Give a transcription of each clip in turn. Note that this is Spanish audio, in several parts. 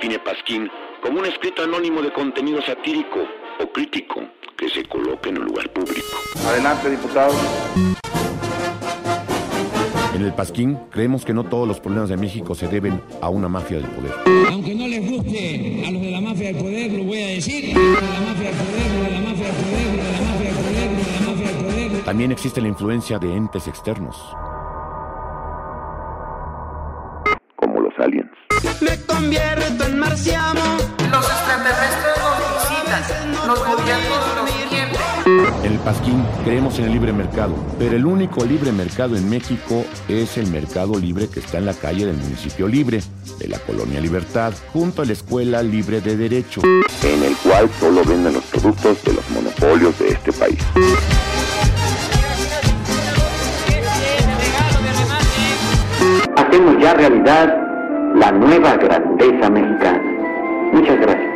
define Pasquín como un escrito anónimo de contenido satírico o crítico que se coloque en un lugar público. Adelante, diputado. En el Pasquín creemos que no todos los problemas de México se deben a una mafia del poder. Aunque no les guste a los de la mafia del poder, lo voy a decir. Lo de la mafia del poder, lo de la mafia del poder, lo de la mafia del poder, lo de la mafia del poder. También existe la influencia de entes externos. Convierto en marciano. Los extraterrestres nos visitan, los gobiernos nos mienten. En el Pasquín creemos en el libre mercado, pero el único libre mercado en México es el mercado libre que está en la calle del municipio libre, de la colonia Libertad, junto a la Escuela Libre de Derecho. En el cual solo venden los productos de los monopolios de este país. Hacemos ya realidad la nueva grandeza mexicana. Muchas gracias.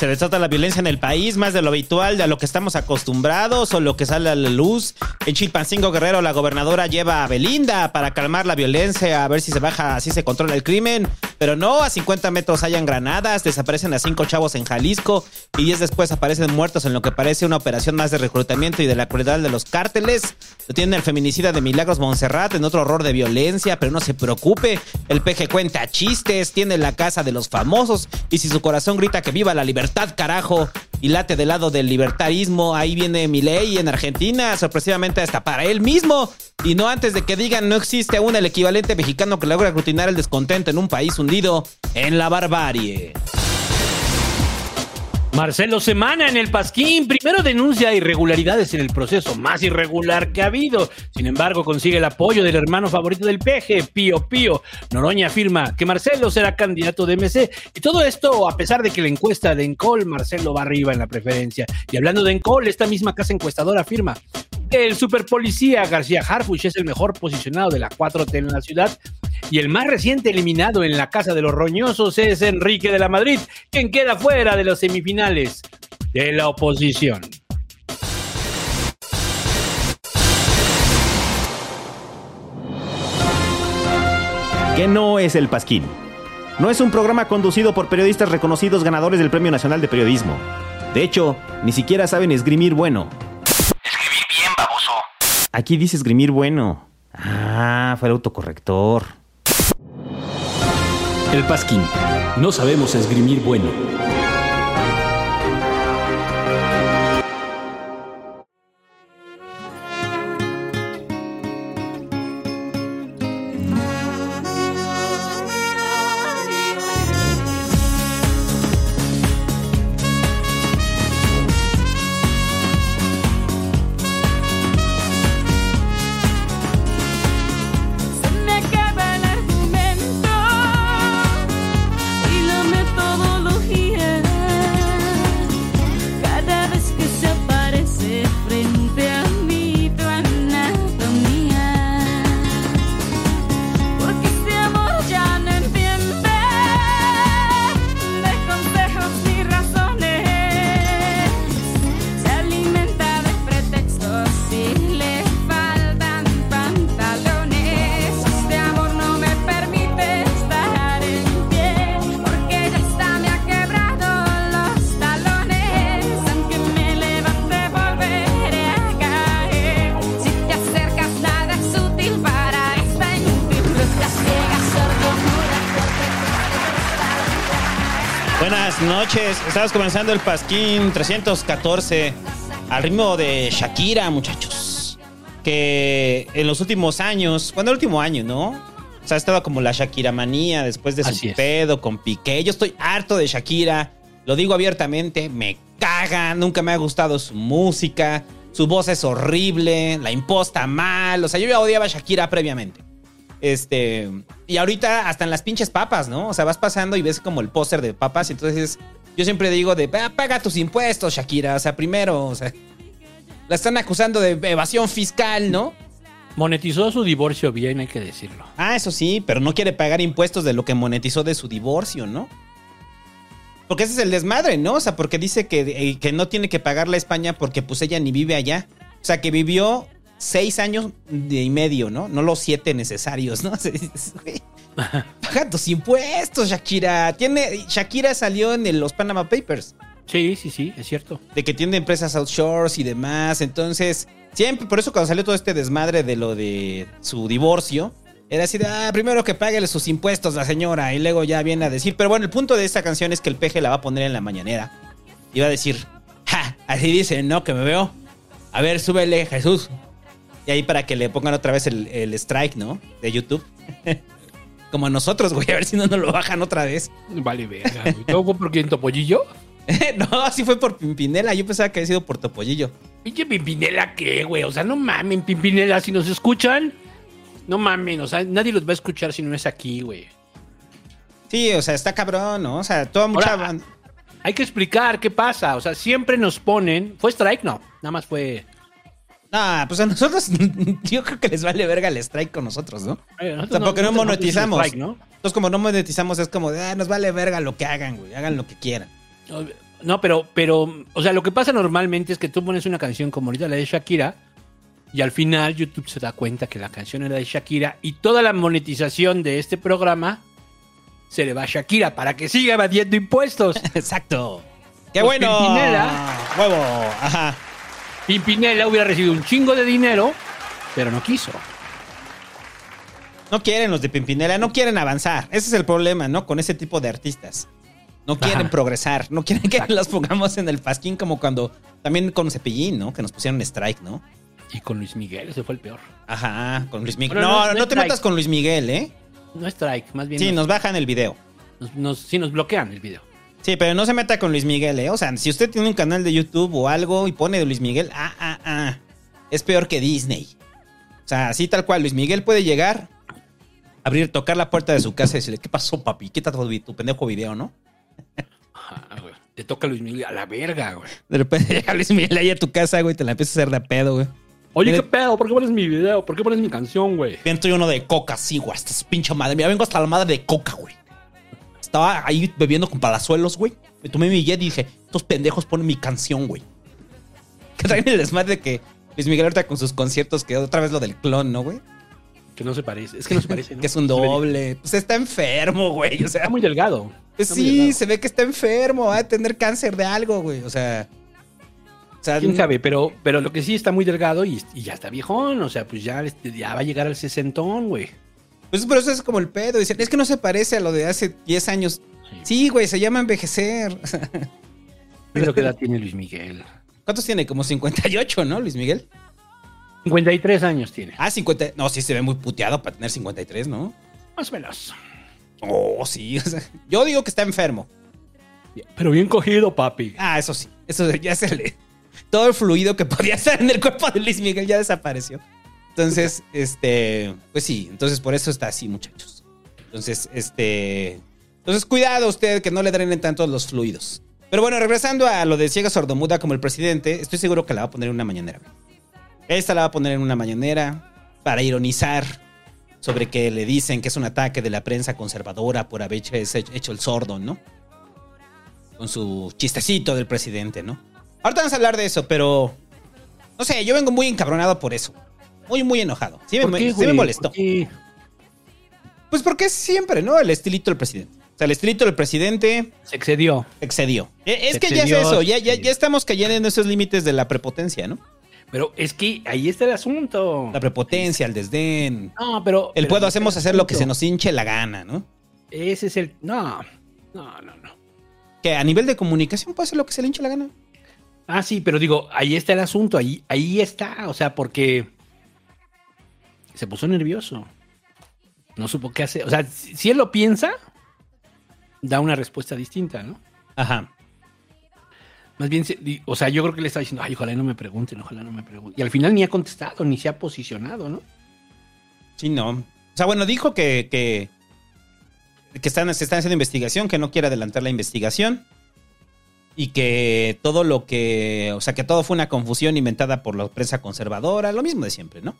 Se desata la violencia en el país, más de lo habitual, de a lo que estamos acostumbrados o lo que sale a la luz. En Chilpancingo Guerrero, la gobernadora lleva a Belinda para calmar la violencia, a ver si se baja, así se controla el crimen. Pero no, a 50 metros hayan granadas, desaparecen a cinco chavos en Jalisco y 10 después aparecen muertos en lo que parece una operación más de reclutamiento y de la crueldad de los cárteles. Tiene el feminicida de Milagros Montserrat en otro horror de violencia, pero no se preocupe. El peje cuenta chistes, tiene la casa de los famosos y si su corazón grita que viva la libertad, carajo, y late del lado del libertarismo, ahí viene Milei en Argentina, sorpresivamente hasta para él mismo. Y no antes de que digan no existe aún el equivalente mexicano que logra aglutinar el descontento en un país hundido en la barbarie. Marcelo Semana en el Pasquín primero denuncia irregularidades en el proceso más irregular que ha habido. Sin embargo, consigue el apoyo del hermano favorito del peje, Pío Pío. Noroña afirma que Marcelo será candidato de MC. Y todo esto a pesar de que la encuesta de Encol, Marcelo va arriba en la preferencia. Y hablando de Encol, esta misma casa encuestadora afirma que el superpolicía García Harfuch es el mejor posicionado de la 4T en la ciudad. Y el más reciente eliminado en la Casa de los Roñosos es Enrique de la Madrid, quien queda fuera de los semifinales de la oposición. ¿Qué no es el Pasquín? No es un programa conducido por periodistas reconocidos ganadores del Premio Nacional de Periodismo. De hecho, ni siquiera saben esgrimir bueno. Escribir bien, baboso. Aquí dice esgrimir bueno. Ah, fue el autocorrector. El Pasquín. No sabemos esgrimir bueno. Comenzando el Pasquín 314 al ritmo de Shakira, muchachos. Que en los últimos años, bueno, el último año, ¿no? O sea, ha estado como la Shakira manía después de su es. pedo con Piqué. Yo estoy harto de Shakira, lo digo abiertamente, me caga, nunca me ha gustado su música, su voz es horrible, la imposta mal, o sea, yo ya odiaba a Shakira previamente. Este, y ahorita hasta en las pinches papas, ¿no? O sea, vas pasando y ves como el póster de papas, y entonces yo siempre digo de, "Ah, paga tus impuestos, Shakira, o sea, primero, o sea, la están acusando de evasión fiscal, ¿no? Monetizó su divorcio bien, hay que decirlo. Ah, eso sí, pero no quiere pagar impuestos de lo que monetizó de su divorcio, ¿no? Porque ese es el desmadre, ¿no? O sea, porque dice que, eh, que no tiene que pagarle a España porque pues ella ni vive allá. O sea, que vivió seis años y medio, ¿no? No los siete necesarios, ¿no? Paga tus impuestos, Shakira. Tiene, Shakira salió en el- los Panama Papers. Sí, sí, sí, es cierto. De que tiene empresas outshores y demás. Entonces, siempre, por eso cuando salió todo este desmadre de lo de su divorcio, era así de, ah, primero que pague sus impuestos la señora. Y luego ya viene a decir. Pero bueno, el punto de esta canción es que el peje la va a poner en la mañanera. Y va a decir, ja, así dice, ¿no? Que me veo. A ver, súbele, Jesús. Y ahí para que le pongan otra vez el, el strike, ¿no? De YouTube. Como a nosotros, güey. A ver si no nos lo bajan otra vez. Vale, verga. güey. ¿Todo fue por quién, Topollillo? no, así fue por Pimpinela. Yo pensaba que había sido por Topollillo. Pinche Pimpinela, ¿qué, güey? O sea, no mamen, Pimpinela, si nos escuchan, no mamen, o sea, nadie los va a escuchar si no es aquí, güey. Sí, o sea, está cabrón, ¿no? O sea, toda mucha Ahora, Hay que explicar qué pasa, o sea, siempre nos ponen. ¿Fue strike? No, nada más fue. Ah, pues a nosotros, yo creo que les vale verga el strike con nosotros, ¿no? Eh, O nosotros sea, porque no, monetizamos. pusimos strike, ¿no? Entonces, como no monetizamos, es como de, ah, nos vale verga lo que hagan, güey. Hagan lo que quieran. No, pero, pero, o sea, lo que pasa normalmente es que tú pones una canción como ahorita la de Shakira y al final YouTube se da cuenta que la canción era de Shakira y toda la monetización de este programa se le va a Shakira para que siga evadiendo impuestos. Exacto. ¡Qué Pues bueno! Pimpinela. ¡Huevo! Ajá. Pimpinela hubiera recibido un chingo de dinero, pero no quiso. No quieren los de Pimpinela, no quieren avanzar. Ese es el problema, ¿no? Con ese tipo de artistas. No quieren Ajá. progresar, no quieren que las pongamos en el pasquín como cuando también con Cepillín, ¿no? Que nos pusieron strike, ¿no? Y con Luis Miguel, ese fue el peor. Ajá, con Luis Miguel. Bueno, no, no, no, no te metas con Luis Miguel, ¿eh? No strike, más bien. Sí, nos bajan el video. nos, nos- sí, nos bloquean el video. Sí, pero no se meta con Luis Miguel, ¿eh? O sea, si usted tiene un canal de YouTube o algo y pone de Luis Miguel, ah, ah, ah. Es peor que Disney. O sea, así tal cual, Luis Miguel puede llegar, abrir, tocar la puerta de su casa y decirle, ¿qué pasó, papi? Quita tu, tu pendejo video, ¿no? Ajá, güey. Te toca Luis Miguel a la verga, güey. De repente llega Luis Miguel ahí a tu casa, güey, y te la empieza a hacer de pedo, güey. Oye, ¿qué pedo? ¿Por qué pones mi video? ¿Por qué pones mi canción, güey? Dentro yo uno de coca, sí, güey. Esta es pinche madre. Mira, vengo hasta la madre de coca, güey. Estaba ahí bebiendo con palazuelos, güey. Me tomé mi jet y dije, estos pendejos ponen mi canción, güey. Que traen el desmadre de que Luis Miguel ahorita con sus conciertos que otra vez lo del clon, ¿no, güey? Que no se parece. Es que no se parece, ¿no? Que es un doble. Pues está enfermo, güey. O sea, Está muy delgado. pues sí, delgado. se ve que está enfermo. Va a tener cáncer de algo, güey. O sea. O sea, ¿Quién sabe? Pero, pero lo que sí está muy delgado y, y ya está viejón. O sea, pues ya, este, ya va a llegar al sesentón, güey. Pues por eso es como el pedo. Dicen, es que no se parece a lo de hace 10 años. Sí, güey, se llama envejecer. Pero qué edad tiene Luis Miguel. ¿Cuántos tiene? Como 58, ¿no, Luis Miguel? 53 años tiene. Ah, 50. No, sí se ve muy puteado para tener 53, ¿no? Más o menos. Oh, sí. o sea, yo digo que está enfermo. Pero bien cogido, papi. Ah, eso sí. Eso ya se le. Todo el fluido que podía estar en el cuerpo de Luis Miguel ya desapareció. Entonces, este. Pues sí, entonces por eso está así, muchachos. Entonces, este. Entonces, cuidado usted que no le drenen tanto los fluidos. Pero bueno, regresando a lo de ciega sordomuda como el presidente, estoy seguro que la va a poner en una mañanera. Esta la va a poner en una mañanera para ironizar sobre que le dicen que es un ataque de la prensa conservadora por haber hecho el sordo, ¿no? Con su chistecito del presidente, ¿no? Ahorita vamos a hablar de eso, pero. No sé, yo vengo muy encabronado por eso. Muy, muy enojado. Sí me, ¿Por qué, sí me güey? molestó. Pues porque siempre, ¿no? El estilito del presidente. O sea, el estilito del presidente Se excedió. excedió. Eh, Es Se que ya es eso, ya, ya, ya estamos cayendo en esos límites de la prepotencia, ¿no? Pero es que ahí está el asunto. La prepotencia, el desdén. No, pero. El pero puedo hacemos hacer lo que se nos hinche la gana, ¿no? Ese es el. No. No, no, no. Que a nivel de comunicación puede hacer lo que se le hinche la gana. Ah, sí, pero digo, ahí está el asunto, ahí, ahí está, o sea, porque se puso nervioso. No supo qué hacer. O sea, si, él lo piensa, da una respuesta distinta, ¿no? Ajá. Más bien, o sea, yo creo que le está diciendo, ay, ojalá no me pregunten, ojalá no me pregunten. Y al final ni ha contestado, ni se ha posicionado, ¿no? Sí, no. O sea, bueno, dijo que, que, que están, se están haciendo investigación, que no quiere adelantar la investigación. Y que todo lo que. O sea, que todo fue una confusión inventada por la prensa conservadora. Lo mismo de siempre, ¿no?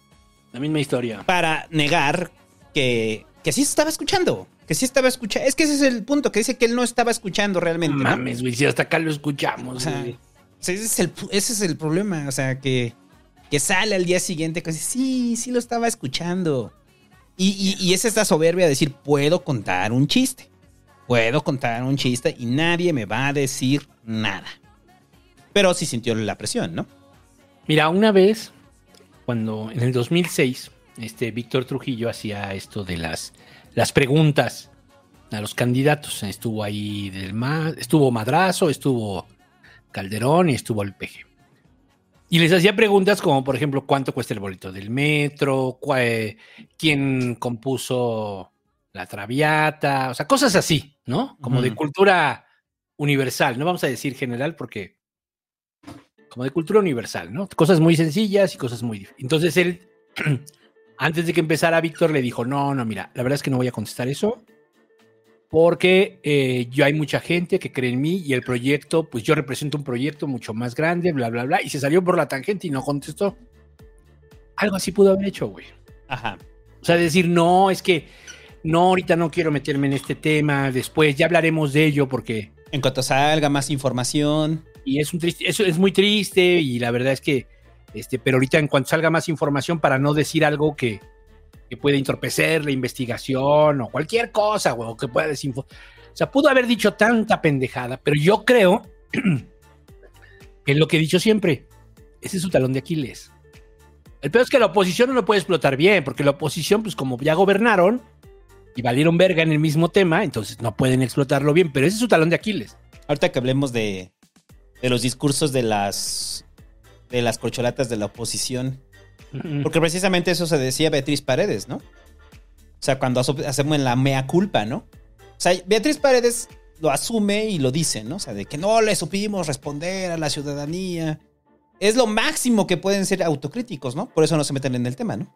La misma historia. para negar que, que sí estaba escuchando. Que sí estaba escuchando. Es que ese es el punto, que dice que él no estaba escuchando realmente. ¿no? Mames, güey, si hasta acá lo escuchamos. O sea, ese es el, ese es el problema. O sea, que, que sale al día siguiente que dice, sí, sí lo estaba escuchando. Y, y, y es esta soberbia de decir, puedo contar un chiste. Puedo contar un chiste y nadie me va a decir nada. Pero sí sintió la presión, ¿no? Mira, una vez, cuando en el 2006, este Víctor Trujillo hacía esto de las, las preguntas a los candidatos. Estuvo ahí del Ma- estuvo Madrazo, estuvo Calderón y estuvo el PG. Y les hacía preguntas como, por ejemplo, ¿cuánto cuesta el boleto del metro? Eh, ¿Quién compuso la Traviata? O sea, cosas así, ¿no? Como de cultura universal. No vamos a decir general porque como de cultura universal, ¿no? Cosas muy sencillas y cosas muy dif- Entonces él, antes de que empezara Víctor, le dijo, no, no, mira, la verdad es que no voy a contestar eso, porque eh, yo hay mucha gente que cree en mí y el proyecto, pues yo represento un proyecto mucho más grande, bla, bla, bla, y se salió por la tangente y no contestó. Algo así pudo haber hecho, güey. Ajá. O sea, decir, no, es que no, ahorita no quiero meterme en este tema, después ya hablaremos de ello porque En cuanto salga más información. Y es un triste, eso es muy triste y la verdad es que, este, pero ahorita en cuanto salga más información para no decir algo que, que pueda entorpecer la investigación o cualquier cosa, güey, o que pueda desinfo. O sea, pudo haber dicho tanta pendejada, pero yo creo que es lo que he dicho siempre, ese es su talón de Aquiles. El peor es que la oposición no lo puede explotar bien, porque la oposición, pues como ya gobernaron y valieron verga en el mismo tema, entonces no pueden explotarlo bien, pero ese es su talón de Aquiles. Ahorita que hablemos de, de los discursos de las de las corcholatas de la oposición. Porque precisamente eso se decía Beatriz Paredes, ¿no? O sea, cuando hacemos la mea culpa, ¿no? O sea, Beatriz Paredes lo asume y lo dice, ¿no? O sea, de que no le supimos responder a la ciudadanía. Es lo máximo que pueden ser autocríticos, ¿no? Por eso no se meten en el tema, ¿no?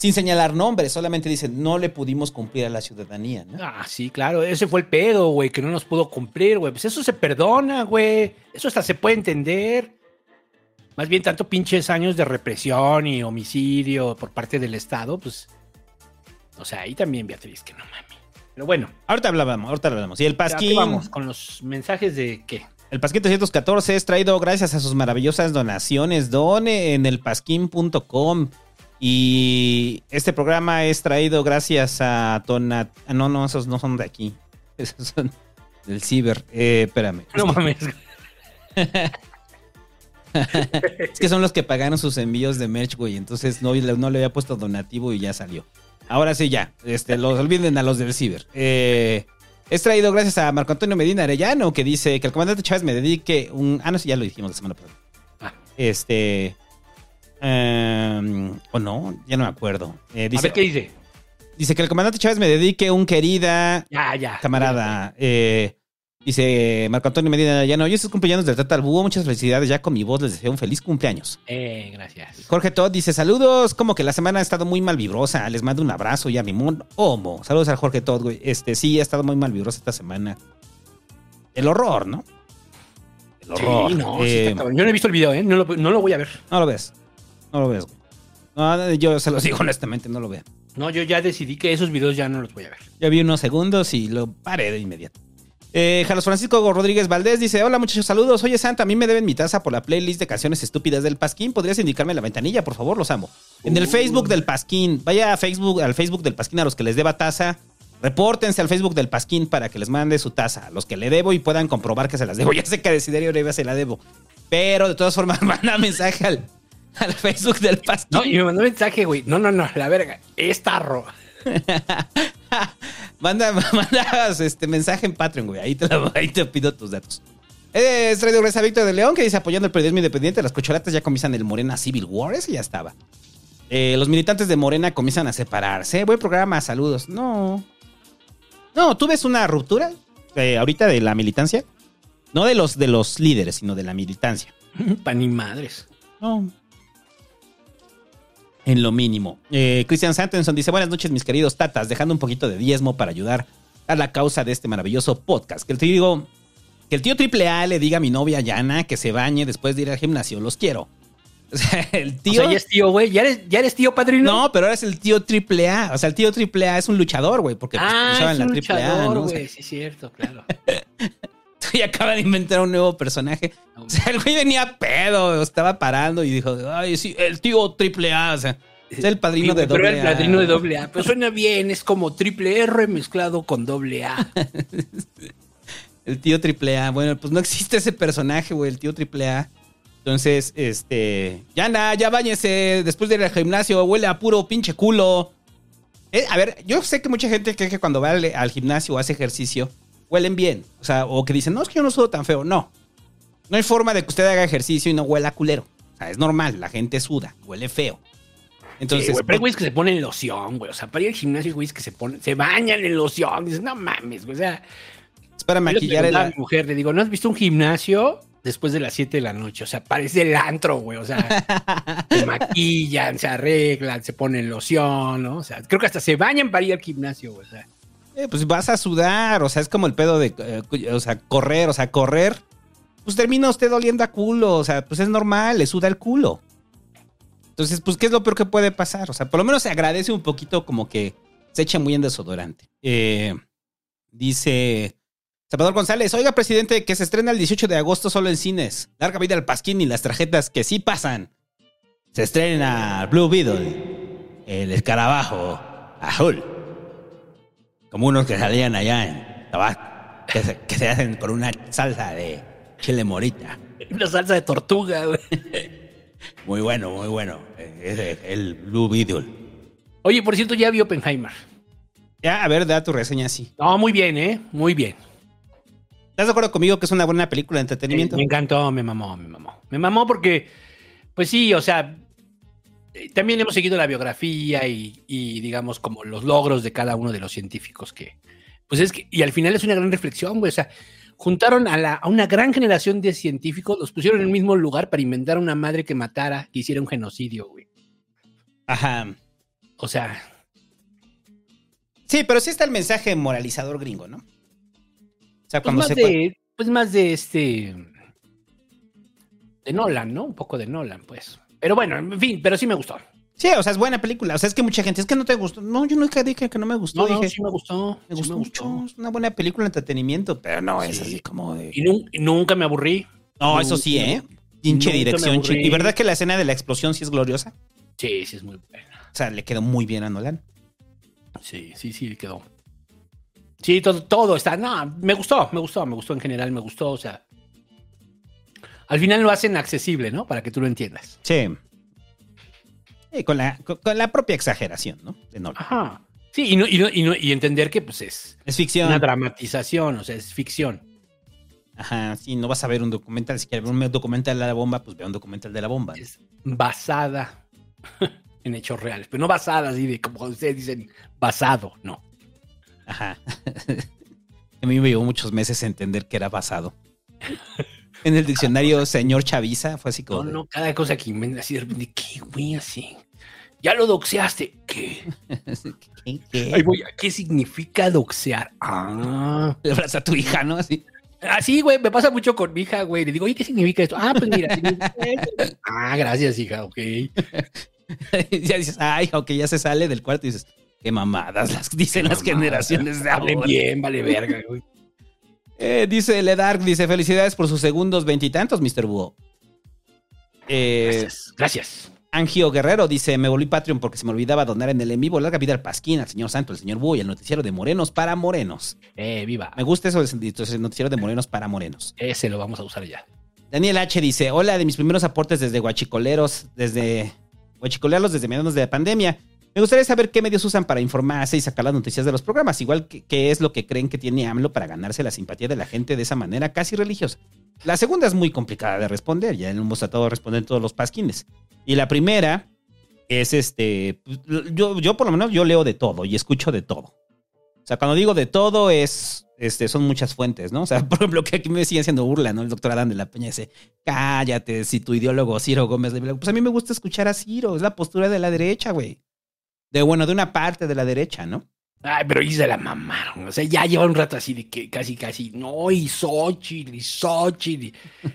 Sin señalar nombres, solamente dicen, no le pudimos cumplir a la ciudadanía, ¿no? Ah, sí, claro, ese fue el pedo, güey, que no nos pudo cumplir, güey. Pues eso se perdona, güey. Eso hasta se puede entender. Más bien tanto pinches años de represión y homicidio por parte del Estado, pues. O sea, ahí también, Beatriz, que no mami. Pero bueno, Ahorita hablábamos, ahorita hablábamos. Y el ¿a qué Pasquín. vamos con los mensajes de qué? El Pasquín 314 es traído gracias a sus maravillosas donaciones. Done en el pasquín.com. Y este programa es traído gracias a Donat. ah, No, no, esos no son de aquí. Esos son del Ciber. Eh, espérame. No mames. Es que son los que pagaron sus envíos de merch, güey. Entonces no, no le había puesto donativo y ya salió. Ahora sí, ya. Este, los olviden a los del Ciber. Eh, es traído gracias a Marco Antonio Medina Arellano, que dice que el comandante Chávez me dedique un. Ah, no, sí, ya lo dijimos la semana pasada. Ah. Este. Em, o no, ya no me acuerdo. Eh, A dice, ver qué dice. dice que el comandante Chávez me dedique un querida Ya, ya. camarada. eh, dice Marco Antonio Medina Arellano. Hoy es el cumpleaños del Tata Búho. Muchas felicidades. Ya con mi voz les deseo un feliz cumpleaños. Eh, gracias. Jorge Todd dice: Saludos, como que la semana ha estado muy mal vibrosa. Les mando un abrazo y a mi. Homo. Saludos al Jorge Todd, güey. Este sí, ha estado muy mal vibrosa esta semana. El horror, ¿no? El horror. Sí, no, sí Eh, está cabrón. Yo no he visto el video, ¿eh? No lo, no lo voy a ver. no lo ves. No lo ves, güey. No, yo se los digo honestamente, no lo vean. No, yo ya decidí que esos videos ya no los voy a ver. Ya vi unos segundos y lo paré de inmediato. Eh, Carlos Francisco Rodríguez Valdés dice: Hola muchachos, saludos. Oye, Santa, a mí me deben mi taza por la playlist de canciones estúpidas del Pasquín. ¿Podrías indicarme la ventanilla, por favor? Los amo. En el Facebook del Pasquín, vaya a Facebook, al Facebook del Pasquín a los que les deba taza. Repórtense al Facebook del Pasquín para que les mande su taza. A los que le debo y puedan comprobar que se las debo. Ya sé que a Desiderio Oreva se la debo. Pero de todas formas, manda mensaje al, al Facebook del Pasquín. No, y me mandó mensaje, güey. No, no, no, la verga. Es tarro. Manda, mandas este mensaje en Patreon, güey. Ahí te, la- ahí te pido tus datos. Eh, Es traído gracias a Víctor de León, que dice apoyando el periodismo independiente. Las cocholatas ya comienzan el Morena Civil War. Ese ya estaba. Eh, los militantes de Morena comienzan a separarse. Buen programa, saludos. No. No, ¿tú ves una ruptura eh, ahorita de la militancia? No de los, de los líderes, sino de la militancia. Pan y madres. No. En lo mínimo. Eh, Christian Santenson dice: Buenas noches, mis queridos tatas, dejando un poquito de diezmo para ayudar a la causa de este maravilloso podcast. Que el tío, que el tío Triple A le diga a mi novia Yana que se bañe después de ir al gimnasio. Los quiero. O sea, el O tío. sea, ya es tío, güey. ¿Ya eres, ¿Ya eres tío padrino? No, pero ahora es el tío triple A. O sea, el tío triple A es un luchador, güey, porque pues, Ah, es la un triple A, luchador, ¿no? O. Sí, cierto, claro. y acaba de inventar un nuevo personaje. O sea, el güey venía pedo, estaba parando y dijo, ay, sí, el tío triple A. O sea, es el padrino de Pero doble el A. padrino de doble A. Pero suena bien, es como triple R mezclado con doble A. El tío triple A. Bueno, pues no existe ese personaje, güey, el tío triple A. Entonces, este, ya anda, ya bañese después de ir al gimnasio, huele a puro pinche culo. Eh, a ver, yo sé que mucha gente cree que cuando va al, al gimnasio o hace ejercicio, huelen bien. O sea, o que dicen, no, es que yo no sudo tan feo. No. No hay forma de que usted haga ejercicio y no huela a culero. O sea, es normal, la gente suda, huele feo. Entonces, Sí, güey, pero hay güeyes que se ponen loción, güey. O sea, para ir al gimnasio, güeyes que se ponen, se bañan en loción. Dices, no mames, güey. O sea, es para maquillar a mi mujer, le digo, ¿no has visto un gimnasio después de las 7 de la noche? O sea, parece el antro, güey. O sea, se maquillan, se arreglan, se ponen loción, ¿no? O sea, creo que hasta se bañan para ir al gimnasio, güey. O sea, Eh, pues vas a sudar, o sea, es como el pedo de, eh, o sea, correr, o sea, correr, pues termina usted oliendo a culo, o sea, pues es normal, le suda el culo. Entonces, pues, ¿qué es lo peor que puede pasar? O sea, por lo menos se agradece un poquito como que se echa muy en desodorante. Eh, dice Salvador González, oiga, presidente, que se estrena el 18 de agosto solo en cines. Larga vida al Pasquín y las tarjetas que sí pasan. Se estrena Blue Beetle, el escarabajo azul como unos que salían allá en Tabasco, que se, que se hacen con una salsa de chile morita. una salsa de tortuga, güey. Muy bueno, muy bueno. Eh, Es el Blue Beetle. Oye, por cierto, ya vi Oppenheimer. Ya, a ver, da tu reseña así. No, muy bien, ¿eh? Muy bien. ¿Estás de acuerdo conmigo que es una buena película de entretenimiento? Me encantó, me mamó, me mamó. Me mamó porque, pues sí, o sea, también hemos seguido la biografía y, y, digamos como los logros de cada uno de los científicos que, pues es que, y al final es una gran reflexión, güey, o sea, juntaron a, la, a una gran generación de científicos, los pusieron en el mismo lugar para inventar una madre que matara, que hiciera un genocidio, güey. Ajá. O sea, Sí, pero sí está el mensaje moralizador gringo, ¿no? O sea, pues cuando más, se... de, pues más de este, de Nolan, ¿no? Un poco de Nolan, pues. Pero bueno, en fin, pero sí me gustó. Sí, o sea, es buena película. O sea, es que mucha gente, es que no te gustó. No, yo nunca dije que no me gustó. No, no, dije, sí me gustó. me sí gustó mucho. Es una buena película de entretenimiento, pero no es Sí. así como de... Y, y nunca me aburrí. No, eso sí, ¿eh? Pinche dirección. ¿Y verdad que la escena de la explosión sí es gloriosa? Sí, sí, es muy buena. O sea, le quedó muy bien a Nolan. Sí, sí, sí, quedó. Sí, todo, todo está. No, me gustó, me gustó, me gustó en general, me gustó. O sea, al final lo hacen accesible, ¿no? Para que tú lo entiendas. Sí. Sí, con, la, con, con la propia exageración, ¿no? Ajá. Sí, y, no, y, no- y, no- y entender que pues es Es ficción. una dramatización, o sea, es ficción. Ajá, sí, no vas a ver un documental. Si quieres ver un documental de la bomba, pues ve un documental de la bomba. ¿no? Es basada en hechos reales, pero no basada así de como ustedes dicen, basado, no. Ajá. a mí me llevó muchos meses entender que era basado. En el diccionario, señor Chaviza, fue así como. No, no, cada cosa que inventa así de repente, ¿qué, güey? Así. Ya lo doxeaste. ¿Qué? ¿Qué? ¿Qué? Ay, güey, ¿qué significa doxear? Ah. Le abrazas a tu hija, ¿no? Así. Así, güey, me pasa mucho con mi hija, güey. Le digo, oye, ¿qué significa esto? Ah, pues mira. ah, gracias, hija, ok. ya dices, ay, aunque ya se sale del cuarto y dices, qué mamadas las dicen las Mamadas. generaciones de Vale ahora. bien, vale verga, güey. Eh, dice Ledark, dice, felicidades por sus segundos veintitantos, Mr. Búho. Eh, Gracias. Gracias. Angio Guerrero dice, me volví Patreon porque se me olvidaba donar en el en vivo. Larga vida al Pasquín, al señor Santo, al señor Búho y al noticiero de Morenos para Morenos. Eh, viva. Me gusta eso del del noticiero de Morenos para Morenos. Ese lo vamos a usar ya. Daniel H. dice, hola, de mis primeros aportes desde Guachicoleros, desde Guachicolearlos desde mediados de la pandemia. Me gustaría saber qué medios usan para informarse y sacar las noticias de los programas, igual que qué es lo que creen que tiene AMLO para ganarse la simpatía de la gente de esa manera casi religiosa. La segunda es muy complicada de responder, ya hemos tratado de responder todos los pasquines. Y la primera es este, yo, yo por lo menos yo leo de todo y escucho de todo. O sea, cuando digo de todo es, este, son muchas fuentes, ¿no? O sea, por ejemplo, que aquí me siguen haciendo burla, ¿no? El doctor Adán de la Peña dice, cállate, si tu ideólogo Ciro Gómez, le- pues a mí me gusta escuchar a Ciro, es la postura de la derecha, güey. De, bueno, de una parte de la derecha, ¿no? Ay, pero y se la mamaron. O sea, ya lleva un rato así de que casi, casi, no, y Xochitl, y Xochitl.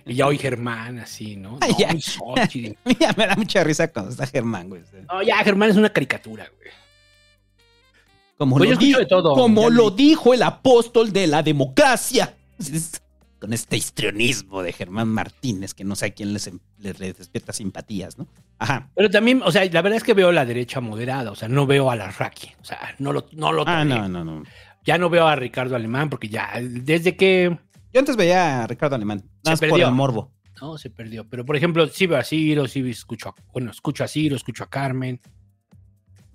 Y, ya hoy Germán, así, ¿no? No, Ya. y Xochitl. Mira, me da mucha risa cuando está Germán, güey. No, ya Germán es una caricatura, güey. Como, Pues lo, yo escucho di- de todo. como lo dijo el apóstol de la democracia. Con este histrionismo de Germán Martínez, que no sé a quién les, les- les despierta simpatías, ¿no? Ajá. Pero también, o sea, la verdad es que veo la derecha moderada, o sea, no veo a la Raki, o sea, no lo, no lo Ah, no, no, no. Ya no veo a Ricardo Alemán porque ya, desde que, Yo antes veía a Ricardo Alemán. Se Nada más por perdió. el morbo. no, se perdió. Pero, por ejemplo, sí veo a Ciro, sí escucho a, bueno, escucho a Ciro, escucho a Carmen.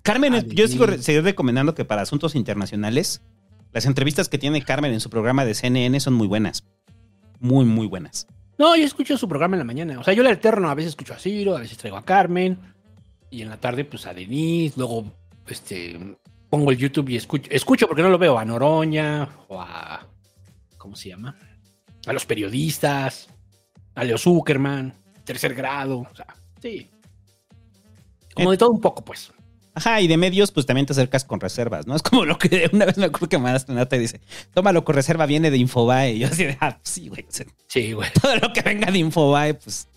Carmen, Ah, yo sigo seguir recomendando que para asuntos internacionales, las entrevistas que tiene Carmen en su programa de CNN son muy buenas. Muy, muy buenas. No, yo escucho su programa en la mañana. O sea, yo le alterno, a veces escucho a Ciro, a veces traigo a Carmen. Y en la tarde, pues a Denise. Luego, este, pongo el YouTube y escucho, escucho porque no lo veo, a Noroña o a, ¿cómo se llama? A los periodistas, a Leo Zuckerman, tercer grado. O sea, sí. Como de todo un poco, pues. Ajá, y de medios, pues también te acercas con reservas, ¿no? Es como lo que una vez me acuerdo que me mandaste una nota y dice, tómalo con reserva, viene de Infobae. Y yo así de, ah, sí, güey. Sí, güey. todo lo que venga de Infobae, pues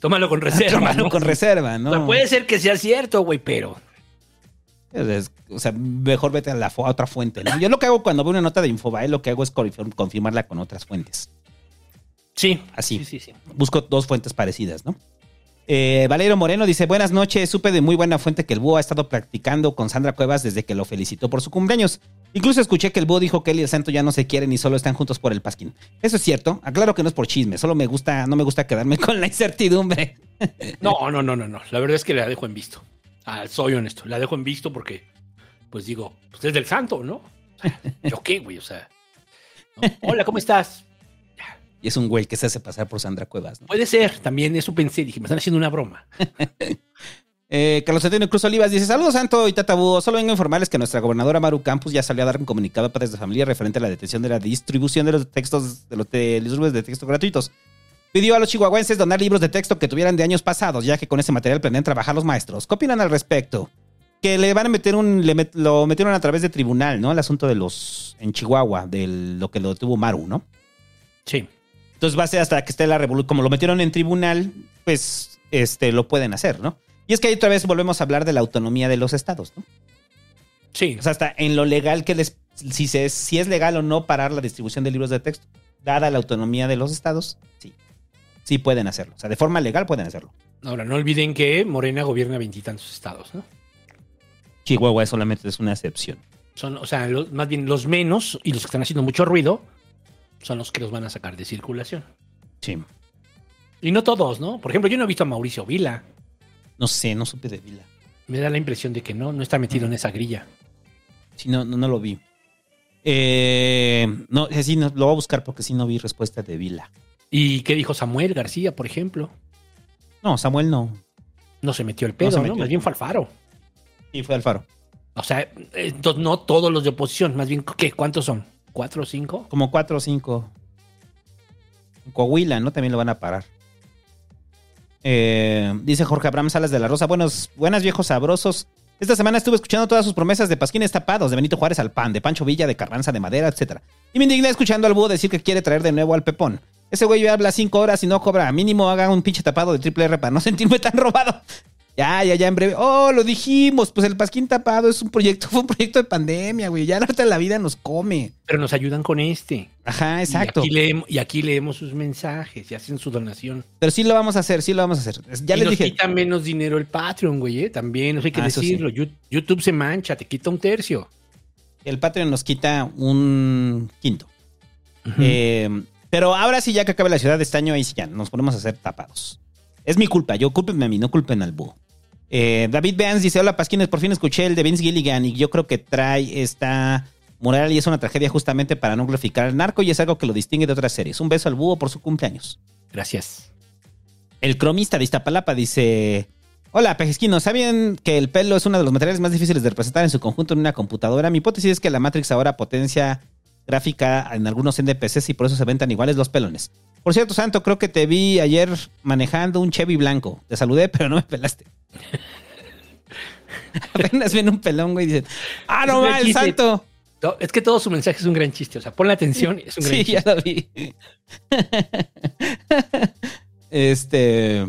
Tómalo con reserva. tómalo ¿no? con reserva, ¿no? O sea, puede ser que sea cierto, güey, pero Es- o sea, mejor vete a, la, a otra fuente, ¿no? Yo lo que hago cuando veo una nota de Infobae, lo que hago es confirm- confirmarla con otras fuentes. sí. Así. Sí, sí, sí. Busco dos fuentes parecidas, ¿no? Eh, Valero Moreno dice, buenas noches, supe de muy buena fuente que el búho ha estado practicando con Sandra Cuevas desde que lo felicitó por su cumpleaños. Incluso escuché que el búho dijo que él y el santo ya no se quieren y solo están juntos por el pasquín. Eso es cierto, aclaro que no es por chisme, solo me gusta, no me gusta quedarme con la incertidumbre. No, no, no, no, no. La verdad es que la dejo en visto. Ah, soy honesto. La dejo en visto porque, pues digo, pues es del santo, ¿no? O sea, ¿Yo qué, güey? O sea. Hola, ¿cómo estás? Y es un güey que se hace pasar por Sandra Cuevas, ¿no? Puede ser, también eso pensé. Dije, me están haciendo una broma. Eh, Carlos Antonio Cruz Olivas dice: Saludos, Santo y Tata Búho. Solo vengo a informarles que nuestra gobernadora Maru Campos ya salió a dar un comunicado a padres de familia referente a la detención de la distribución de los textos de los, de libros de texto gratuitos. Pidió a los chihuahuenses donar libros de texto que tuvieran de años pasados, ya que con ese material planean trabajar los maestros. ¿Qué opinan al respecto? Que le van a meter un. Le met- lo metieron a través de tribunal, ¿no? El asunto de los. En Chihuahua, de lo que lo tuvo Maru, ¿no? Sí. Entonces va a ser hasta que esté la revolución. Como lo metieron en tribunal, pues este, lo pueden hacer, ¿no? Y es que ahí otra vez volvemos a hablar de la autonomía de los estados, ¿no? Sí. O sea, hasta en lo legal que les. Si, se, si es legal o no parar la distribución de libros de texto, dada la autonomía de los estados, sí. Sí pueden hacerlo. O sea, de forma legal pueden hacerlo. Ahora, no olviden que Morena gobierna veintitantos estados, ¿no? Chihuahua solamente es una excepción. Son, o sea, los- más bien los menos y los que están haciendo mucho ruido son los que los van a sacar de circulación. Sí. Y no todos, ¿no? Por ejemplo, yo no he visto a Mauricio Vila. No sé, no supe de Vila. Me da la impresión de que no, no está metido en esa grilla. Sí, no, no, no lo vi. Eh, no, sí, no, lo voy a buscar porque sí no vi respuesta de Vila. ¿Y qué dijo Samuel García, por ejemplo? No, Samuel no. No se metió el pedo, ¿no? Más bien fue Alfaro. Sí, fue Alfaro. O sea, eh, entonces no todos los de oposición, más bien, ¿qué? ¿Cuántos son? ¿Cuatro o cinco? Como cuatro o cinco. En Coahuila, ¿no? También lo van a parar. Eh, dice Jorge Abraham Salas de la Rosa. Buenos, buenas viejos sabrosos. Esta semana estuve escuchando todas sus promesas de pasquines tapados, de Benito Juárez al pan, de Pancho Villa, de Carranza de Madera, etc. Y me indigné escuchando al búho decir que quiere traer de nuevo al Pepón. Ese güey habla cinco horas y no cobra. Mínimo haga un pinche tapado de triple R para no sentirme tan robado. Ya, ya, ya, en breve. Oh, lo dijimos. Pues el pasquín tapado es un proyecto, fue un proyecto de pandemia, güey. Ya ahorita la vida nos come. Pero nos ayudan con este. Ajá, exacto. Y aquí, leemos, y aquí leemos sus mensajes y hacen su donación. Pero sí lo vamos a hacer, sí lo vamos a hacer. Ya y les nos dije. quita menos dinero el Patreon, güey, ¿eh? También, eso hay que Ah, sí. decirlo. YouTube se mancha, te quita un tercio. El Patreon nos quita un quinto. Eh, pero ahora sí, ya que acabe la ciudad de este año, ahí sí ya nos ponemos a hacer tapados. Es mi culpa, yo cúlpenme a mí, no culpen al búho. Eh, David Beans dice: Hola Pasquines, por fin escuché el de Vince Gilligan y yo creo que trae esta moral y es una tragedia justamente para no glorificar al narco y es algo que lo distingue de otras series. Un beso al búho por su cumpleaños. Gracias. El cromista de Iztapalapa dice: Hola, pejesquinos. ¿Sabían que el pelo es uno de los materiales más difíciles de representar en su conjunto en una computadora? Mi hipótesis es que la Matrix ahora potencia gráfica en algunos NPCs y por eso se ven tan iguales los pelones. Por cierto, Santo, creo que te vi ayer manejando un Chevy blanco. Te saludé, pero no me pelaste. Apenas ven un pelón, güey, y dicen, ah, no va, el santo. No, es que todo su mensaje es un gran chiste. O sea, ponle atención. Es un gran Sí, chiste. ya lo vi. este.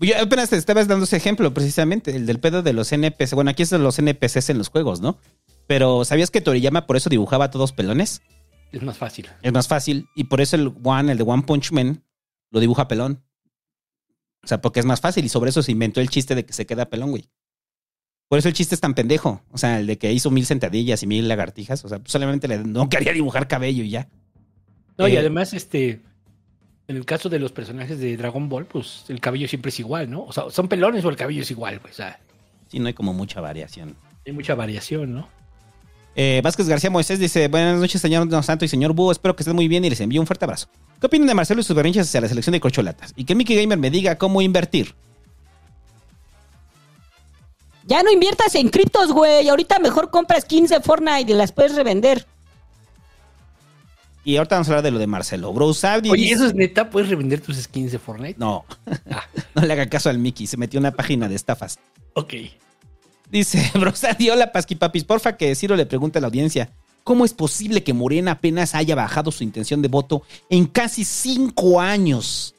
Yo apenas te estabas dando ese ejemplo, precisamente, el del pedo de los NPC. Bueno, aquí es de los NPCs en los juegos, ¿no? Pero ¿sabías que Toriyama por eso dibujaba a todos pelones? Es más fácil. Es más fácil. Y por eso el One, el de One Punch Man, lo dibuja pelón. O sea, porque es más fácil. Y sobre eso se inventó el chiste de que se queda pelón, güey. Por eso el chiste es tan pendejo. O sea, el de que hizo mil sentadillas y mil lagartijas. O sea, solamente le no quería dibujar cabello y ya. No, y Eh, además, este. En el caso de los personajes de Dragon Ball, pues el cabello siempre es igual, ¿no? O sea, son pelones o el cabello es igual, pues. O sea, Sí, no hay como mucha variación. hay mucha variación, ¿no? Eh, Vázquez García Moisés dice: Buenas noches, señor Don Santo y señor Búho. Espero que estén muy bien y les envío un fuerte abrazo. ¿Qué opinan de Marcelo y sus berrinches hacia la selección de corcholatas? Y que Mickey Gamer me diga cómo invertir. Ya no inviertas en criptos, güey. Ahorita mejor compras 15 Fortnite y las puedes revender. Y ahorita vamos a hablar de lo de Marcelo. Bro Saudi Oye, ¿eso es neta? ¿Puedes revender tus skins de Fortnite? No, Ah, no le haga caso al Mickey. Se metió en una página de estafas. ok. Dice, Brosadi, hola Pasquipapis, porfa que Ciro le pregunte a la audiencia, ¿cómo es posible que Morena apenas haya bajado su intención de voto en casi cinco años?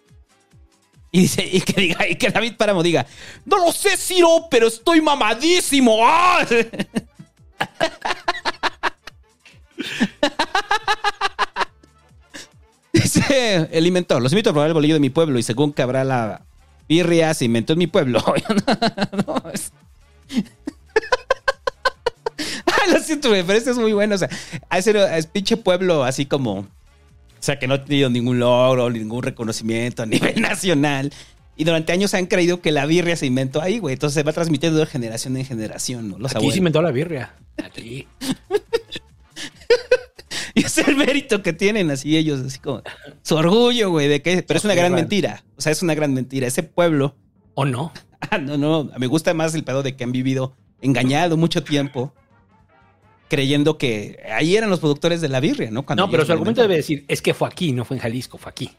Y dice, y que diga, y que David Páramo diga, no lo sé, Ciro, pero estoy mamadísimo. Dice el inventor, los invito a probar el bolillo de mi pueblo y según que habrá la birria se inventó en mi pueblo. No, es- lo siento, pero este es muy bueno. O sea, a ese pinche pueblo así como. O sea, que no ha tenido ningún logro, ningún reconocimiento a nivel nacional. Y durante años han creído que la birria se inventó ahí, güey. Entonces se va transmitiendo de generación en generación, ¿no? Los Aquí abuelos. se inventó la birria. Aquí. Y es el mérito que tienen así ellos, así como su orgullo, güey, de que. Pero es una gran mentira. O sea, es una gran mentira. Ese pueblo. ¿O no? Ah, no, no. Me gusta más el pedo de que han vivido engañado mucho tiempo. Creyendo que ahí eran los productores de la birria, ¿no? Cuando No, pero su argumento debe decir, es que fue aquí, no fue en Jalisco, fue aquí.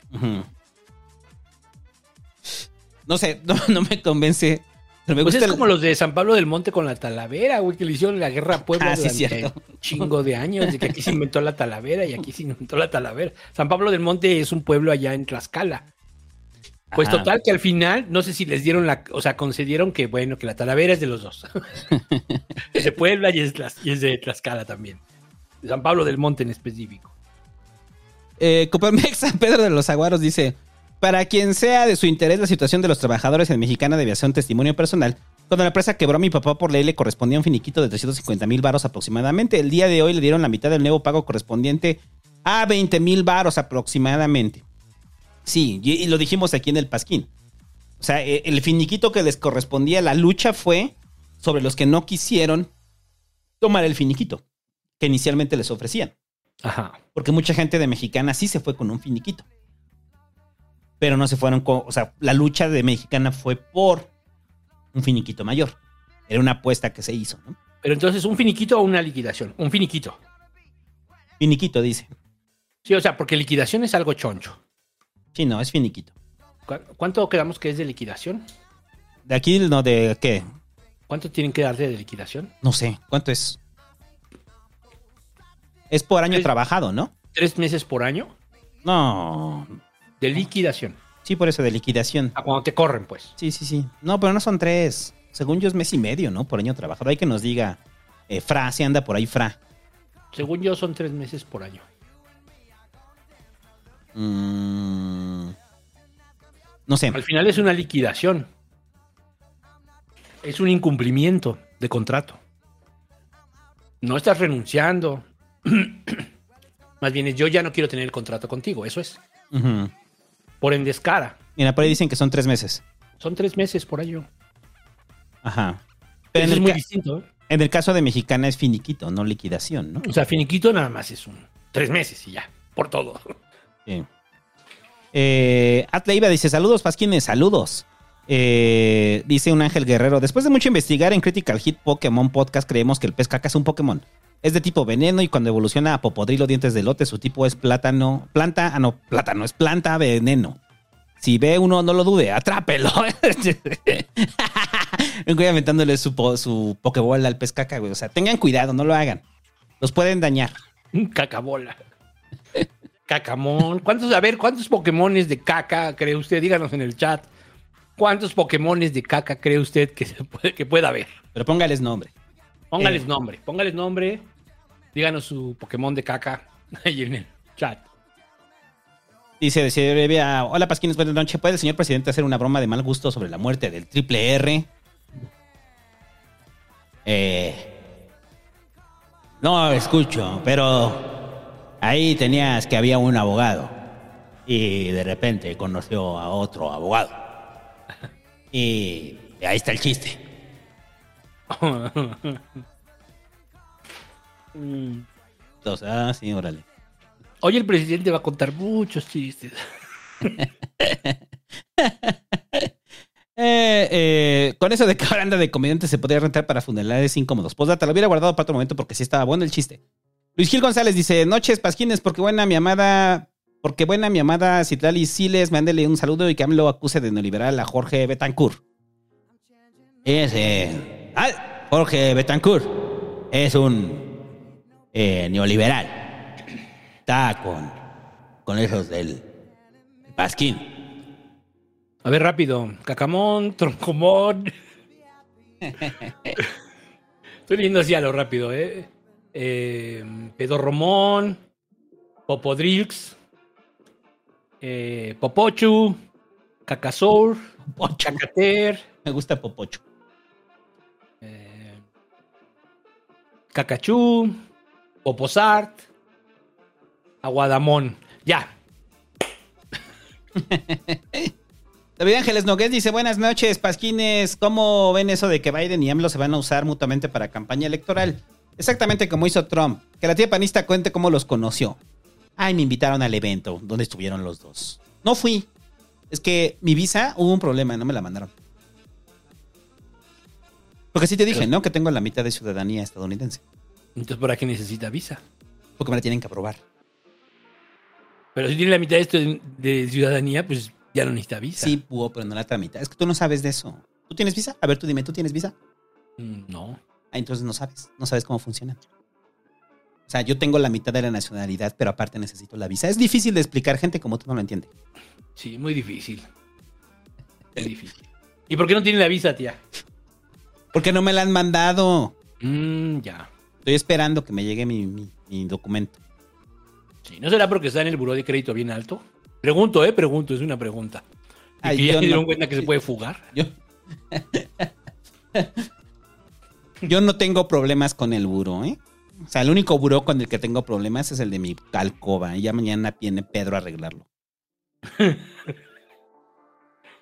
No sé, no, no me convence. Pero me Pues gusta es el- como los de San Pablo del Monte con la Talavera, güey, que le hicieron la guerra a Puebla Ah, sí, durante cierto. un chingo de años, de que aquí se inventó la Talavera y aquí se inventó la Talavera. San Pablo del Monte es un pueblo allá en Tlaxcala. Pues Ajá. total, que al final, no sé si les dieron la, o sea, concedieron que, bueno, que la Talavera es de los dos. es de Puebla y es, Tlax- y es de Tlaxcala también. De San Pablo del Monte en específico. Eh, Coparmex San Pedro de los Aguaros dice: Para quien sea de su interés la situación de los trabajadores en Mexicana debía ser un testimonio personal. Cuando la empresa quebró a mi papá por ley le correspondía un finiquito de 350 mil varos aproximadamente. El día de hoy le dieron la mitad del nuevo pago correspondiente a 20 mil varos aproximadamente. Sí, y, lo dijimos aquí en el Pasquín. O sea, e- el finiquito que les correspondía, la lucha fue sobre los que no quisieron tomar el finiquito que inicialmente les ofrecían. Ajá. Porque mucha gente de mexicana sí se fue con un finiquito. Pero no se fueron con. O sea, la lucha de mexicana fue por un finiquito mayor. Era una apuesta que se hizo, ¿no? Pero entonces, ¿un finiquito o una liquidación? Un finiquito. Finiquito, dice. Sí, o sea, porque liquidación es algo choncho. Sí, no, es finiquito. ¿Cu- ¿Cuánto quedamos que es de liquidación? De aquí, no, de qué? ¿Cuánto tienen que darte de liquidación? No sé. ¿Cuánto es? Es por año trabajado, ¿no? ¿Tres meses por año? No. De liquidación. Sí, por eso, de liquidación. A cuando te corren, pues. Sí, sí, sí. No, pero no son tres. Según yo es mes y medio, ¿no? Por año trabajado. Hay que nos diga. eh, Fra, si anda por ahí, Fra. Según yo, son tres meses por año. Mm, no sé. Al final es una liquidación. Es un incumplimiento de contrato. No estás renunciando. Más bien es yo ya no quiero tener el contrato contigo. Eso es. Ujú. Por ende es cara. Mira, por ahí dicen que son tres meses. Son tres meses por año. Ajá. Pero en Eso es el, muy distinto. ¿eh? en el caso de mexicana es finiquito, no liquidación, ¿no? O sea, finiquito nada más es un tres meses y ya. Por todo. Sí. Eh, Atleiva dice: Saludos, Pasquines, saludos. Eh, dice un ángel guerrero. Después de mucho investigar en Critical Hit Pokémon Podcast, creemos que el pez caca es un Pokémon. Es de tipo veneno y cuando evoluciona a popodrilo dientes de lote, su tipo es plátano. Planta, ah, no, plátano, es planta veneno. Si ve uno, no lo dude, atrápelo. Un güey aventándole su, su pokebola al pez caca, güey. O sea, tengan cuidado, no lo hagan. Los pueden dañar. Cacabola. Cacamón. ¿Cuántos, a ver, cuántos Pokémones de caca cree usted? Díganos en el chat. ¿Cuántos Pokémones de caca cree usted que, se puede, que pueda haber? Pero póngales nombre. Póngales Eh. nombre, póngales nombre. Díganos su Pokémon de caca ahí en el chat. Dice, dice hola Pasquines, buenas noches. ¿Puede el señor presidente hacer una broma de mal gusto sobre la muerte del triple R? Eh, no escucho, pero ahí tenías que había un abogado y de repente conoció a otro abogado. Y ahí está el chiste. Entonces, ah, sí, órale. Hoy el presidente va a contar muchos chistes. Eh, eh, con eso de que ahora anda de comediante se podría rentar para funerales incómodos. Postdata, lo hubiera guardado para otro momento porque sí estaba bueno el chiste. Luis Gil González dice, noches pasquines, porque buena mi amada, porque buena mi amada Citlali Siles, mándele un saludo y que AMLO acuse de neoliberal a Jorge Betancourt. Ese, ah, Jorge Betancourt es un eh, neoliberal. Está con, con esos del pasquín. A ver, rápido. Cacamón, troncomón. Estoy leyendo así a lo rápido, ¿eh? Eh pedorromón, popodrix, eh, popochu, cacasour, chacater, Me gusta Popocho. eh, cacachú, poposart, aguadamón. Ya. David Ángeles Nogués dice, buenas noches, Pasquines. ¿Cómo ven eso de que Biden y AMLO se van a usar mutuamente para campaña electoral? Exactamente como hizo Trump. Que la tía panista cuente cómo los conoció. Ay, me invitaron al evento donde estuvieron los dos. No fui. Es que mi visa hubo un problema, no me la mandaron. Porque sí te dije, ¿no? Que tengo la mitad de ciudadanía estadounidense. Entonces, ¿para qué necesita visa? Porque me la tienen que aprobar. Pero si tiene la mitad de esto de, de ciudadanía, pues ya no necesita visa. Sí, pudo, pero no la otra mitad. Es que tú no sabes de eso. ¿Tú tienes visa? A ver, tú dime, ¿tú tienes visa? Mm, No. Ah, entonces no sabes, no sabes cómo funciona. O sea, yo tengo la mitad de la nacionalidad, pero aparte necesito la visa. Es difícil de explicar, gente como tú no lo entiende. Sí, muy difícil. Muy difícil. ¿Y por qué no tiene la visa, tía? Porque no me la han mandado. Mm, ya. Estoy esperando que me llegue mi, mi- mi documento. Sí, ¿no será porque está en el buró de crédito bien alto? Pregunto, ¿eh? Pregunto, es una pregunta. ¿Y Ay, que ya se dieron no. cuenta que se puede fugar? Yo, yo no tengo problemas con el buró, ¿eh? O sea, el único buró con el que tengo problemas es el de mi alcoba. Y ya mañana viene Pedro a arreglarlo.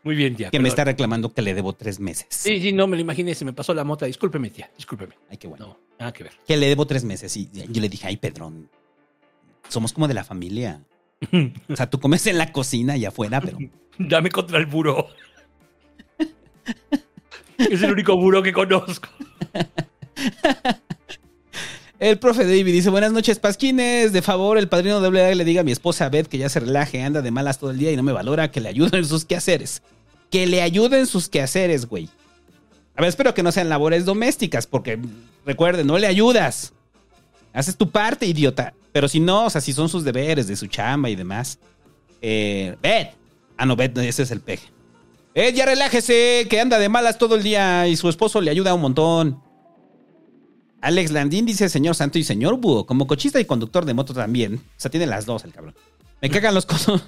Muy bien, tía. Que me está reclamando que le debo tres meses. Sí, sí, no me lo imaginé, se me pasó la mota. Discúlpeme, tía, discúlpeme. Ay, qué bueno. No, nada que ver. Que le debo tres meses. Y yo le dije, ay, Pedro, somos como de la familia. O sea, tú comes en la cocina y afuera, pero Dame contra el buró. es el único buró que conozco. El profe David dice, buenas noches, Pasquines. De favor, el padrino doble A le diga a mi esposa Beth que ya se relaje, anda de malas todo el día y no me valora, que le ayuden en sus quehaceres. Que le ayuden en sus quehaceres, güey. A ver, espero que no sean labores domésticas, porque recuerden, no le ayudas. Haces tu parte, idiota. Pero si no, o sea, si son sus deberes de su chamba y demás. Eh, Beth. Ah, no, Beth, ese es el peje. Beth, ya relájese, que anda de malas todo el día y su esposo le ayuda un montón. Alex Landín dice señor santo y señor búho. Como cochista y conductor de moto también. O sea, tiene las dos el cabrón. Me cagan los cosos.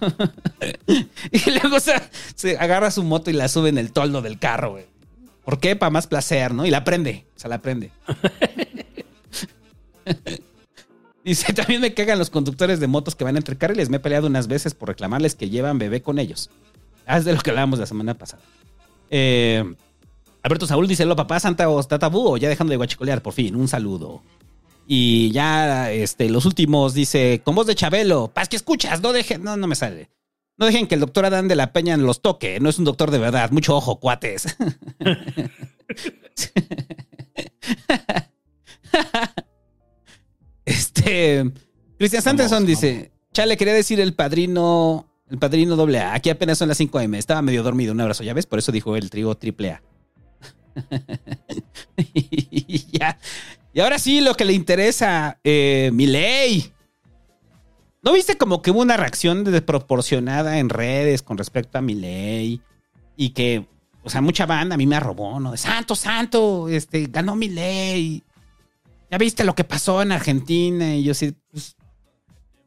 y luego o sea, se agarra su moto y la sube en el toldo del carro, güey. ¿Por qué? Para más placer, ¿no? Y la prende. O sea, la prende. Dice, también me cagan los conductores de motos que van entre carriles. Me he peleado unas veces por reclamarles que llevan bebé con ellos. Ah, es de lo que hablábamos la semana pasada. Eh, Alberto Saúl dice, lo papá Santa o Tata Búho, ya dejando de guachicolear, por fin, un saludo. Y ya, este, los últimos dice, con voz de Chabelo, paz que escuchas, no dejen, no, no me sale. No dejen que el doctor Adán de la Peña los toque, no es un doctor de verdad, mucho ojo, cuates. este, Cristian Sanderson dice, chale, quería decir el padrino El padrino doble A. Aquí apenas son las 5 AM. Estaba medio dormido. Un abrazo, ¿ya ves? Por eso dijo el trigo triple A. y ya. Y ahora sí, lo que le interesa, eh, Milei. ¿No viste como que hubo una reacción desproporcionada en redes con respecto a Milei? Y que, o sea, mucha banda a mí me arrobó, ¿no? De santo, santo, este, ganó Milei. ¿Ya viste lo que pasó en Argentina? Y yo sí, pues,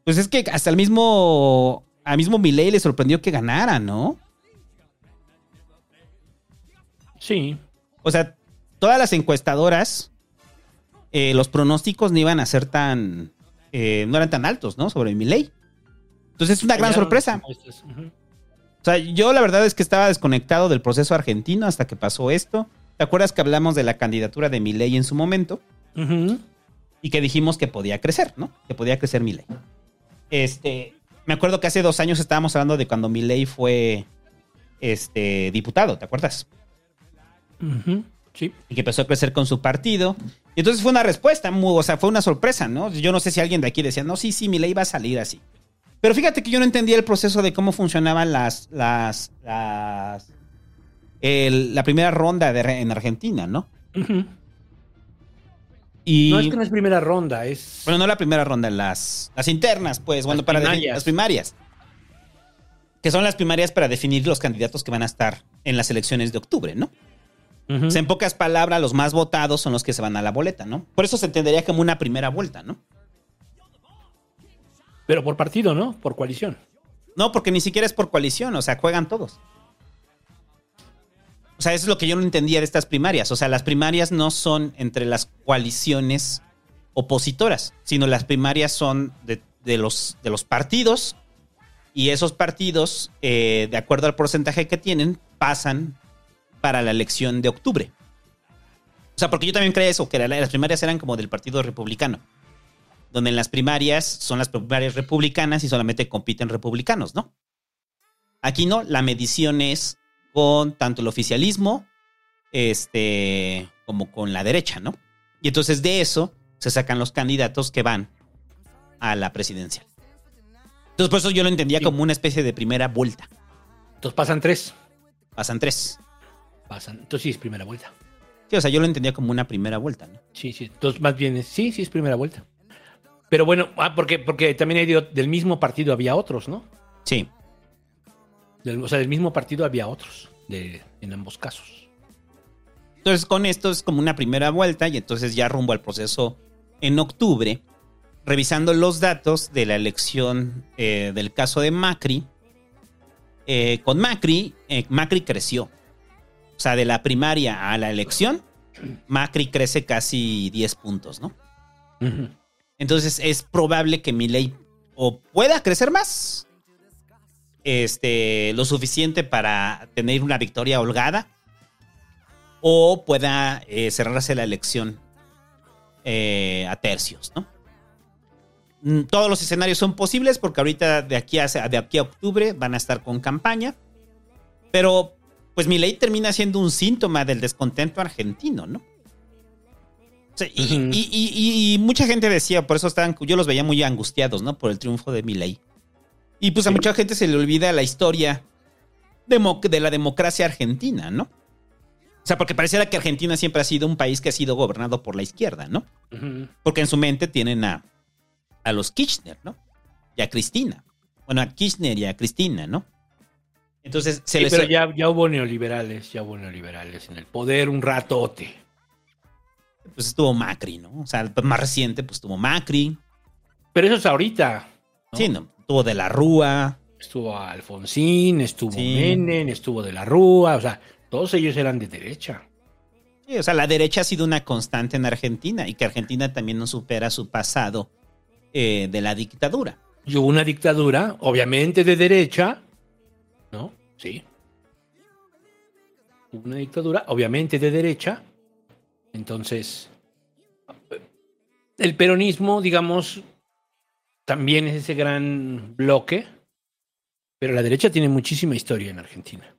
pues es que hasta el mismo, al mismo Milei le sorprendió que ganara, ¿no? Sí. O sea, todas las encuestadoras, eh, los pronósticos no iban a ser tan, eh, no eran tan altos, ¿no? Sobre Milei. Entonces es una gran sorpresa. O sea, yo la verdad es que estaba desconectado del proceso argentino hasta que pasó esto. ¿Te acuerdas que hablamos de la candidatura de Milei en su momento? Y que dijimos que podía crecer, ¿no? Que podía crecer Milei. Este, me acuerdo que hace dos años estábamos hablando de cuando Milei fue este, diputado, ¿te acuerdas? Ujú. Sí. Y que empezó a crecer con su partido. Y entonces fue una respuesta, muy- o sea, fue una sorpresa, ¿no? Yo no sé si alguien de aquí decía, no, sí, sí, Milei va a salir así. Pero fíjate que yo no entendía el proceso de cómo funcionaban las, las, las, el- la primera ronda de, en Argentina, ¿no? Ujú. Y, No es que no es primera ronda, es. Bueno, no la primera ronda, las, las internas, pues, bueno, Las para definir- primarias. las primarias. Que son las primarias para definir los candidatos que van a estar en las elecciones de octubre, ¿no? O sea, en pocas palabras, los más votados son los que se van a la boleta, ¿no? Por eso se entendería como una primera vuelta, ¿no? Pero por partido, ¿no? Por coalición. No, porque ni siquiera es por coalición, o sea, juegan todos. O sea, eso es lo que yo no entendía de estas primarias. O sea, las primarias no son entre las coaliciones opositoras, sino las primarias son de, de los, de los partidos y esos partidos, eh, de acuerdo al porcentaje que tienen, pasan para la elección de octubre. O sea, porque yo también creía eso, que la- las primarias eran como del Partido Republicano, donde en las primarias son las primarias republicanas y solamente compiten republicanos, ¿no? Aquí no, la medición es con tanto el oficialismo este, como con la derecha, ¿no? Y entonces de eso se sacan los candidatos que van a la presidencial. Entonces por eso yo lo entendía Sí. como una especie de primera vuelta. Entonces pasan tres. Pasan tres. Pasan. Entonces sí es primera vuelta. Sí, o sea, yo lo entendía como una primera vuelta, ¿no? Sí, sí. Entonces más bien es- sí, sí es primera vuelta. Pero bueno, ah, porque, porque también hay de- del mismo partido había otros, ¿no? Sí. Del- o sea, del mismo partido había otros de, en ambos casos. Entonces, con esto es como una primera vuelta y entonces ya rumbo al proceso en octubre, revisando los datos de la elección eh, del caso de Macri. eh, con Macri, eh, Macri creció. O sea, de la primaria a la elección, Macri crece casi 10 puntos, ¿no? Entonces es probable que Milei o pueda crecer más, este, lo suficiente para tener una victoria holgada, o pueda eh, cerrarse la elección eh, a tercios, ¿no? Mm, Todos los escenarios son posibles porque ahorita de aquí a, de aquí a octubre van a estar con campaña, pero pues Milei termina siendo un síntoma del descontento argentino, ¿no? O sea, y, Ujú. y- y- y mucha gente decía, por eso estaban, yo los veía muy angustiados, ¿no? Por el triunfo de Milei. Y pues a Sí. mucha gente se le olvida la historia de la democracia argentina, ¿no? O sea, porque pareciera que Argentina siempre ha sido un país que ha sido gobernado por la izquierda, ¿no? Porque en su mente tienen a, a los Kirchner, ¿no? Y a Cristina. Bueno, a Kirchner y a Cristina, ¿no? Entonces se Sí, les... pero ya, ya hubo neoliberales, ya hubo neoliberales en el poder un ratote. Pues estuvo Macri, ¿no? O sea, más reciente, pues tuvo Macri. Pero eso es ahorita. ¿no? Sí, ¿no? Tuvo de la Rúa. Estuvo Alfonsín, estuvo Sí. Menem, estuvo de la Rúa, o sea, todos ellos eran de derecha. Sí, o sea, la derecha ha sido una constante en Argentina y que Argentina también no supera su pasado eh, de la dictadura. Y hubo una dictadura, obviamente de derecha, ¿no? Sí. Hubo una dictadura, obviamente de derecha. Entonces, el peronismo, digamos, también es ese gran bloque, pero la derecha tiene muchísima historia en Argentina.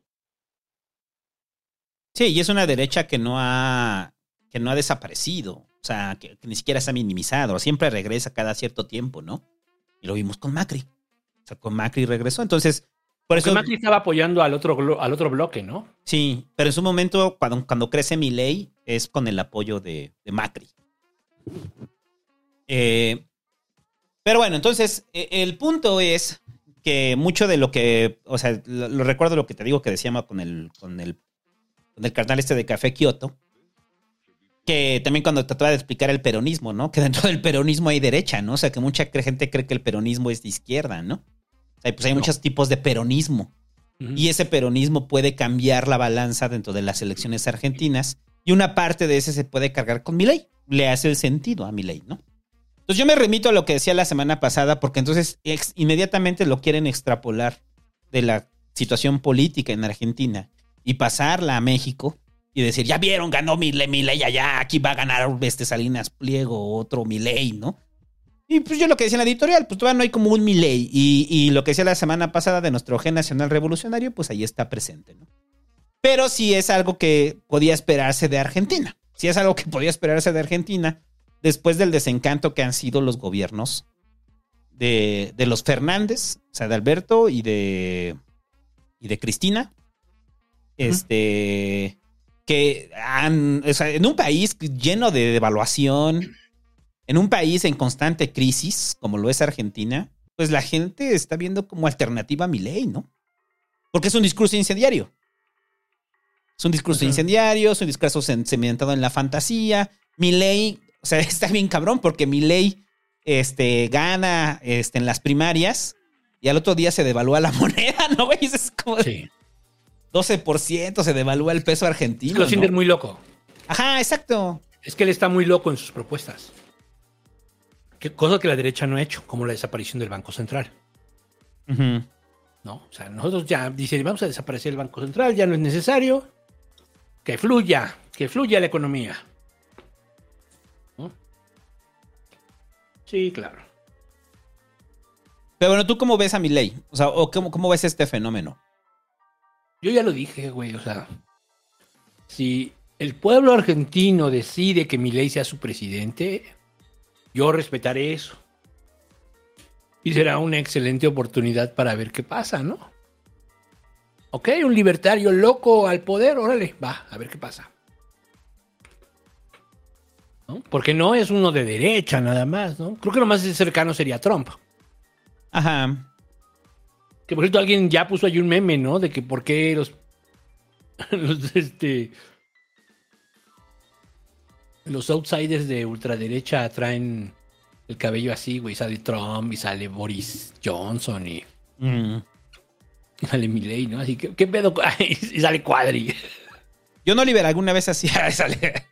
Sí, y es una derecha que no ha, que no ha desaparecido. O sea, que, que ni siquiera se ha minimizado. Siempre regresa cada cierto tiempo, ¿no? Y lo vimos con Macri. O sea, con Macri regresó. Entonces, Por Porque eso, Macri estaba apoyando al otro, al otro bloque, ¿no? sí, pero en su momento, cuando, cuando crece mi ley, es con el apoyo de, de Macri. Eh, pero bueno, entonces, e- el punto es que mucho de lo que, o sea, lo, lo recuerdo lo que te digo que decíamos con el, con el, con el carnal este de Café Kioto, que también cuando trataba de explicar el peronismo, ¿no? Que dentro del peronismo hay derecha, ¿no? O sea, que mucha gente cree que el peronismo es de izquierda, ¿no? O sea, pues hay muchos tipos de peronismo. Y ese peronismo puede cambiar la balanza dentro de las elecciones argentinas y una parte de ese se puede cargar con mi ley. Le hace el sentido a mi ley, ¿no? Entonces yo me remito a lo que decía la semana pasada porque entonces inmediatamente lo quieren extrapolar de la situación política en Argentina y pasarla a México y decir, ya vieron, ganó mi mi ley allá, aquí va a ganar este Salinas Pliego, otro mi ley, ¿no? Y pues yo lo que decía en la editorial, pues todavía no hay como un Milei. Y, y lo que decía la semana pasada de nuestro gen nacional revolucionario, pues ahí está presente, ¿no? Pero sí es algo que podía esperarse de Argentina. Sí es algo que podía esperarse de Argentina después del desencanto que han sido los gobiernos de, de los Fernández, o sea, de Alberto y de, y de Cristina. Este. Que han. O sea, en un país lleno de devaluación, en un país en constante crisis, como lo es Argentina, pues la gente está viendo como alternativa a mi ley, ¿no? Porque es un discurso incendiario. Es un discurso incendiario, es un discurso cem- cementado en la fantasía. Mi ley, o sea, está bien cabrón porque mi ley este, gana este, en las primarias y al otro día se devalúa la moneda, ¿no? güey? Es como 12% se devalúa el peso argentino. Es que lo ¿no? muy loco. Ajá, exacto. Es que él está muy loco en sus propuestas. Que cosa que la derecha no ha hecho, como la desaparición del Banco Central. ¿no? O sea, nosotros ya dicen, vamos a desaparecer el Banco Central, ya no es necesario. Que fluya, que fluya la economía. Sí, claro. Pero bueno, ¿tú cómo ves a mi ley? O sea, ¿o cómo, cómo ves este fenómeno? Yo ya lo dije, güey, o sea, si el pueblo argentino decide que Milei sea su presidente, yo respetaré eso. Y será una excelente oportunidad para ver qué pasa, ¿no? Ok, un libertario loco al poder, órale, va, a ver qué pasa. ¿No? Porque no es uno de derecha nada más, ¿no? Creo que lo más cercano sería Trump. Ajá. Que por cierto, alguien ya puso ahí un meme, ¿no? De que por qué los. los este. Los outsiders de ultraderecha traen el cabello así, güey. Sale Trump y sale Boris Johnson y Mm. sale Milley, ¿no? Así que, ¿qué pedo? y sale Cuadri. Yo no Oliver alguna vez hacía. sale.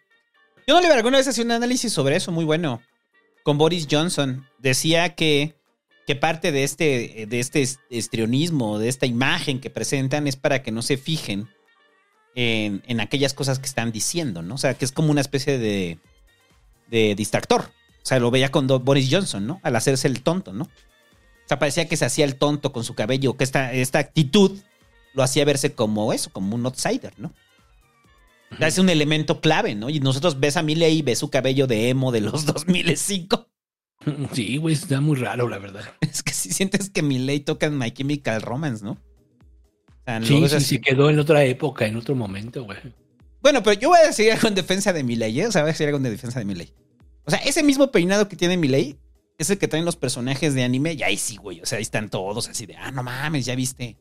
Yo no Oliver alguna vez hacía un análisis sobre eso muy bueno. Con Boris Johnson. Decía que, que parte de este, de este estrionismo, de esta imagen que presentan, es para que no se fijen en, en aquellas cosas que están diciendo, ¿no? O sea, que es como una especie de, de distractor. O sea, lo veía con Boris Johnson, ¿no? Al hacerse el tonto, ¿no? O sea, parecía que se hacía el tonto con su cabello, que esta, esta actitud lo hacía verse como eso, como un outsider, ¿no? O sea, es un elemento clave, ¿no? Y nosotros ves a Miley y ves su cabello de emo de los 2005. Sí, güey, está muy raro, la verdad. Es que si sientes que Miley toca en My Chemical Romance, ¿no? O sea, Sí, sí, quedó en otra época, en otro momento, güey. Bueno, pero yo voy a decir algo en defensa de Miley, ¿eh? O sea, voy a decir algo en defensa de Miley. O sea, ese mismo peinado que tiene Miley es el que traen los personajes de anime. Y ahí sí, güey. O sea, ahí están todos así de, ah, no mames, ya viste.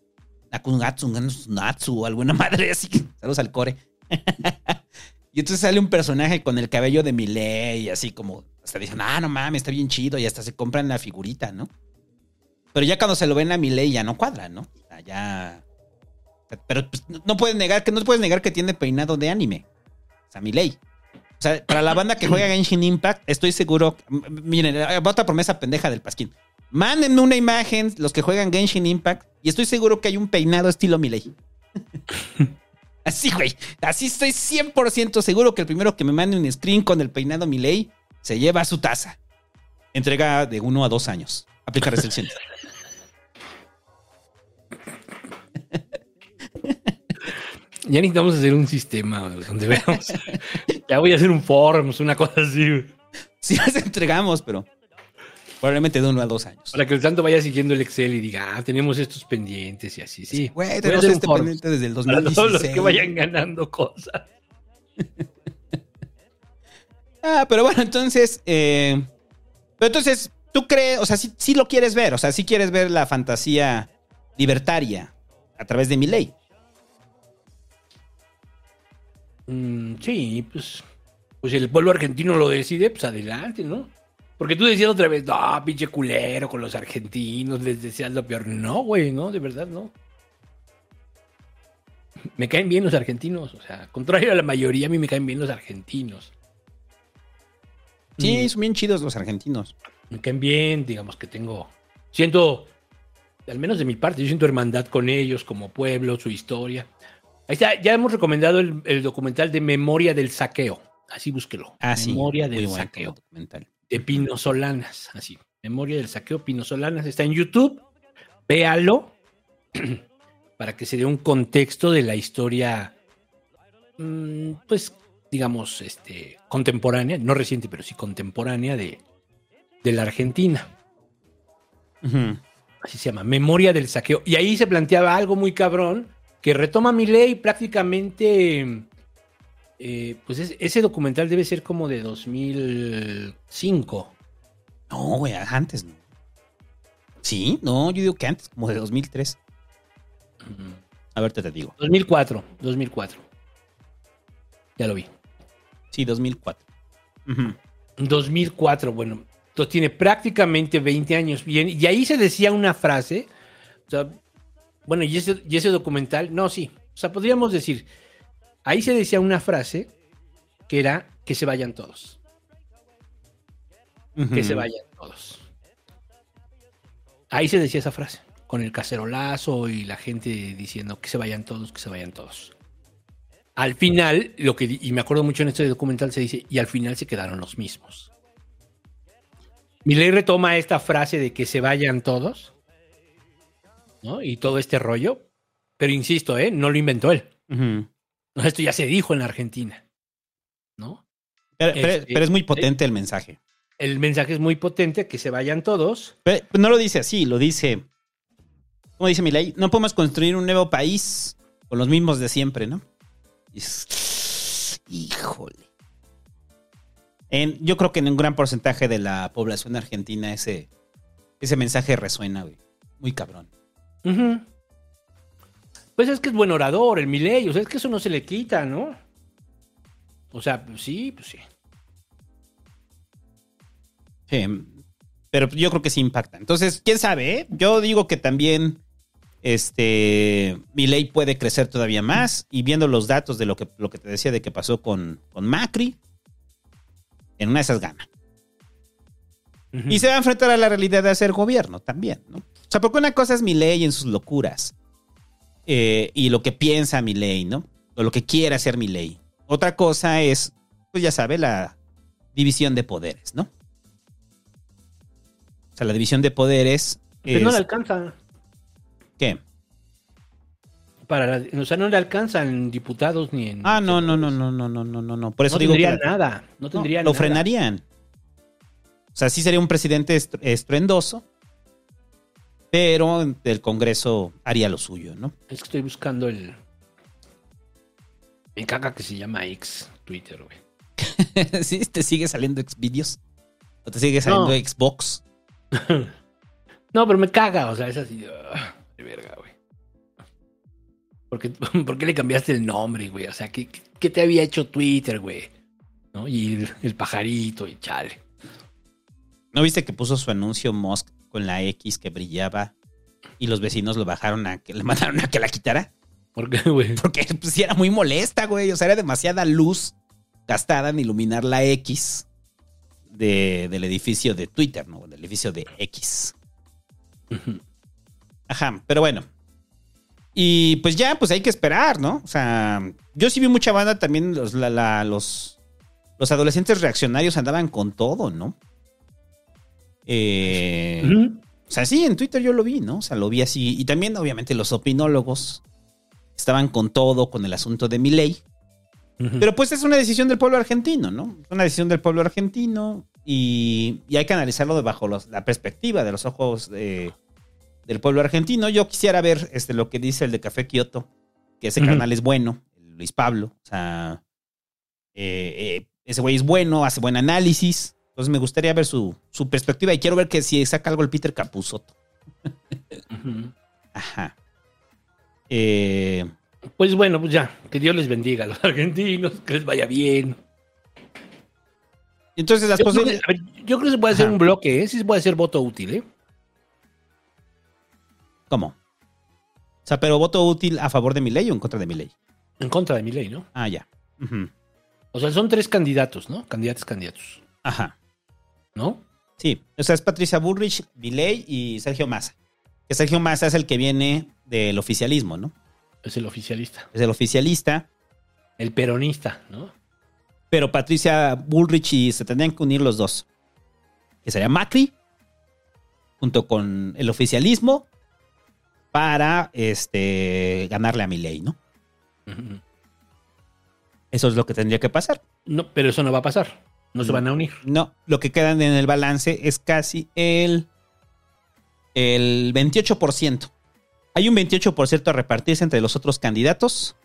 Nakungatsu, Natsu, alguna madre así. Saludos al core. y entonces sale un personaje con el cabello de Miley, así como, hasta dicen, ah, no mames, está bien chido. Y hasta se compran la figurita, ¿no? Pero ya cuando se lo ven a Miley ya no cuadra, ¿no? O sea, ya. Pero pues, no- puedes negar que no puedes negar que tiene peinado de anime. O sea, Miley. O sea, para la banda que juega Genshin Impact, estoy seguro. Miren, eh, otra promesa pendeja del Pasquín. Mándenme una imagen, los que juegan Genshin Impact, y estoy seguro que hay un peinado estilo Miley. Así, güey. Así estoy 100% seguro que el primero que me mande un screen con el peinado Miley se lleva su taza. Entrega de uno a dos años. Aplica restricciones. Ya necesitamos hacer un sistema donde veamos. ya voy a hacer un forums, una cosa así. Sí las entregamos, pero. Probablemente de uno a dos años. Para que el santo vaya siguiendo el Excel y diga, ah, tenemos estos pendientes y así. Sí, Güey, tenemos este pendiente desde el Para todos los 2016. que vayan ganando cosas. Ah, pero bueno, entonces. eh, pero entonces, ¿tú crees? O sea, sí, sí lo quieres ver. O sea, sí quieres ver la fantasía libertaria a través de mi ley. Mm, sí, pues, pues el pueblo argentino lo decide, pues adelante, ¿no? Porque tú decías otra vez, no, pinche culero con los argentinos, les deseas lo peor. No, güey, no, de verdad, no. Me caen bien los argentinos, o sea, contrario a la mayoría, a mí me caen bien los argentinos. Sí, Mm. son bien chidos los argentinos. me caen bien, digamos que tengo, siento, al menos de mi parte, yo siento hermandad con ellos como pueblo, su historia. Ahí está, ya hemos recomendado el, el documental de Memoria del Saqueo, así búsquelo. Ah. Memoria del Saqueo, documental. De Pino Solanas, así. Memoria del Saqueo, Pino Solanas, está en YouTube, véalo, para que se dé un contexto de la historia, mm, pues, digamos, este, contemporánea, no reciente, pero sí contemporánea de, de la Argentina. Así se llama, Memoria del Saqueo. Y ahí se planteaba algo muy cabrón que retoma mi ley prácticamente. Eh, pues es- ese documental debe ser como de 2005. No, güey, antes no. Sí, no, yo digo que antes, como de 2003. A ver, te, te digo. 2004, 2004. Ya lo vi. Sí, 2004. Ujú. 2004, bueno, entonces tiene prácticamente 20 años. Bien, y ahí se decía una frase, o sea, bueno, y ese, y ese documental, no, sí, o sea, podríamos decir, ahí se decía una frase que era que se vayan todos, que se vayan todos. Ahí se decía esa frase, con el cacerolazo y la gente diciendo que se vayan todos, que se vayan todos. Al final, lo que, y me acuerdo mucho en este documental, se dice, y al final se quedaron los mismos. Milei retoma esta frase de que se vayan todos, ¿no? Y todo este rollo, pero insisto, ¿eh? No lo inventó él. No, Esto ya se dijo en la Argentina, ¿no? Pero, pero- Este, pero es muy potente el mensaje. El mensaje es muy potente, que se vayan todos. Pero no lo dice así, lo dice. Como dice mi ley, no podemos construir un nuevo país con los mismos de siempre, ¿no? Híjole. En- yo creo que en un gran porcentaje de la población argentina ese, ese mensaje resuena, güey. Muy cabrón. Pues es que es buen orador, el Milei, o sea, es que eso no se le quita, ¿no? O sea, pues sí, pues sí. Sí, pero yo creo que sí impacta. Entonces, quién sabe, ¿eh? Yo digo que también este mi ley puede crecer todavía más. Y viendo los datos de lo que, lo que te decía de que pasó con, con Macri, en una de esas gana. Y se va a enfrentar a la realidad de hacer gobierno también, ¿no? O sea, porque una cosa es mi ley en sus locuras. Eh, y lo que piensa mi ley, ¿no? O lo que quiere hacer mi ley. Otra cosa es, pues ya sabe, la división de poderes, ¿no? O sea, la división de poderes. Pero es- no le alcanza. ¿Qué? Para la- o sea, no le alcanzan diputados ni en. Ah, no, no, no, no, no, no, no, no, no. Por eso no digo tendría que nada. No tendría lo nada. frenarían. O sea, sí sería un presidente est- estruendoso, pero el Congreso haría lo suyo, ¿no? Es que estoy buscando el. Me caga que se llama X Twitter, güey. ¿Sí? ¿Te sigue saliendo Xvideos? ¿O te sigue saliendo No. Xbox? No, pero me caga, o sea, es así. ah, de verga, güey. ¿Por qué, por qué le cambiaste el nombre, güey? O sea, ¿qué, qué te había hecho Twitter, güey? ¿No? Y el, el pajarito y chale. ¿No viste que puso su anuncio Musk con la X que brillaba y los vecinos lo bajaron a que le mandaron a que la quitara? ¿Por qué, güey? Porque pues, era muy molesta, güey. O sea, era demasiada luz gastada en iluminar la X de- del edificio de Twitter, ¿no? Del edificio de X. Ajá, pero bueno. Y pues ya, pues hay que esperar, ¿no? O sea, yo sí vi mucha banda también, los, la- la- los, los adolescentes reaccionarios andaban con todo, ¿no? Eh. O sea, sí, en Twitter yo lo vi, ¿no? O sea, lo vi así. Y también, obviamente, los opinólogos estaban con todo, con el asunto de mi ley. Pero pues es una decisión del pueblo argentino, ¿no? Es una decisión del pueblo argentino. y, y hay que analizarlo de bajo los- la perspectiva de los ojos de- del pueblo argentino. Yo quisiera ver este, lo que dice el de Café Kioto, que ese Ujú. canal es bueno, Luis Pablo. O sea, eh, eh, ese güey es bueno, hace buen análisis. Entonces me gustaría ver su, su perspectiva y quiero ver que si saca algo el Peter Capusotto. Ujú. Ajá. Eh, Pues bueno, pues ya, que Dios les bendiga a los argentinos, que les vaya bien. entonces las Yo creo, que, posibilidades... a ver, yo creo que se puede hacer un bloque, ¿eh? Sí se puede hacer voto útil, ¿eh? ¿Cómo? O sea, pero voto útil a favor de mi ley o en contra de mi ley. En contra de mi ley, ¿no? Ah, ya. O sea, son tres candidatos, ¿no? Candidatos, candidatos, Ajá. ¿No? Sí, o sea, es Patricia Bullrich, Milei y Sergio Massa. Que Sergio Massa es el que viene del oficialismo, ¿no? Es el oficialista. Es el oficialista, El peronista, ¿no? pero Patricia Bullrich y se tendrían que unir los dos. Que sería Macri, junto con el oficialismo, para este, ganarle a Milei, ¿no? Eso es lo que tendría que pasar. No, pero eso no va a pasar. No se van a unir. No, lo que queda en el balance es casi el, el 28%. Hay un 28% a repartirse entre los otros candidatos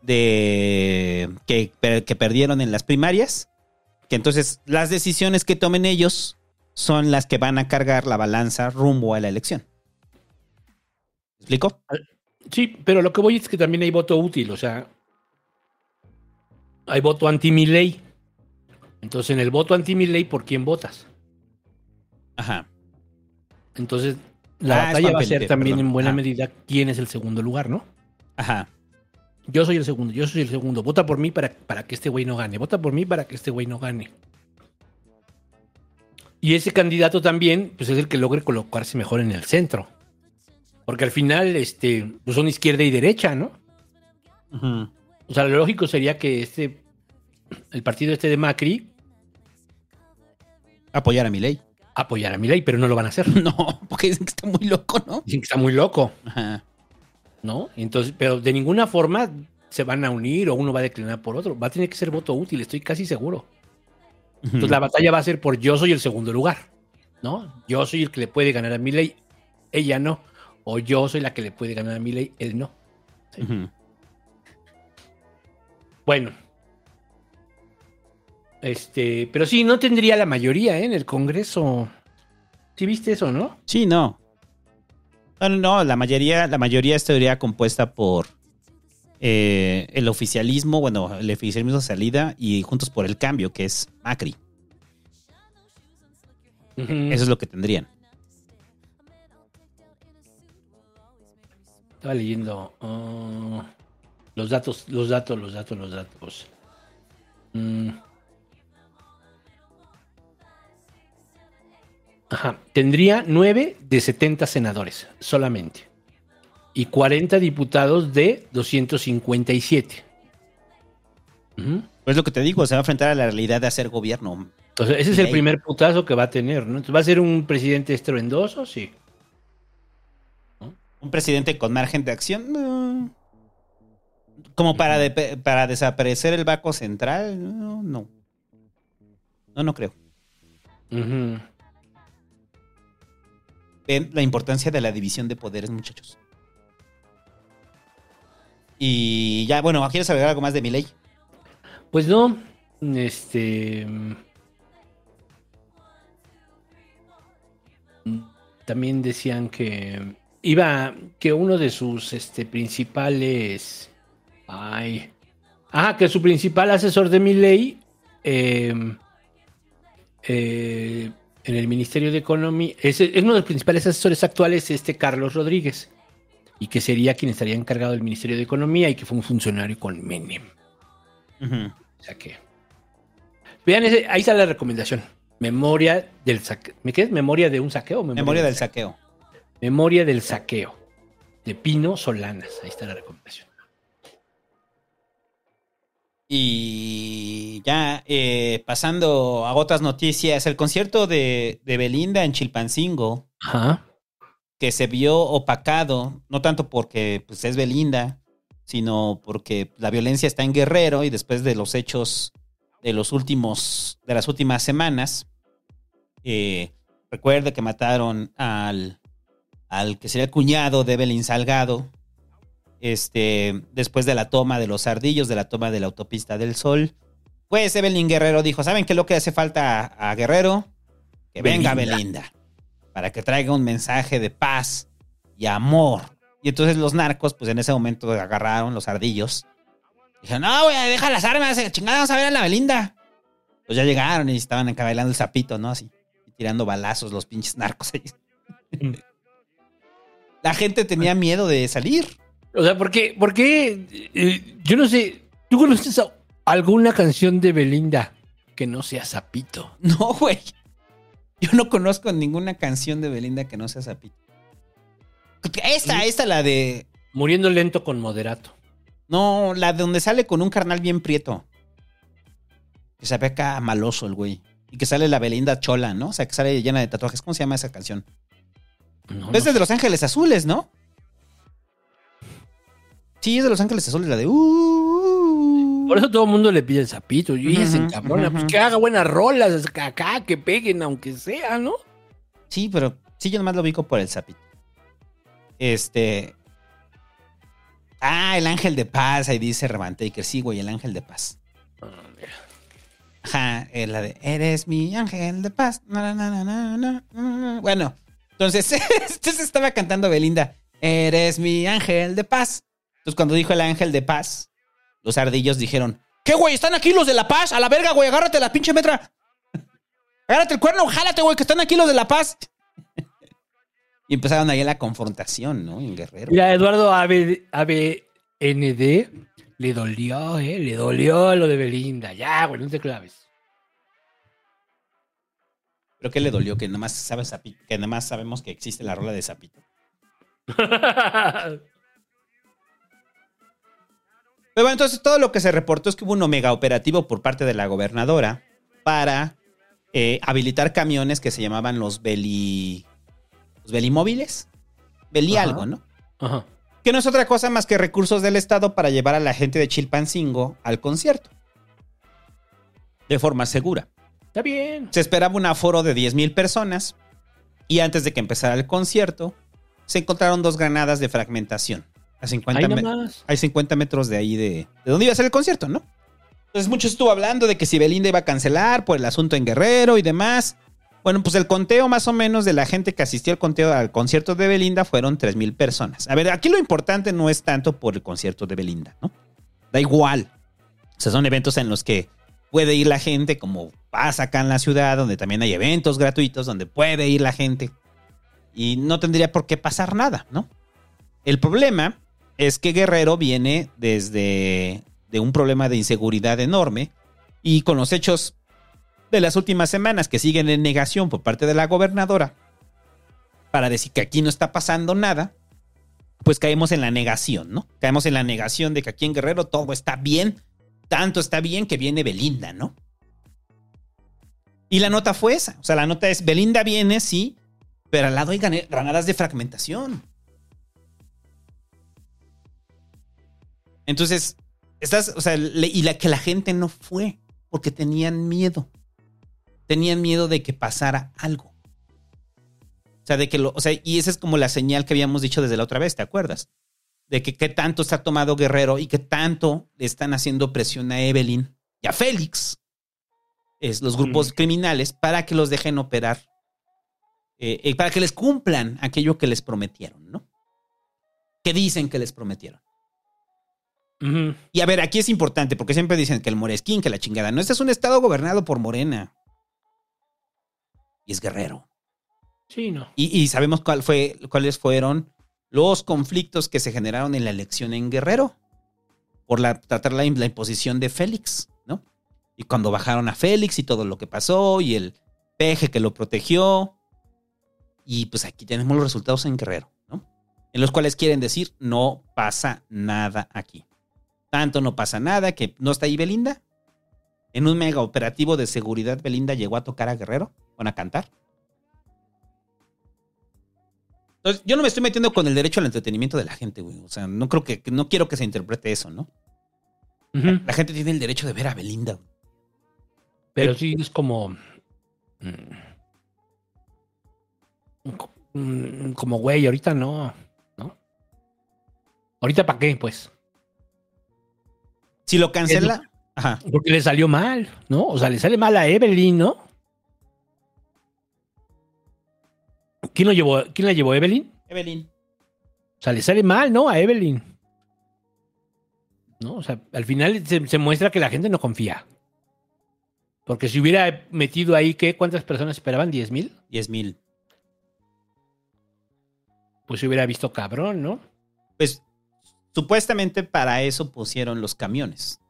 de que, que perdieron en las primarias. Que entonces las decisiones que tomen ellos son las que van a cargar la balanza rumbo a la elección. ¿Me ¿Explico? Sí, pero lo que voy es que también hay voto útil, o sea, hay voto anti mi ley. Entonces, en el voto anti mi ley, ¿por quién votas? Ajá. Entonces, la Ah, batalla va a ser también perdón. en buena Ajá. medida quién es el segundo lugar, ¿no? Ajá. Yo soy el segundo, yo soy el segundo. Vota por mí para, para que este güey no gane. Vota por mí para que este güey no gane. Y ese candidato también, pues es el que logre colocarse mejor en el centro. Porque al final, este, pues son izquierda y derecha, ¿no? Ujú. O sea, lo lógico sería que este, el partido este de Macri Apoyar a mi ley. apoyara a Milei, pero no lo van a hacer. No, porque dicen que está muy loco, ¿no? Dicen que está muy loco, Ajá. ¿no? Entonces, pero de ninguna forma se van a unir o uno va a declinar por otro. Va a tener que ser voto útil, estoy casi seguro. Entonces la batalla va a ser por yo soy el segundo lugar, ¿no? Yo soy el que le puede ganar a Milei, ella no. O yo soy la que le puede ganar a Milei, él no. Bueno. Este, pero sí, no tendría la mayoría ¿eh? en el Congreso. ¿Sí viste eso, no? Sí, no. No, no, no, la mayoría, la mayoría estaría compuesta por eh, el oficialismo, bueno, el oficialismo de salida y Juntos por el Cambio, que es Macri. Eso es lo que tendrían. Estaba leyendo ah, los datos, los datos, los datos, los datos. Mm. Ajá, tendría 9 de 70 senadores solamente. Y 40 diputados de 257. Ujú. Pues lo que te digo, se va a enfrentar a la realidad de hacer gobierno. Entonces, ese es el primer putazo que va a tener, ¿no? Entonces, ¿Va a ser un presidente estruendoso? Sí. Un presidente con margen de acción. no. Como para, de- para desaparecer el Banco Central, no, no. No, no creo. Ujú. Ven la importancia de la división de poderes, muchachos. Y ya, bueno, ¿quieres agregar algo más de mi ley? Pues no, este... También decían que iba, que uno de sus este, principales... Ay. Ah, que su principal asesor de mi ley en el Ministerio de Economía, es, es uno de los principales asesores actuales, este Carlos Rodríguez, y que sería quien estaría encargado del Ministerio de Economía y que fue un funcionario con Menem. Ujú. O sea que. Vean, ese- ahí está la recomendación. Memoria del saqueo. ¿Me qué es? ¿Memoria de un saqueo? Memoria del saqueo. Memoria del saqueo. De Pino Solanas. Ahí está la recomendación. Y ya eh, pasando a otras noticias, el concierto de, de Belinda en Chilpancingo, Ajá. que se vio opacado, no tanto porque pues, es Belinda, sino porque la violencia está en Guerrero y después de los hechos de los últimos, de las últimas semanas. Eh, recuerde que mataron al, al que sería el cuñado de Evelyn Salgado. Este, después de la toma de los ardillos, de la toma de la autopista del sol. Pues Evelyn Guerrero dijo: ¿Saben qué es lo que hace falta a, a Guerrero? Que venga Belinda. Para que traiga un mensaje de paz y amor. Y entonces los narcos, pues en ese momento agarraron los ardillos. Dijeron, no, güey, deja las armas, eh, chingada, vamos a ver a la Belinda. Pues ya llegaron y estaban acá bailando el sapito, ¿no? Así, y tirando balazos los pinches narcos ahí. La gente tenía miedo de salir. O sea, ¿por qué? ¿Por qué? Eh, yo no sé. ¿Tú conoces a- alguna canción de Belinda que no sea Zapito? No, güey. Yo no conozco ninguna canción de Belinda que no sea sapito. Esta, esta, la de. Muriendo lento con moderato. No, la de donde sale con un carnal bien prieto. Que se ve acá maloso el güey. Y que sale la Belinda chola, ¿no? O sea, que sale llena de tatuajes. ¿Cómo se llama esa canción? No, es no de Los Ángeles Azules, ¿no? Sí, es de Los Ángeles Azules, la de... uh, Por eso todo el mundo le pide el Zapito. Y ella se Ujú, encabrona. Pues que haga buenas rolas que acá, que peguen, aunque sea, ¿no? Sí, pero sí, yo nomás lo ubico por el sapito. Este... Ah, el ángel de paz, ahí dice Revantaker. Sí, güey, el ángel de paz. Ajá, es la de Eres mi ángel de paz. Na, na, na. Bueno, entonces, entonces estaba cantando Belinda. Eres mi ángel de paz. Entonces, cuando dijo el ángel de paz, los ardillos dijeron: ¿Qué, güey? ¿Están aquí los de la paz? A la verga, güey, agárrate la pinche metra. Agárrate el cuerno, jálate, güey, que están aquí los de la paz. y empezaron ahí la confrontación, ¿no? En Guerrero. Mira, Eduardo AB, ABND le dolió, ¿eh? Le dolió lo de Belinda. Ya, güey, no te claves. Creo que le dolió que nada más sabe Zapito, que nada más sabemos que existe la rola de Zapito. Pero bueno, entonces todo lo que se reportó es que hubo un mega operativo por parte de la gobernadora para eh, habilitar camiones que se llamaban los beli. los belimóviles. Beli Ajá. algo, ¿no? Ajá. Que no es otra cosa más que recursos del Estado para llevar a la gente de Chilpancingo al concierto. De forma segura. Está bien. Se esperaba un aforo de 10.000 personas y antes de que empezara el concierto, se encontraron dos granadas de fragmentación. A 50 Ahí me- nomás. hay 50 metros de ahí de, de donde iba a ser el concierto, ¿no? Entonces mucho estuvo hablando de que si Belinda iba a cancelar por el asunto en Guerrero y demás. Bueno, pues el conteo más o menos de la gente que asistió al conteo al concierto de Belinda fueron 3.000 personas. A ver, aquí lo importante no es tanto por el concierto de Belinda, ¿no? Da igual. O sea, son eventos en los que puede ir la gente, como pasa acá en la ciudad, donde también hay eventos gratuitos, donde puede ir la gente. Y no tendría por qué pasar nada, ¿no? El problema es que Guerrero viene desde de un problema de inseguridad enorme y con los hechos de las últimas semanas que siguen en negación por parte de la gobernadora para decir que aquí no está pasando nada, pues caemos en la negación, ¿no? Caemos en la negación de que aquí en Guerrero todo está bien, tanto está bien que viene Belinda, ¿no? Y la nota fue esa, o sea, la nota es Belinda viene, sí, pero al lado hay granadas de fragmentación. Entonces, estás, o sea, le- y la que la gente no fue porque tenían miedo. Tenían miedo de que pasara algo. O sea, de que lo, o sea, y esa es como la señal que habíamos dicho desde la otra vez, ¿te acuerdas? De que qué tanto está tomado Guerrero y qué tanto le están haciendo presión a Evelyn y a Félix, es los grupos criminales, para que los dejen operar, eh, eh, para que les cumplan aquello que les prometieron, ¿no? Que dicen que les prometieron. Y a ver, aquí es importante porque siempre dicen que el Moresquín, que la chingada. No, este es un estado gobernado por Morena. Y es guerrero. Sí, no. Y, y sabemos cuál fue, cuáles fueron los conflictos que se generaron en la elección en Guerrero. Por la, tratar la, la imposición de Félix, ¿no? Y cuando bajaron a Félix y todo lo que pasó y el peje que lo protegió. Y pues aquí tenemos los resultados en Guerrero, ¿no? En los cuales quieren decir, no pasa nada aquí. Tanto no pasa nada que no está ahí Belinda. En un mega operativo de seguridad, Belinda llegó a tocar a Guerrero, van a cantar. Entonces, yo no me estoy metiendo con el derecho al entretenimiento de la gente, güey. O sea, no creo que, no quiero que se interprete eso, ¿no? La gente tiene el derecho de ver a Belinda. güey. Pero sí es como. mm, co- mm, Como, güey, ahorita no. ¿No? ¿Ahorita para qué? Pues. Si lo cancela. Ajá. Porque le salió mal, ¿no? O sea, le sale mal a Evelyn, ¿no? ¿Quién lo llevó? ¿Quién la llevó? ¿Evelyn? Evelyn. O sea, le sale mal, ¿no? A Evelyn. ¿No? O sea, al final se, se muestra que la gente no confía. Porque si hubiera metido ahí, ¿qué? ¿Cuántas personas esperaban? ¿10 mil? 10 mil. Pues se hubiera visto cabrón, ¿no? Pues supuestamente para eso pusieron los camiones.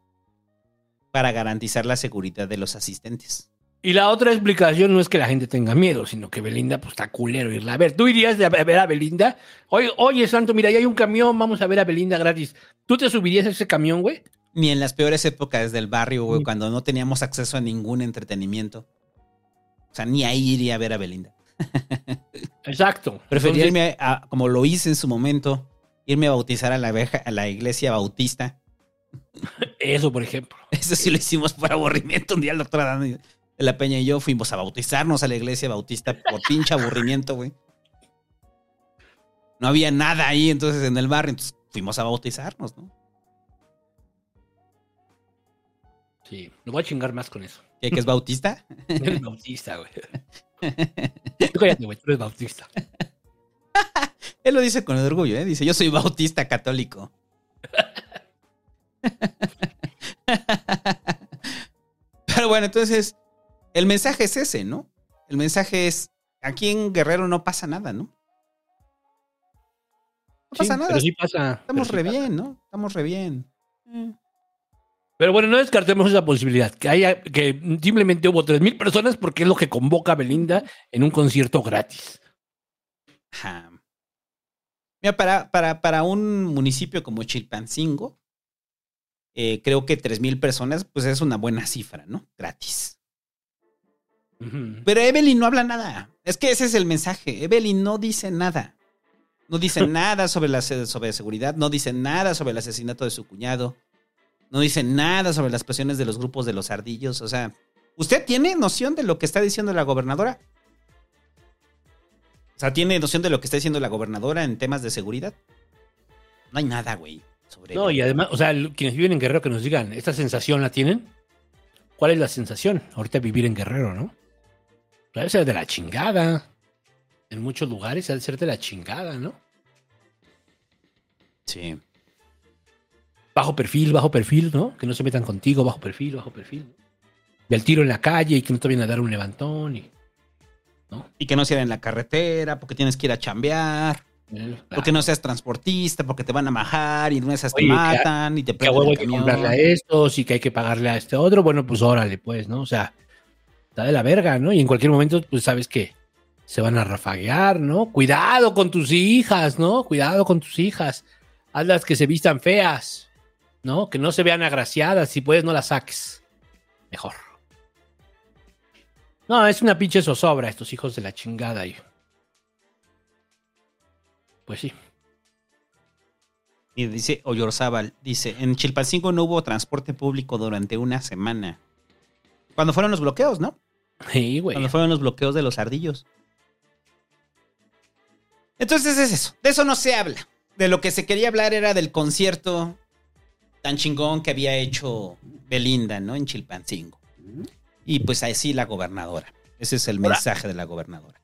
Para garantizar la seguridad de los asistentes. Y la otra explicación no es que la gente tenga miedo, sino que Belinda, pues está culero irla a ver. ¿Tú irías a ver a Belinda? Oye, oye, Santo, mira, ahí hay un camión, vamos a ver a Belinda gratis. ¿Tú te subirías a ese camión, güey? Ni en las peores épocas del barrio, güey, cuando no teníamos acceso a ningún entretenimiento. O sea, ni ahí iría a ver a Belinda. Exacto. Prefería Entonces- irme a, como lo hice en su momento, irme a bautizar a la, abeja- a la iglesia bautista. Eso, por ejemplo. Eso sí lo hicimos por aburrimiento. Un día el doctor Adán de la Peña y yo fuimos a bautizarnos a la iglesia bautista por pinche aburrimiento, güey. No había nada ahí entonces en el barrio, entonces fuimos a bautizarnos, ¿no? Sí, lo voy a chingar más con eso. ¿Qué, que es bautista? Eres bautista, güey. Tú cállate, güey, tú eres bautista. Él lo dice con orgullo, ¿eh? Dice, yo soy bautista católico. Pero bueno, entonces, el mensaje es ese, ¿no? El mensaje es, aquí en Guerrero no pasa nada, ¿no? No pasa Sí, nada. Pero sí pasa. Estamos pero re sí pasa. bien, ¿no? Estamos re bien. Pero bueno, no descartemos esa posibilidad. Que haya, que simplemente hubo 3.000 personas porque es lo que convoca a Belinda en un concierto gratis. Mira, para, para, para un municipio como Chilpancingo, eh, creo que 3.000 personas, pues es una buena cifra, ¿no? Gratis. Pero Evelyn no habla nada. Es que ese es el mensaje. Evelyn no dice nada. No dice nada sobre la sobre seguridad, no dice nada sobre el asesinato de su cuñado, no dice nada sobre las presiones de los grupos de los ardillos. O sea, ¿usted tiene noción de lo que está diciendo la gobernadora? O sea, ¿tiene noción de lo que está diciendo la gobernadora en temas de seguridad? No hay nada, güey. Sobre No, y además, o sea, quienes viven en Guerrero que nos digan, ¿esta sensación la tienen? ¿Cuál es la sensación? Ahorita vivir en Guerrero, ¿no? Debe ser de la chingada. En muchos lugares debe ser de la chingada, ¿no? Sí. Bajo perfil, bajo perfil, ¿no? Que no se metan contigo, bajo perfil, bajo perfil. Del tiro en la calle y que no te vayan a dar un levantón. Y, Y que no sea en la carretera, porque tienes que ir a chambear. Porque no seas transportista, porque te van a majar y no esas te que matan y te que huevo hay que comprarle a estos y que hay que pagarle a este otro. Bueno, pues órale, pues, ¿no? O sea, está de la verga, ¿no? Y en cualquier momento, pues sabes que se van a rafaguear, ¿no? Cuidado con tus hijas, ¿no? Cuidado con tus hijas. Hazlas que se vistan feas, ¿no? Que no se vean agraciadas. Si puedes, no las saques. Mejor. No, es una pinche zozobra estos hijos de la chingada. Y... Pues sí. Y dice Oyorzábal, dice, en Chilpancingo no hubo transporte público durante una semana. Cuando fueron los bloqueos, ¿no? Sí, güey. Cuando fueron los bloqueos de los ardillos. Entonces es eso, de eso no se habla. De lo que se quería hablar era del concierto tan chingón que había hecho Belinda, ¿no? En Chilpancingo. Y pues así la gobernadora. Ese es el mensaje de la gobernadora.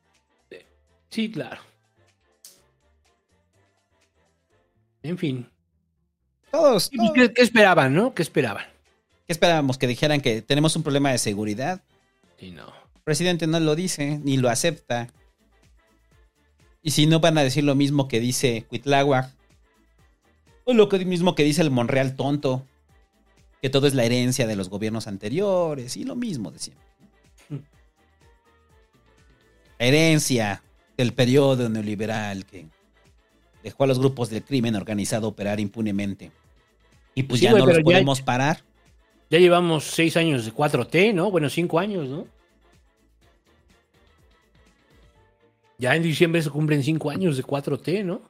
Sí, claro. En fin. Todos. ¿Qué, qué esperaban, no? ¿Qué esperaban? ¿Qué esperábamos? ¿Que dijeran que tenemos un problema de seguridad? Sí, no. El presidente no lo dice, ni lo acepta. Y si no van a decir lo mismo que dice Cuitláhuac, o lo mismo que dice el Monreal tonto, que todo es la herencia de los gobiernos anteriores, y lo mismo de siempre. La herencia del periodo neoliberal que dejó a los grupos del crimen organizado operar impunemente. Y pues Sí, ya no los ya- podemos parar. Ya llevamos seis años de 4T, ¿no? Bueno, cinco años, ¿no? Ya en diciembre se cumplen cinco años de 4T, ¿no?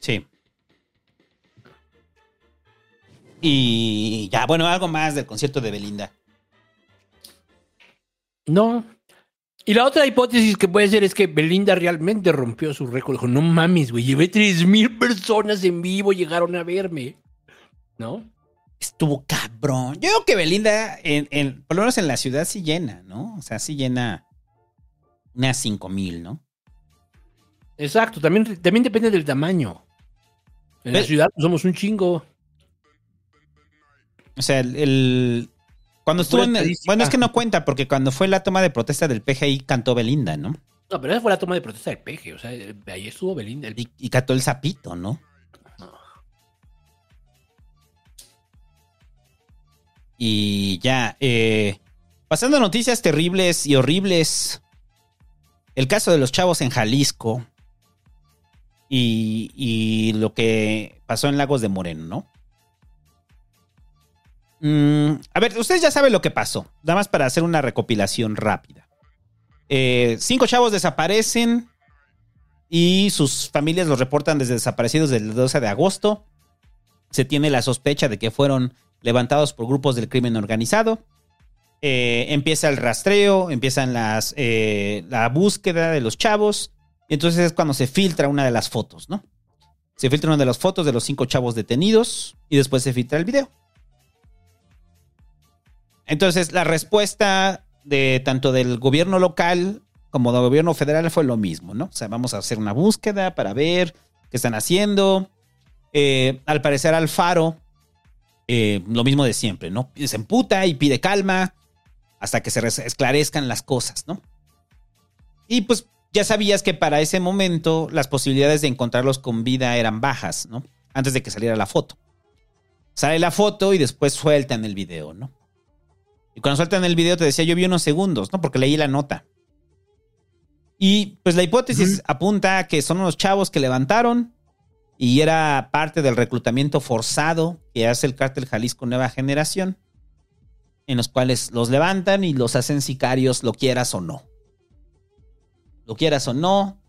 Sí. Y ya, bueno, algo más del concierto de Belinda. No. Y la otra hipótesis que puede ser es que Belinda realmente rompió su récord. Dijo, no mames, güey, llevé 3000 personas en vivo, llegaron a verme. ¿No? Estuvo cabrón. Yo creo que Belinda, en, en- por lo menos en la ciudad, sí llena, ¿no? O sea, sí llena unas 5 mil, ¿no? Exacto, también, también depende del tamaño. En la ciudad somos un chingo. O sea, el. el- cuando estuvo en. el- bueno, es que no cuenta, porque cuando fue la toma de protesta del PGI cantó Belinda, ¿no? No, pero esa fue la toma de protesta del peje. O sea, ahí estuvo Belinda. El- Y, y cantó el sapito, ¿no? Y ya, eh, pasando a noticias terribles y horribles. El caso de los chavos en Jalisco y, y lo que pasó en Lagos de Moreno, ¿no? Mm, a ver, ustedes ya saben lo que pasó. Nada más para hacer una recopilación rápida. Eh, cinco chavos desaparecen y sus familias los reportan desde desaparecidos del 12 de agosto. Se tiene la sospecha de que fueron levantados por grupos del crimen organizado. Eh, empieza el rastreo, empiezan las, eh, la búsqueda de los chavos. Y entonces es cuando se filtra una de las fotos, ¿no? Se filtra una de las fotos de los cinco chavos detenidos y después se filtra el video. Entonces, la respuesta de tanto del gobierno local como del gobierno federal fue lo mismo, ¿no? O sea, vamos a hacer una búsqueda para ver qué están haciendo. Eh, al parecer, Alfaro, eh, lo mismo de siempre, ¿no? Se emputa y pide calma hasta que se esclarezcan las cosas, ¿no? Y pues ya sabías que para ese momento las posibilidades de encontrarlos con vida eran bajas, ¿no? Antes de que saliera la foto. Sale la foto y después sueltan el video, ¿no? Y cuando sueltan el video te decía, yo vi unos segundos, ¿no? Porque leí la nota. Y pues la hipótesis apunta a que son unos chavos que levantaron y era parte del reclutamiento forzado que hace el cártel Jalisco Nueva Generación, en los cuales los levantan y los hacen sicarios, lo quieras o no. Lo quieras o no,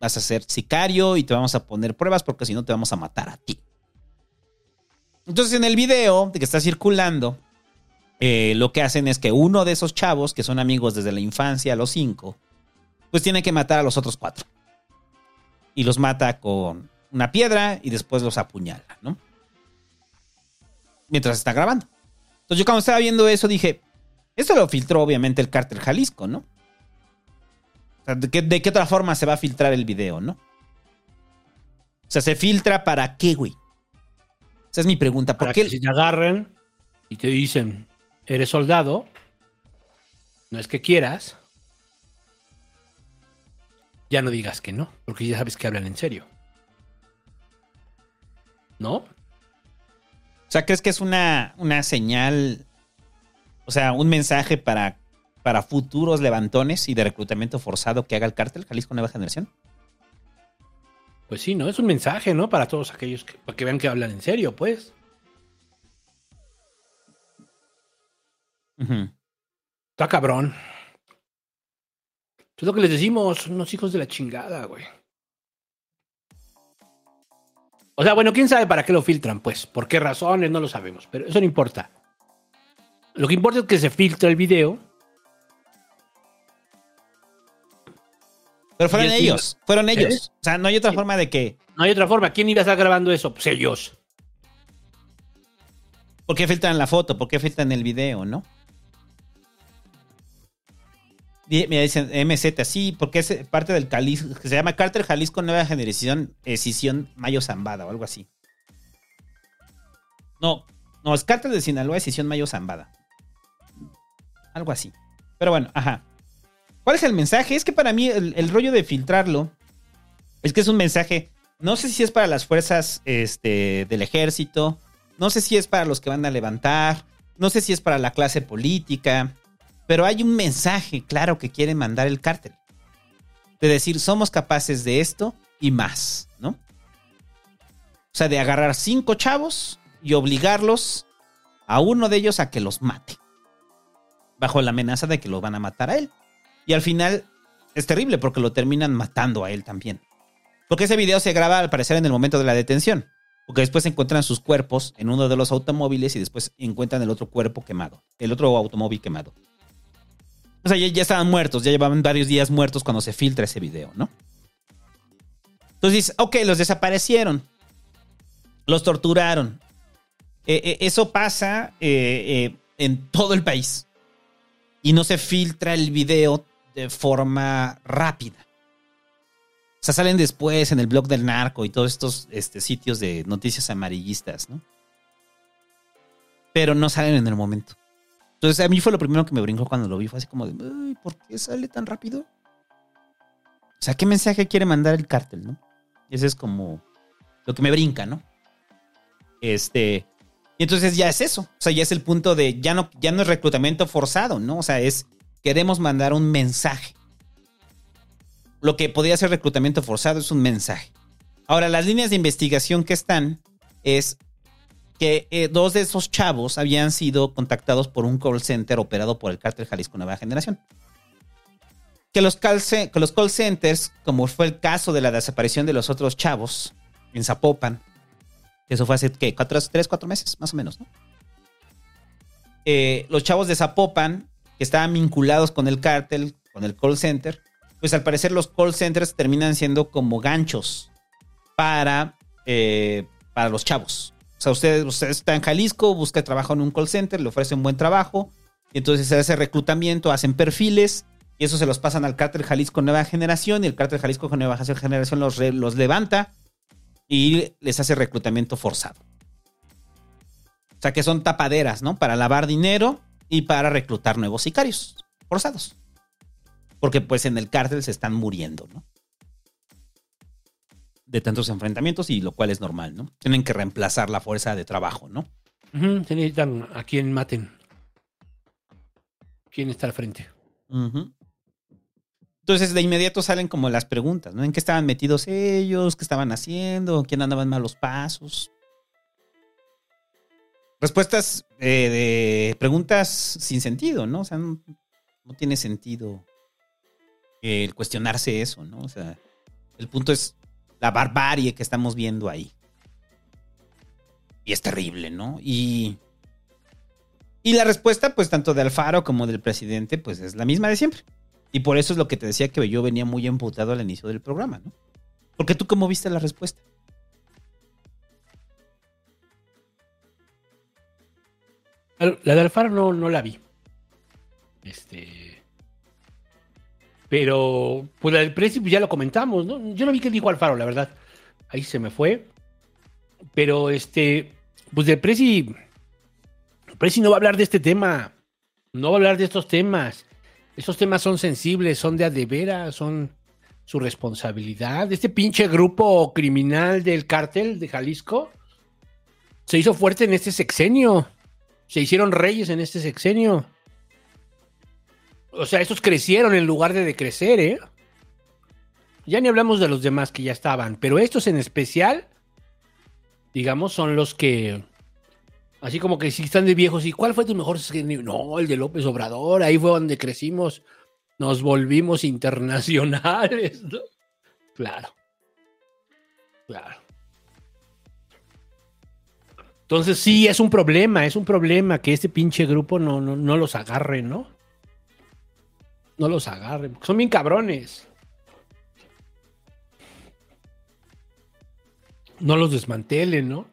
vas a ser sicario y te vamos a poner pruebas porque si no te vamos a matar a ti. Entonces en el video que está circulando, eh, lo que hacen es que uno de esos chavos, que son amigos desde la infancia, los cinco, pues tiene que matar a los otros cuatro. Y los mata con una piedra y después los apuñala, ¿no? Mientras está grabando. Entonces yo cuando estaba viendo eso dije, esto lo filtró obviamente el cártel Jalisco, ¿no? O sea, ¿de qué, de qué otra forma se va a filtrar el video, no? O sea, ¿se filtra para qué, güey? Esa es mi pregunta. ¿Por Para qué? que si te agarren y te dicen, eres soldado, no es que quieras, ya no digas que no, porque ya sabes que hablan en serio. ¿No? O sea, ¿crees que es una, una señal, o sea, un mensaje para, para futuros levantones y de reclutamiento forzado que haga el cártel Jalisco Nueva Generación? Pues sí, ¿no? Es un mensaje, ¿no? Para todos aquellos que, para que vean que hablan en serio, pues. Ujú. Está cabrón. Es lo que les decimos, son unos hijos de la chingada, güey. O sea, bueno, quién sabe para qué lo filtran, pues. ¿Por qué razones? No lo sabemos, pero eso no importa. Lo que importa es que se filtra el video. Pero fueron ellos, fueron ellos. ¿Eh? O sea, no hay otra forma de que... No hay otra forma. ¿Quién iba a estar grabando eso? Pues ellos. ¿Por qué filtran la foto? ¿Por qué filtran el video, no? Me dicen MZ, sí, porque es parte del Jalisco, que se llama Cártel Jalisco Nueva Generación, Escisión Mayo Zambada o algo así. No, no, es Cártel de Sinaloa, Escisión Mayo Zambada. Algo así. Pero bueno, ajá. ¿Cuál es el mensaje? Es que para mí el, el rollo de filtrarlo es que es un mensaje, no sé si es para las fuerzas este, del ejército, no sé si es para los que van a levantar, no sé si es para la clase política, pero hay un mensaje claro que quiere mandar el cártel. De decir, somos capaces de esto y más, ¿no? O sea, de agarrar cinco chavos y obligarlos a uno de ellos a que los mate. Bajo la amenaza de que lo van a matar a él. Y al final es terrible porque lo terminan matando a él también. Porque ese video se graba al parecer en el momento de la detención. Porque después encuentran sus cuerpos en uno de los automóviles y después encuentran el otro cuerpo quemado, el otro automóvil quemado. O sea, ya, ya estaban muertos, ya llevaban varios días muertos cuando se filtra ese video, ¿no? Entonces ok, los desaparecieron, los torturaron. Eh, eh, eso pasa eh, en todo el país y no se filtra el video de forma rápida. O sea, salen después en el blog del narco y todos estos este, sitios de noticias amarillistas, ¿no? Pero no salen en el momento. Entonces, a mí fue lo primero que me brincó cuando lo vi. Fue así como de, "Ay, ¿por qué sale tan rápido? O sea, ¿qué mensaje quiere mandar el cártel, no? Ese es como lo que me brinca, ¿no? Este. Y entonces ya es eso. O sea, ya es el punto de ya no, ya no es reclutamiento forzado, ¿no? O sea, es queremos mandar un mensaje. Lo que podría ser reclutamiento forzado es un mensaje. Ahora, las líneas de investigación que están es que eh, dos de esos chavos habían sido contactados por un call center operado por el cártel Jalisco Nueva Generación. Que los, que los call centers, como fue el caso de la desaparición de los otros chavos en Zapopan, eso fue hace, ¿qué? Cuatro, tres, cuatro meses, más o menos, ¿no? Eh, los chavos de Zapopan, que estaban vinculados con el cártel, con el call center, pues al parecer los call centers terminan siendo como ganchos para, eh, para los chavos. O sea, usted, usted está en Jalisco, busca trabajo en un call center, le ofrece un buen trabajo, y entonces se hace reclutamiento, hacen perfiles, y eso se los pasan al cártel Jalisco Nueva Generación, y el cártel Jalisco Nueva Generación los, los levanta y les hace reclutamiento forzado. O sea, que son tapaderas, ¿no? Para lavar dinero y para reclutar nuevos sicarios forzados. Porque pues en el cártel se están muriendo, ¿no? De tantos enfrentamientos y lo cual es normal, ¿no? Tienen que reemplazar la fuerza de trabajo, ¿no? Ujú, se necesitan a quien maten. ¿Quién está al frente? Ujú. Entonces de inmediato salen como las preguntas, ¿no? ¿En qué estaban metidos ellos? ¿Qué estaban haciendo? ¿Quién andaba en malos pasos? Respuestas eh, de preguntas sin sentido, ¿no? O sea, no, no tiene sentido el cuestionarse eso, ¿no? O sea, el punto es la barbarie que estamos viendo ahí. Y es terrible, ¿no? Y, y la respuesta, pues, tanto de Alfaro como del presidente, pues es la misma de siempre. Y por eso es lo que te decía que yo venía muy emputado al inicio del programa, ¿no? Porque tú, ¿cómo viste la respuesta? La de Alfaro no, no la vi. Este. Pero, pues la del Prezi pues, ya lo comentamos, ¿no? Yo no vi qué dijo Alfaro, la verdad. Ahí se me fue. Pero, este, pues del Prezi. Prezi no va a hablar de este tema. No va a hablar de estos temas. Esos temas son sensibles, son de a de veras, son su responsabilidad. Este pinche grupo criminal del cártel de Jalisco se hizo fuerte en este sexenio. Se hicieron reyes en este sexenio. O sea, estos crecieron en lugar de decrecer, ¿eh? Ya ni hablamos de los demás que ya estaban, pero estos en especial, digamos, son los que, así como que si están de viejos, ¿y cuál fue tu mejor? No, el de López Obrador, ahí fue donde crecimos, nos volvimos internacionales, ¿no? Claro. Claro. Entonces sí, es un problema, es un problema que este pinche grupo no, no, no los agarre, ¿no? No los agarren, son bien cabrones. No los desmantelen, ¿no?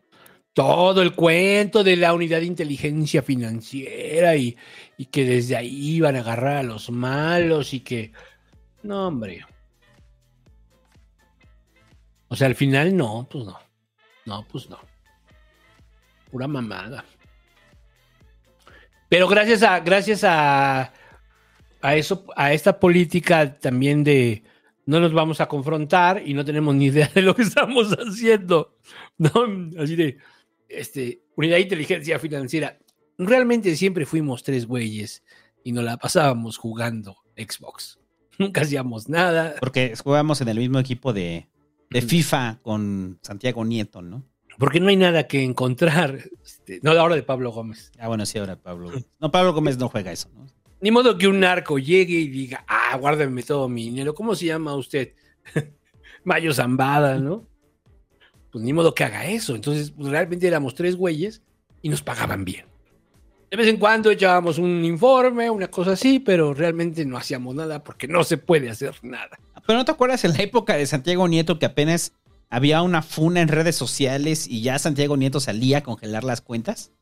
Todo el cuento de la unidad de inteligencia financiera y, y que desde ahí iban a agarrar a los malos y que... No, hombre. O sea, al final no, pues no. No, pues no. Pura mamada. Pero gracias a, gracias a, a eso, a esta política también de no nos vamos a confrontar y no tenemos ni idea de lo que estamos haciendo. ¿no? Así de este, unidad de inteligencia financiera. Realmente siempre fuimos tres güeyes y nos la pasábamos jugando Xbox. Nunca hacíamos nada. Porque jugamos en el mismo equipo de, de FIFA con Santiago Nieto, ¿no? Porque no hay nada que encontrar. Este, no, ahora de Pablo Gómez. Ah, bueno, sí, ahora Pablo. No, Pablo Gómez no juega eso, ¿no? Ni modo que un narco llegue y diga, ah, guárdame todo mi dinero. ¿Cómo se llama usted? Mayo Zambada, ¿no? pues ni modo que haga eso. Entonces, pues, realmente éramos tres güeyes y nos pagaban bien. De vez en cuando echábamos un informe, una cosa así, pero realmente no hacíamos nada porque no se puede hacer nada. Pero no te acuerdas en la época de Santiago Nieto que apenas había una funa en redes sociales y ya Santiago Nieto salía a congelar las cuentas?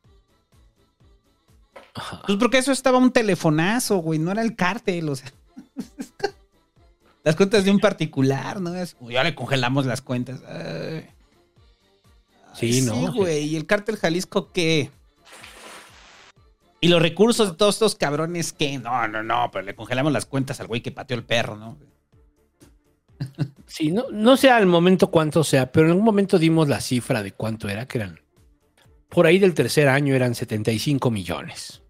Pues porque eso estaba un telefonazo, güey, no era el cártel, o sea. las cuentas de un particular, ¿no? Es, "Uy, ya le congelamos las cuentas. Ay. Sí, ¿no? güey. ¿Y el cártel Jalisco qué? ¿Y los recursos de todos estos cabrones qué? No, no, no, pero le congelamos las cuentas al güey que pateó el perro, ¿no? Sí, no, no sé al momento cuánto sea, pero en algún momento dimos la cifra de cuánto era, que eran. Por ahí del tercer año eran 75 millones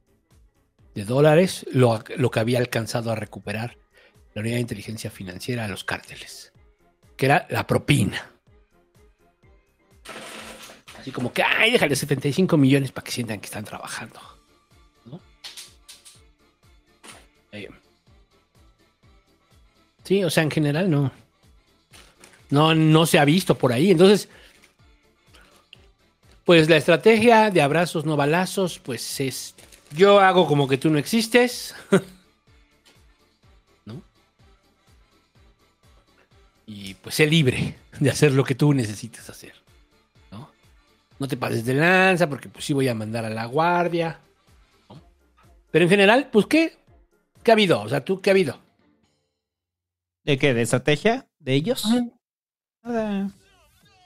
de dólares lo, lo que había alcanzado a recuperar la unidad de inteligencia financiera a los cárteles, que era la propina. Así como que, ay, déjale 75 millones para que sientan que están trabajando. Eh, Sí, o sea, en general no. No, no se ha visto por ahí. Entonces, pues la estrategia de abrazos no balazos, pues es. Yo hago como que tú no existes. ¿No? Y pues sé libre de hacer lo que tú necesites hacer. ¿No? No te pases de lanza porque pues sí voy a mandar a la guardia. ¿no? Pero en general, pues ¿qué? ¿Qué ha habido? O sea, ¿tú qué ha habido? ¿De qué? ¿De estrategia? ¿De ellos? Nada.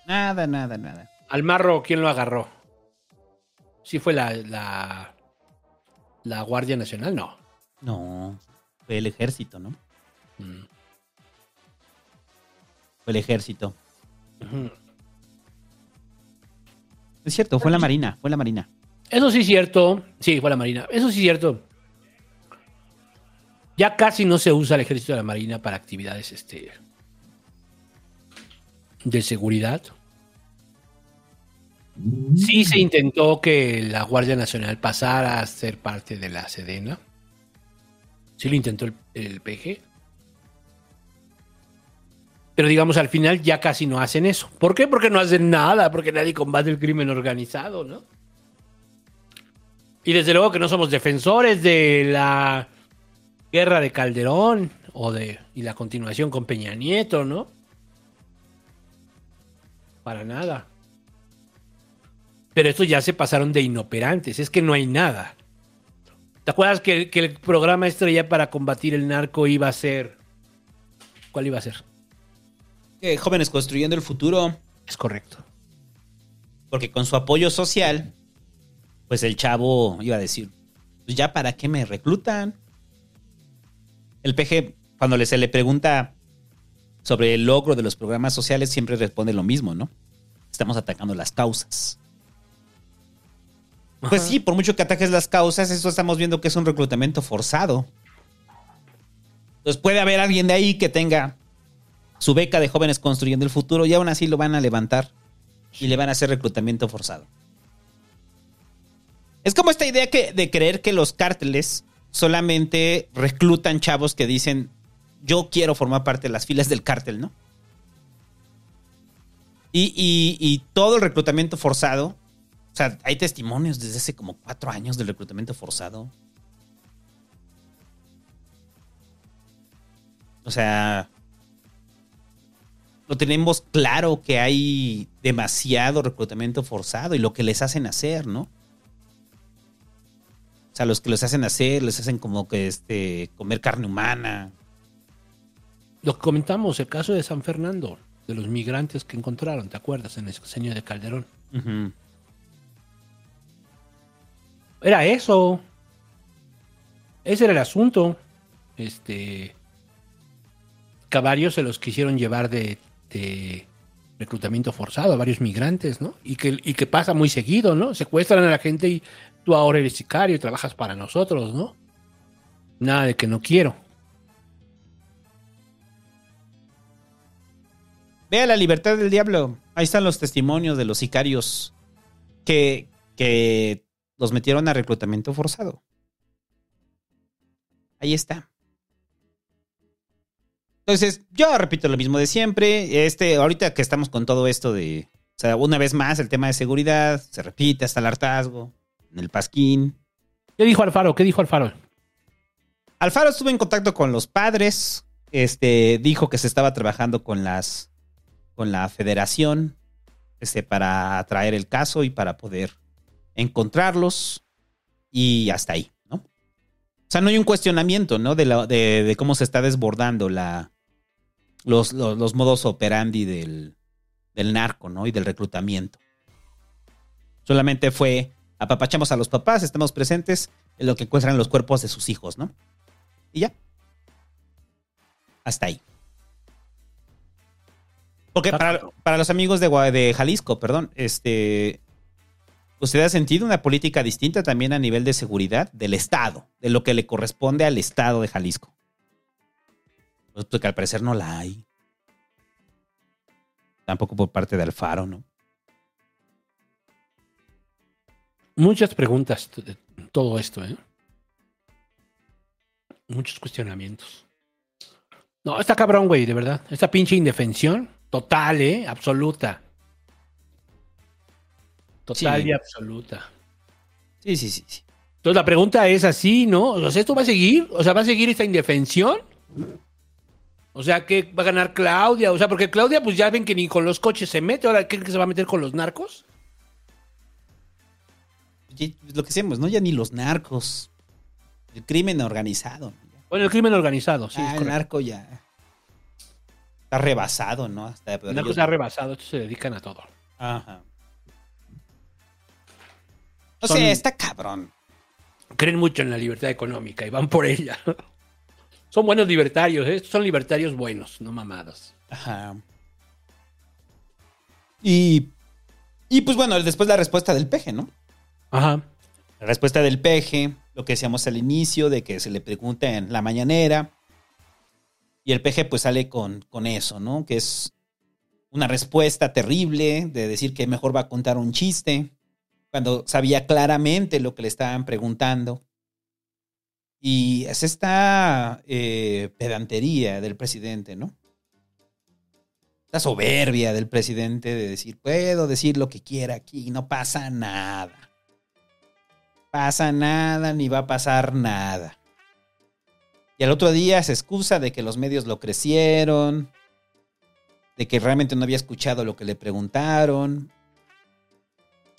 Nada, nada, nada. Al marro, ¿quién lo agarró? ¿Sí fue la, la, la Guardia Nacional? No. No. Fue el ejército, ¿no? Mm. Fue el ejército. Es cierto, fue la marina, fue la marina. Eso sí es cierto. Sí, fue la Marina. Eso sí es cierto. Ya casi no se usa el ejército de la Marina para actividades este, de seguridad. Sí se intentó que la Guardia Nacional pasara a ser parte de la Sedena. Sí lo intentó el, el PG. Pero digamos, al final ya casi no hacen eso. ¿Por qué? Porque no hacen nada, porque nadie combate el crimen organizado, ¿no? Y desde luego que no somos defensores de la guerra de Calderón o de y la continuación con Peña Nieto, ¿no? Para nada. Pero estos ya se pasaron de inoperantes, es que no hay nada. ¿Te acuerdas que, que el programa estrella para combatir el narco iba a ser... ¿Cuál iba a ser? Eh, jóvenes construyendo el futuro. Es correcto. Porque con su apoyo social, pues el chavo iba a decir, pues ya para qué me reclutan. El PG, cuando se le pregunta sobre el logro de los programas sociales, siempre responde lo mismo, ¿no? Estamos atacando las causas. Pues sí, por mucho que ataques las causas, eso estamos viendo que es un reclutamiento forzado. Entonces puede haber alguien de ahí que tenga su beca de jóvenes construyendo el futuro y aún así lo van a levantar y le van a hacer reclutamiento forzado. Es como esta idea que, de creer que los cárteles solamente reclutan chavos que dicen yo quiero formar parte de las filas del cártel, ¿no? Y, y- y todo el reclutamiento forzado, o sea, hay testimonios desde hace como cuatro años del reclutamiento forzado. O sea, lo tenemos claro que hay demasiado reclutamiento forzado y lo que les hacen hacer, ¿no? O sea, los que los hacen hacer, les hacen como que este comer carne humana. Lo que comentamos, el caso de San Fernando, de los migrantes que encontraron, ¿te acuerdas? En el sexenio de Calderón. Ujú. Era eso. Ese era el asunto. Este. Varios se los quisieron llevar de, de reclutamiento forzado, a varios migrantes, ¿no? Y que, y que pasa muy seguido, ¿no? Secuestran a la gente y tú ahora eres sicario y trabajas para nosotros, ¿no? Nada de que no quiero. Vea la libertad del diablo. Ahí están los testimonios de los sicarios que, que los metieron a reclutamiento forzado. Ahí está. Entonces, yo repito lo mismo de siempre. Este, ahorita que estamos con todo esto de, O sea, una vez más, el tema de seguridad se repite hasta el hartazgo, en el pasquín. ¿Qué dijo Alfaro? ¿Qué dijo Alfaro? Alfaro estuvo en contacto con los padres, este, dijo que se estaba trabajando con las, con la federación, este, para traer el caso y para poder encontrarlos y hasta ahí, ¿no? O sea, no hay un cuestionamiento, ¿no? De, la- de, de cómo se está desbordando la, los, los, los modos operandi del, del narco, ¿no? Y del reclutamiento. Solamente fue, apapachamos a los papás, estamos presentes en lo que encuentran los cuerpos de sus hijos, ¿no? Y ya. Hasta ahí. Porque para, para los amigos de, de Jalisco, perdón, este, ¿usted ha sentido una política distinta también a nivel de seguridad del Estado, de lo que le corresponde al Estado de Jalisco? Pues al parecer no la hay. Tampoco por parte de Alfaro, ¿no? Muchas preguntas de todo esto, ¿eh? Muchos cuestionamientos. No, está cabrón, güey, de verdad. Esta pinche indefensión, total, ¿eh? Absoluta. Total Sí. y absoluta. Sí, sí, sí, sí. Entonces la pregunta es así, ¿no? O sea, ¿esto va a seguir? O sea, ¿va a seguir esta indefensión? O sea, ¿qué va a ganar Claudia? O sea, porque Claudia, pues ya ven que ni con los coches se mete. Ahora, ¿creen que se va a meter con los narcos? Y- Lo que decíamos, ¿no? Ya ni los narcos. El crimen organizado. Bueno, el crimen organizado, sí. Ah, es el narco ya está rebasado, ¿no? Hasta El narco ha rebasado, estos se dedican a todo. Ajá. O Son- sea, está cabrón. Creen mucho en la libertad económica y van por ella. Son buenos libertarios, ¿eh? Son libertarios buenos, no mamadas. Ajá. Y, y pues bueno, después la respuesta del peje, ¿no? Ajá. La respuesta del peje, lo que decíamos al inicio, de que se le pregunta en la mañanera. Y el peje pues sale con, con eso, ¿no? Que es una respuesta terrible de decir que mejor va a contar un chiste, cuando sabía claramente lo que le estaban preguntando. Y es esta eh, pedantería del presidente, ¿no? Esta soberbia del presidente de decir, puedo decir lo que quiera aquí, no pasa nada pasa nada ni va a pasar nada. Y al otro día se excusa de que los medios lo crecieron, de que realmente no había escuchado lo que le preguntaron.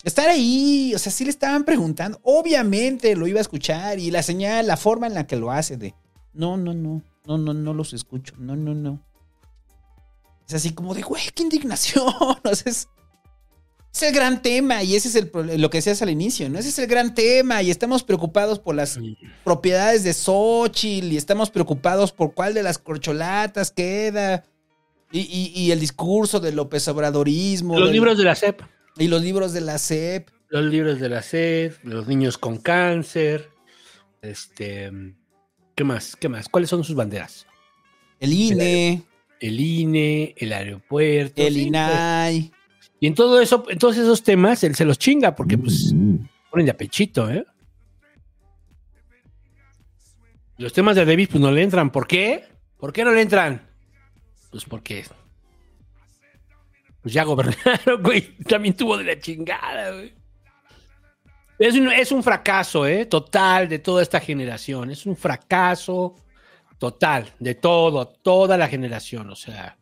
Estar ahí, o sea, sí le estaban preguntando, obviamente lo iba a escuchar y la señal, la forma en la que lo hace de, no, no, no, no, no, no los escucho, no, no, no. Es así como de, güey, qué indignación, o sea, es, es el gran tema y ese es el, lo que decías al inicio, ¿no? Ese es el gran tema y estamos preocupados por las propiedades de Xochitl y estamos preocupados por cuál de las corcholatas queda y, y- y el discurso del López Obradorismo. Los del- libros de la SEP. Y los libros de la CEP. Los libros de la SEP, los niños con cáncer. Este. ¿Qué más? ¿Qué más? ¿Cuáles son sus banderas? El INE. El INE, el aeropuerto. El INAI. pues. Y en todo eso, en todos esos temas, él se los chinga porque pues ponen de apechito, ¿eh? Los temas de Davis pues no le entran. ¿Por qué? ¿Por qué no le entran? Pues porque pues ya gobernaron, güey. También tuvo de la chingada, güey. Es un, fracaso, ¿eh? Total de toda esta generación. Es un fracaso total de todo, toda la generación. O sea,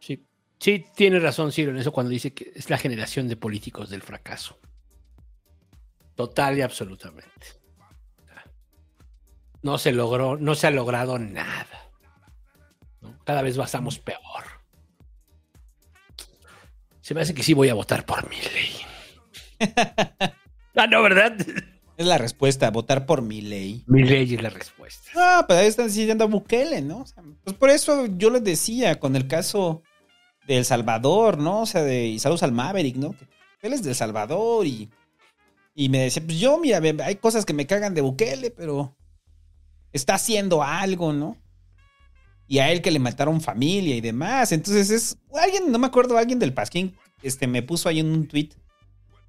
sí, sí tiene razón Ciro en eso cuando dice que es la generación de políticos del fracaso. Total y absolutamente. No se logró, no se ha logrado nada. Cada vez pasamos peor. Se me hace que sí voy a votar por mi ley. ah, no, ¿verdad? Es la respuesta, votar por mi ley. Mi ley es la respuesta. Ah, pero ahí están siguiendo a Bukele, ¿no? O sea, pues por eso yo les decía con el caso de El Salvador, ¿no? O sea, de y saludos al Maverick, ¿no? Que él es de El Salvador y, y me decía, pues yo, mira, hay cosas que me cagan de Bukele, pero está haciendo algo, ¿no? Y a él que le mataron familia y demás. Entonces es, alguien, no me acuerdo, alguien del Pasquín, este, me puso ahí en un tweet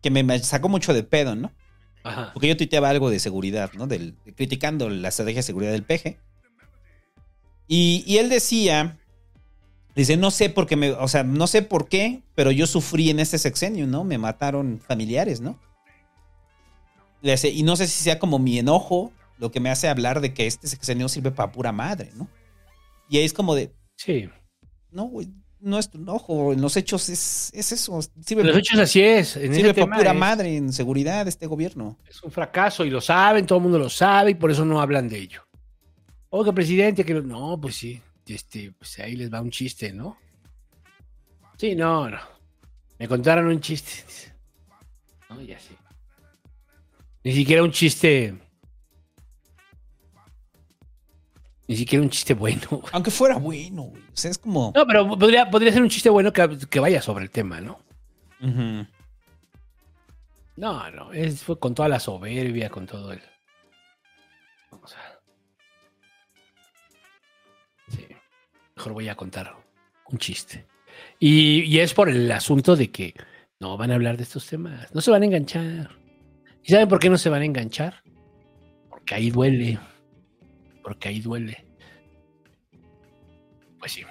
que me, sacó mucho de pedo, ¿no? Ajá. Porque yo tuiteaba algo de seguridad, ¿no? Del, de- criticando la estrategia de seguridad del peje. Y, y él decía Dice, no sé por qué me, o sea, no sé por qué, pero yo sufrí en este sexenio, ¿no? Me mataron familiares, ¿no? Le y no sé si sea como mi enojo lo que me hace hablar de que este sexenio sirve para pura madre, ¿no? Y ahí es como de, Sí. no, güey, no es tu enojo, en los hechos es, es eso. Sirve, Los hechos así es. En sirve tema pura es- madre en seguridad este gobierno. Es un fracaso y lo saben, todo el mundo lo sabe y por eso no hablan de ello. Oiga, presidente, que no, pues sí, este, pues ahí les va un chiste, ¿no? Sí, no, no. Me contaron un chiste. No, ya sí. Ni siquiera un chiste. Ni siquiera un chiste bueno. Aunque fuera bueno, güey. O sea, es como. No, pero podría, podría ser un chiste bueno que, que vaya sobre el tema, ¿no? No, no, es, fue con toda la soberbia, con todo el. Vamos a. Sí. Mejor voy a contar un chiste. Y, y es por el asunto de que no van a hablar de estos temas. No se van a enganchar. ¿Y saben por qué no se van a enganchar? Porque ahí duele. Porque ahí duele. Pues sí.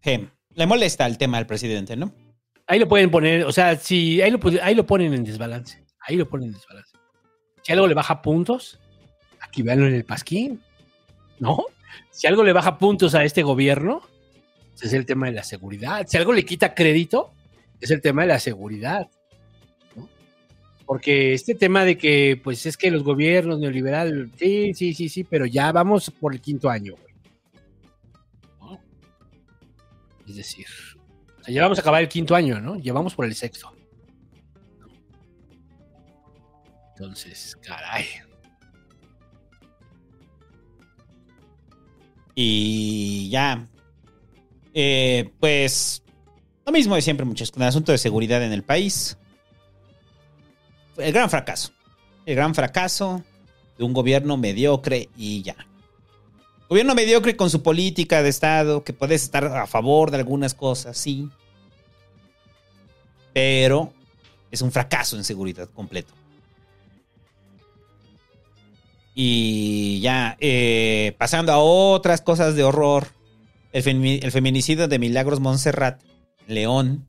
Je, Le molesta el tema al presidente, ¿no? Ahí lo pueden poner, o sea, si ahí lo, ahí lo ponen en desbalance. Ahí lo ponen en desbalance. Si algo le baja puntos, aquí véanlo en el pasquín. ¿No? Si algo le baja puntos a este gobierno, es el tema de la seguridad. Si algo le quita crédito, es el tema de la seguridad. Porque este tema de que, pues es que los gobiernos neoliberales, sí, sí, sí, sí, pero ya vamos por el quinto año. Es decir, o ya vamos a acabar el quinto año, ¿no? Llevamos por el sexto. Entonces, caray. Y ya. Eh, pues. Lo mismo de siempre, muchachos, con el asunto de seguridad en el país. El gran fracaso. El gran fracaso de un gobierno mediocre y ya. Gobierno mediocre con su política de Estado, que puedes estar a favor de algunas cosas, sí. Pero es un fracaso en seguridad completo. Y ya, eh, pasando a otras cosas de horror. El, femi- el feminicidio de Milagros Montserrat, León,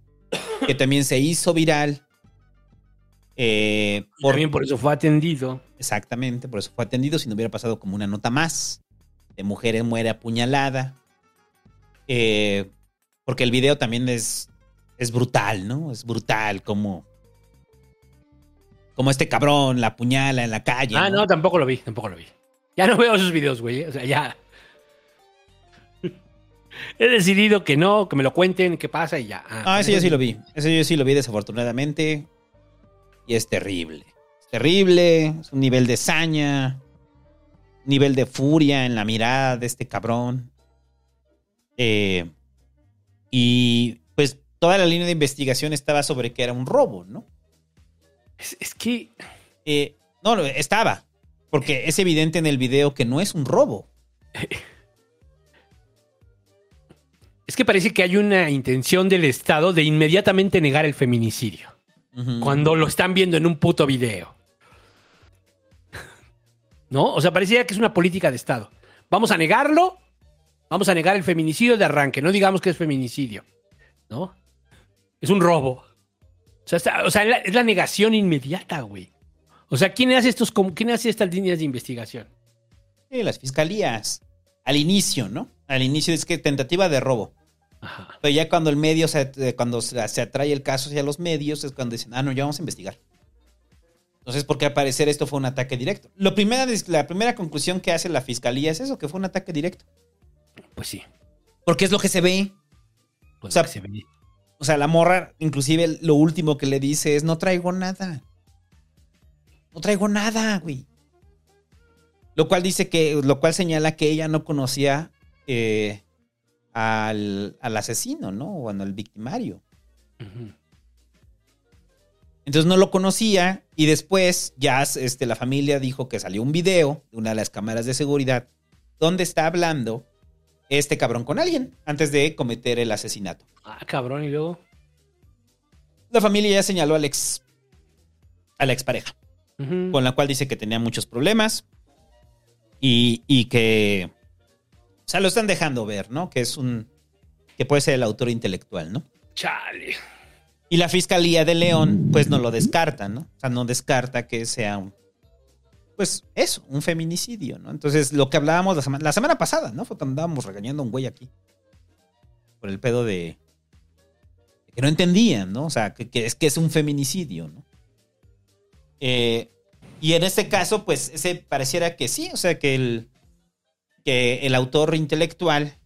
que también se hizo viral. Eh, Por, También por eso fue atendido. Exactamente, por eso fue atendido. Si no hubiera pasado como una nota más de mujer muere apuñalada. Eh, porque el video también es, es brutal, ¿no? Es brutal como, como este cabrón la apuñala en la calle. Ah, no, tampoco lo vi, tampoco lo vi. Ya no veo esos videos, güey. ¿eh? O sea, ya. He decidido que no, que me lo cuenten, qué pasa y ya. Ah, ese yo sí lo vi. Ese yo sí lo vi desafortunadamente. Y es terrible. Es terrible. Es un nivel de saña. Un nivel de furia en la mirada de este cabrón. Eh, y pues toda la línea de investigación estaba sobre que era un robo, ¿no? Es, es que. Eh, no, no, estaba. Porque es evidente en el video que no es un robo. Es que parece que hay una intención del Estado de inmediatamente negar el feminicidio. Cuando lo están viendo en un puto video. ¿No? O sea, parecía que es una política de Estado. Vamos a negarlo. Vamos a negar el feminicidio de arranque. No digamos que es feminicidio. ¿No? Es un robo. O sea, está- o sea, es la- es la negación inmediata, güey. O sea, ¿quién hace estos, quién hace estas líneas de investigación? Sí, las fiscalías. Al inicio, ¿no? Al inicio es que tentativa de robo. Ajá. Pero ya cuando el medio, se, eh, cuando se, atrae el caso hacia los medios, es cuando dicen, ah, no, ya vamos a investigar. Entonces, porque al parecer esto fue un ataque directo. Lo primera, la primera conclusión que hace la fiscalía es eso, que fue un ataque directo. Pues sí. Porque es lo que se ve. Pues O sea, que se ve. O sea, la morra, inclusive lo último que le dice es, no traigo nada. No traigo nada, güey. Lo cual dice que, lo cual señala que ella no conocía eh, al, al asesino, ¿no? O al victimario. Entonces no lo conocía y después ya este, la familia dijo que salió un video de una de las cámaras de seguridad donde está hablando este cabrón con alguien antes de cometer el asesinato. Ah, cabrón, y luego. La familia ya señaló al ex, a la expareja, Ujú. con la cual dice que tenía muchos problemas y, y que sea, lo están dejando ver, ¿no? Que es un. que puede ser el autor intelectual, ¿no? Chale. Y la Fiscalía de León, pues no lo descarta, ¿no? O sea, no descarta que sea un. Pues eso, un feminicidio, ¿no? Entonces, lo que hablábamos la semana, la semana pasada, ¿no? Fue cuando andábamos regañando a un güey aquí. Por el pedo de. que no entendían, ¿no? O sea, que, que es que es un feminicidio, ¿no? Eh, y en este caso, pues, ese pareciera que sí, o sea, que el, que el autor intelectual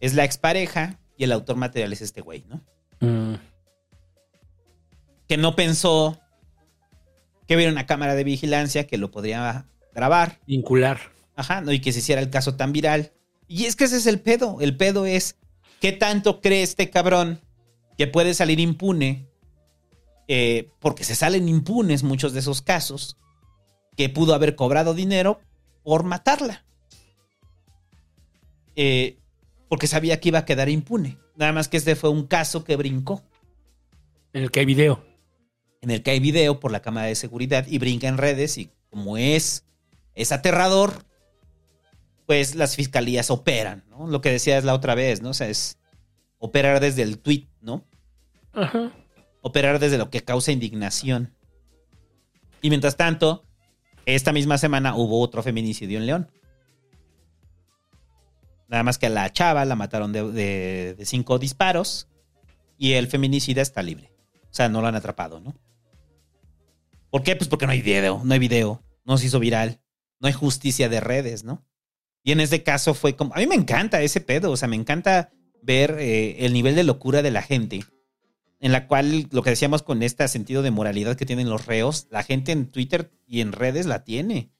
es la expareja y el autor material es este güey, ¿no? Mm. Que no pensó que hubiera una cámara de vigilancia que lo podría grabar. Vincular. Ajá, ¿no? Y que se hiciera el caso tan viral. Y es que ese es el pedo. El pedo es qué tanto cree este cabrón que puede salir impune, eh, porque se salen impunes muchos de esos casos, que pudo haber cobrado dinero por matarla. Eh, porque sabía que iba a quedar impune. Nada más que este fue un caso que brincó. En el que hay video. En el que hay video por la cámara de seguridad y brinca en redes y como es, es aterrador, pues las fiscalías operan, ¿no? Lo que decías la otra vez, ¿no? O sea, es operar desde el tweet, ¿no? Ajá. Operar desde lo que causa indignación. Y mientras tanto, esta misma semana hubo otro feminicidio en León. Nada más que a la chava la mataron de, cinco disparos y el feminicida está libre. O sea, no lo han atrapado, ¿no? ¿Por qué? Pues porque no hay video, no hay video, no se hizo viral, no hay justicia de redes, ¿no? Y en este caso fue como... A mí me encanta ese pedo, o sea, me encanta ver eh, el nivel de locura de la gente, en la cual lo que decíamos con este sentido de moralidad que tienen los reos, la gente en Twitter y en redes la tiene.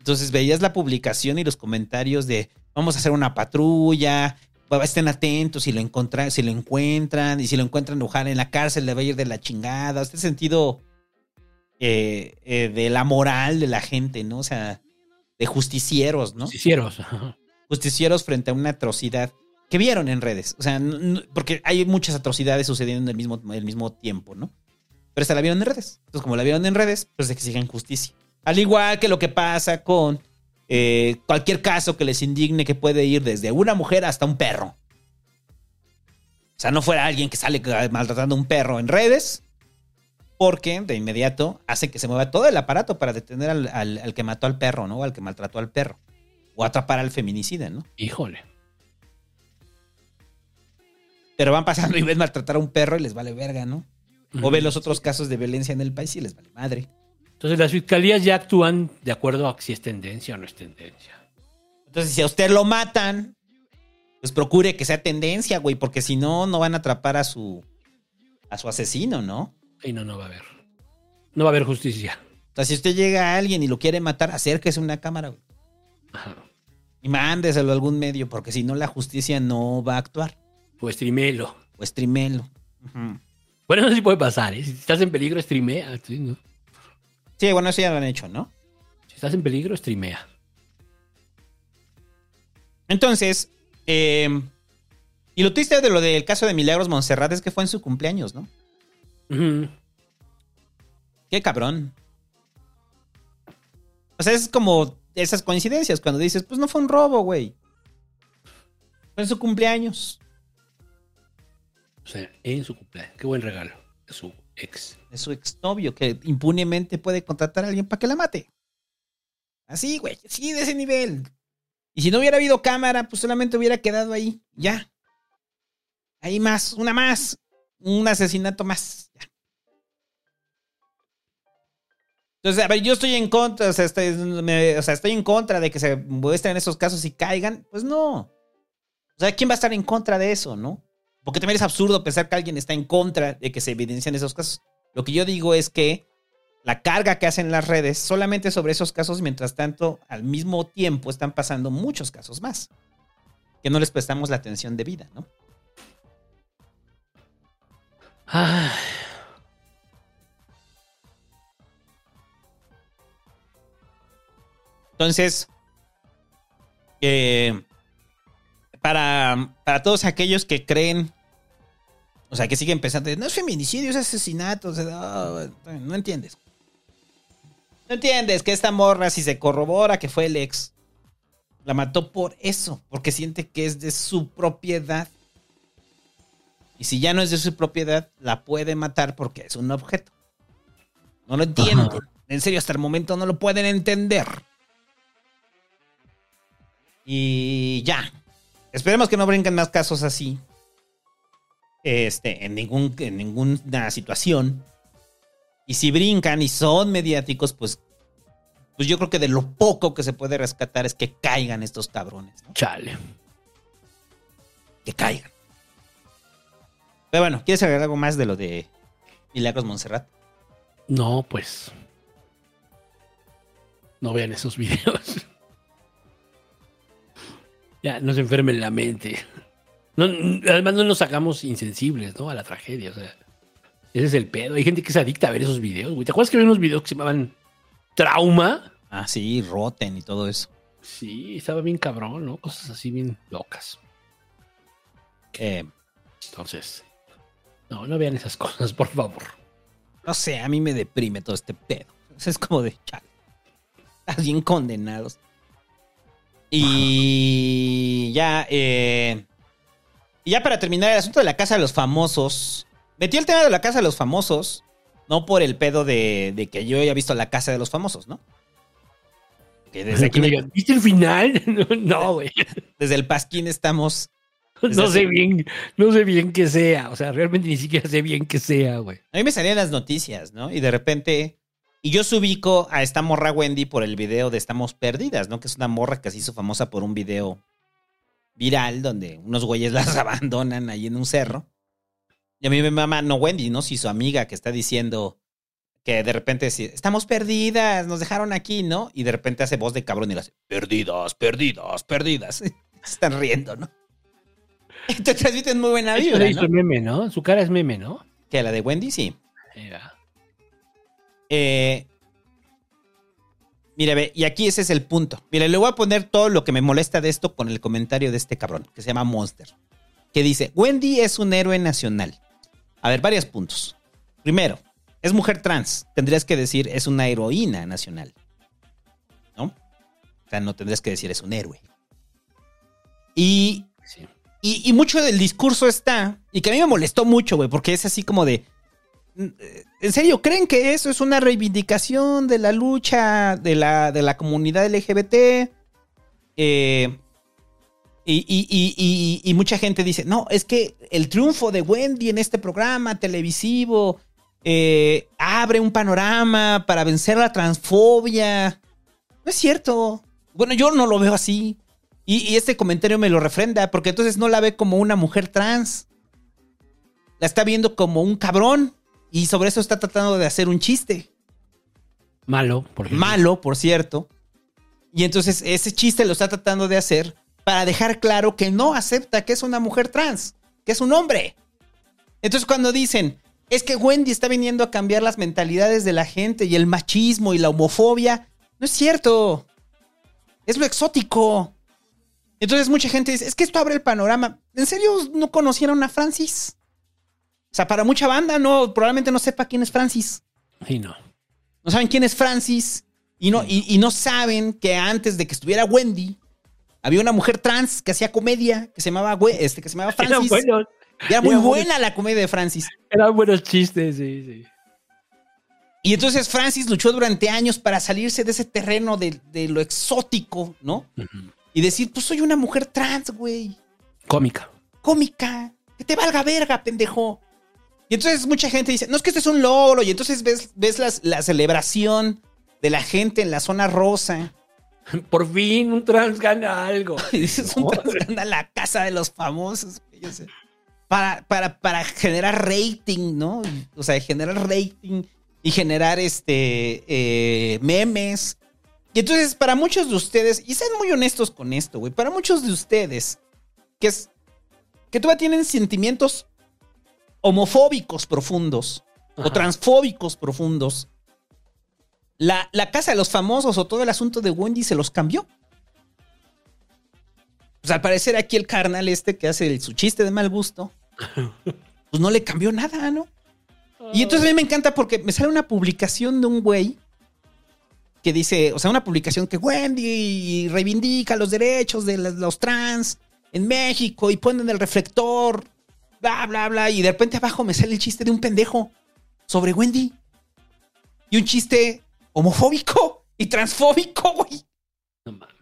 Entonces veías la publicación y los comentarios de vamos a hacer una patrulla, estén atentos si lo encuentran, si lo encuentran, y si lo encuentran ojalá en la cárcel le va a ir de la chingada. Este sentido eh, eh, de la moral de la gente, ¿no? O sea, de justicieros, ¿no? Justicieros. justicieros frente a una atrocidad que vieron en redes. O sea, porque hay muchas atrocidades sucediendo en el mismo, el mismo tiempo, ¿no? Pero esta la vieron en redes. Entonces, como la vieron en redes, pues exigen justicia. Al igual que lo que pasa con eh, cualquier caso que les indigne que puede ir desde una mujer hasta un perro. O sea, no fuera alguien que sale maltratando a un perro en redes, porque de inmediato hace que se mueva todo el aparato para detener al, al- al que mató al perro, ¿no? O al que maltrató al perro. O atrapar al feminicida, ¿no? Híjole. Pero van pasando y ven maltratar a un perro y les vale verga, ¿no? O ven los otros casos de violencia en el país y les vale madre. Entonces las fiscalías ya actúan de acuerdo a si es tendencia o no es tendencia. Entonces, si a usted lo matan, pues procure que sea tendencia, güey, porque si no, no van a atrapar a su, a su asesino, ¿no? Y no, no va a haber. No va a haber justicia. O sea, si usted llega a alguien y lo quiere matar, acérquese a una cámara, güey. Ajá. Y mándeselo a algún medio, porque si no, la justicia no va a actuar. Pues streamelo. O streamelo. Ujú. Bueno, eso sí puede pasar, ¿eh? Si estás en peligro, streamea. Sí, ¿no? Sí, bueno, eso ya lo han hecho, ¿no? Si estás en peligro, streamea. Entonces, eh, y lo triste de lo del caso de Milagros Monserrat es que fue en su cumpleaños, ¿no? Ujú. Qué cabrón. O sea, es como esas coincidencias cuando dices, pues no fue un robo, güey. Fue en su cumpleaños. O sea, en su cumpleaños. Qué buen regalo. Su ex. De su exnovio que impunemente puede contratar a alguien para que la mate. Así, güey. Así, de ese nivel. Y si no hubiera habido cámara, pues solamente hubiera quedado ahí. Ya. Ahí más, una más. Un asesinato más. Entonces, a ver, yo estoy en contra, o sea, estoy, o sea, estoy en contra de que se muestren esos casos y caigan. Pues no. O sea, ¿quién va a estar en contra de eso, no? Porque también es absurdo pensar que alguien está en contra de que se evidencien esos casos. Lo que yo digo es que la carga que hacen las redes solamente sobre esos casos, mientras tanto, al mismo tiempo están pasando muchos casos más. Que no les prestamos la atención debida, ¿no? Entonces, eh, para, para todos aquellos que creen, o sea, que siguen pensando, no es feminicidio, es asesinato, o sea, no, no entiendes. No entiendes que esta morra, si se corrobora que fue el ex, La mató por eso, porque siente que es de su propiedad. Y si ya no es de su propiedad, la puede matar porque es un objeto. No lo entienden. En serio, hasta el momento no lo pueden entender. Y ya. Esperemos que no brinquen más casos así. Este, en, ningún, en ninguna situación. Y si brincan y son mediáticos, pues, pues yo creo que de lo poco que se puede rescatar es que caigan estos cabrones. ¿no? Chale. Que caigan. Pero bueno, ¿quieres agregar algo más de lo de Milagros Montserrat? No, pues. No vean esos videos. Ya, no se enfermen la mente. No, además, no nos hagamos insensibles, ¿no? A la tragedia. O sea, ese es el pedo. Hay gente que se adicta a ver esos videos, güey. ¿Te acuerdas que había unos videos que se llamaban Trauma? Ah, sí, Roten y todo eso. Sí, estaba bien cabrón, ¿no? Cosas así bien locas. Eh, Entonces, no, no vean esas cosas, por favor. no sé, a mí me deprime todo este pedo. Es como de, chale. Están bien condenados. Y ya, eh, y ya para terminar el asunto de la casa de los famosos. Metí el tema de la casa de los famosos, no por el pedo de, de que yo haya visto la casa de los famosos, ¿no? Que desde aquí, ¿Viste el final? No, güey. desde el Pasquín estamos. No sé bien, no sé bien que sea. O sea, realmente ni siquiera sé bien que sea, güey. A mí me salían las noticias, ¿no? Y de repente. Y yo subico a esta morra Wendy por el video de Estamos Perdidas, ¿no? Que es una morra que se hizo famosa por un video viral donde unos güeyes las abandonan ahí en un cerro. Y a mí me mama, no Wendy, ¿no? Si su amiga que está diciendo que de repente estamos perdidas, nos dejaron aquí, ¿no? Y de repente hace voz de cabrón y le hace, perdidas, perdidas, perdidas. Se están riendo, ¿no? Te transmiten muy buena vibra, meme, ¿no? Su cara es meme, ¿no? Que la de Wendy, sí. Era. Eh, mira, ve, y aquí ese es el punto. Mira, le voy a poner todo lo que me molesta de esto con el comentario de este cabrón, que se llama Monster. Que dice, Wendy es un héroe nacional. A ver, varios puntos. Primero, es mujer trans. Tendrías que decir, es una heroína nacional. ¿No? O sea, no tendrías que decir, es un héroe. Y, Sí. y, y mucho del discurso está, y que a mí me molestó mucho, güey, porque es así como de, ¿En serio creen que eso es una reivindicación de la lucha de la, de la comunidad LGBT? Eh, y, y- y- y- mucha gente dice, no, es que el triunfo de Wendy en este programa televisivo eh, abre un panorama para vencer la transfobia. No es cierto. Bueno, yo no lo veo así. Y este comentario me lo refrenda, porque entonces no la ve como una mujer trans. La está viendo como un cabrón. Y sobre eso está tratando de hacer un chiste. Malo, por ejemplo. Malo, por cierto. Y entonces ese chiste lo está tratando de hacer para dejar claro que no acepta que es una mujer trans, que es un hombre. Entonces cuando dicen, es que Wendy está viniendo a cambiar las mentalidades de la gente y el machismo y la homofobia, no es cierto. Es lo exótico. Entonces mucha gente dice, es que esto abre el panorama. ¿En serio no conocieron a Francis? O sea, para mucha banda no, probablemente no sepa quién es Francis. Sí, no. No saben quién es Francis y no, y, y no saben que antes de que estuviera Wendy, había una mujer trans que hacía comedia que se llamaba, este, que se llamaba Francis. Y era muy buena la comedia de Francis. eran buenos chistes, sí, sí. Y entonces Francis luchó durante años para salirse de ese terreno de, de lo exótico, ¿no? Y decir, pues soy una mujer trans, güey. Cómica. Cómica. Que te valga verga, pendejo. Y entonces mucha gente dice, no es que esto es un logro. Y entonces ves, ves las- la celebración de la gente en la zona rosa. Por fin un trans gana algo. Y dices, un trans gana la casa de los famosos. para, para, para generar rating, ¿no? O sea, generar rating y generar este eh, memes. Y entonces, para muchos de ustedes, y sean muy honestos con esto, güey, para muchos de ustedes, que es que todavía tienen sentimientos homofóbicos profundos o transfóbicos profundos, la, la casa de los famosos o todo el asunto de Wendy se los cambió. Pues al parecer aquí el carnal este que hace el- su chiste de mal gusto, pues no le cambió nada, ¿no? Y entonces a mí me encanta porque me sale una publicación de un güey que dice, o sea, una publicación que Wendy reivindica los derechos de los trans en México y ponen el reflector, bla, bla, bla, y de repente abajo me sale el chiste de un pendejo sobre Wendy. Y un chiste homofóbico y transfóbico, güey.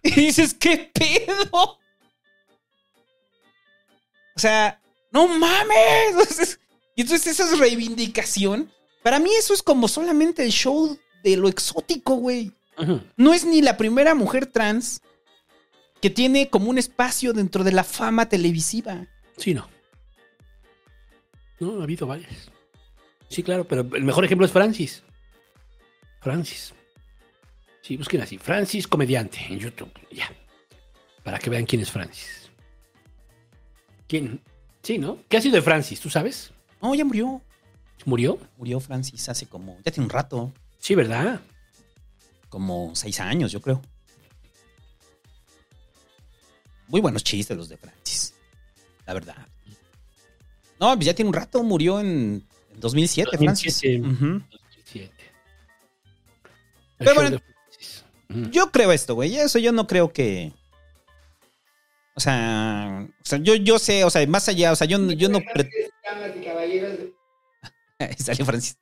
Y dices, ¿qué pedo? O sea, no mames. Entonces- Y entonces esa es reivindicación. Para mí eso es como solamente el show de lo exótico, güey. No es ni la primera mujer trans que tiene como un espacio dentro de la fama televisiva. Sí, no. No, ha habido varias. Sí, claro, pero el mejor ejemplo es Francis. Francis. Sí, busquen así. Francis comediante en YouTube. Ya. Para que vean quién es Francis. ¿Quién? Sí, ¿no? ¿Qué ha sido de Francis? ¿Tú sabes? No, ya murió. ¿Murió? Murió Francis hace como, ya tiene un rato, Sí, ¿verdad? como seis años, yo creo. Muy buenos chistes los de Francis, la verdad. No, pues ya tiene un rato, murió en, en 2007, Francis. 2007. Ujú. 2007. El Pero bueno, Francis. Yo creo esto, güey. Eso yo no creo que. O sea, o sea, yo, yo sé, o sea, más allá, o sea, yo, no- yo no. pre- salió Francis.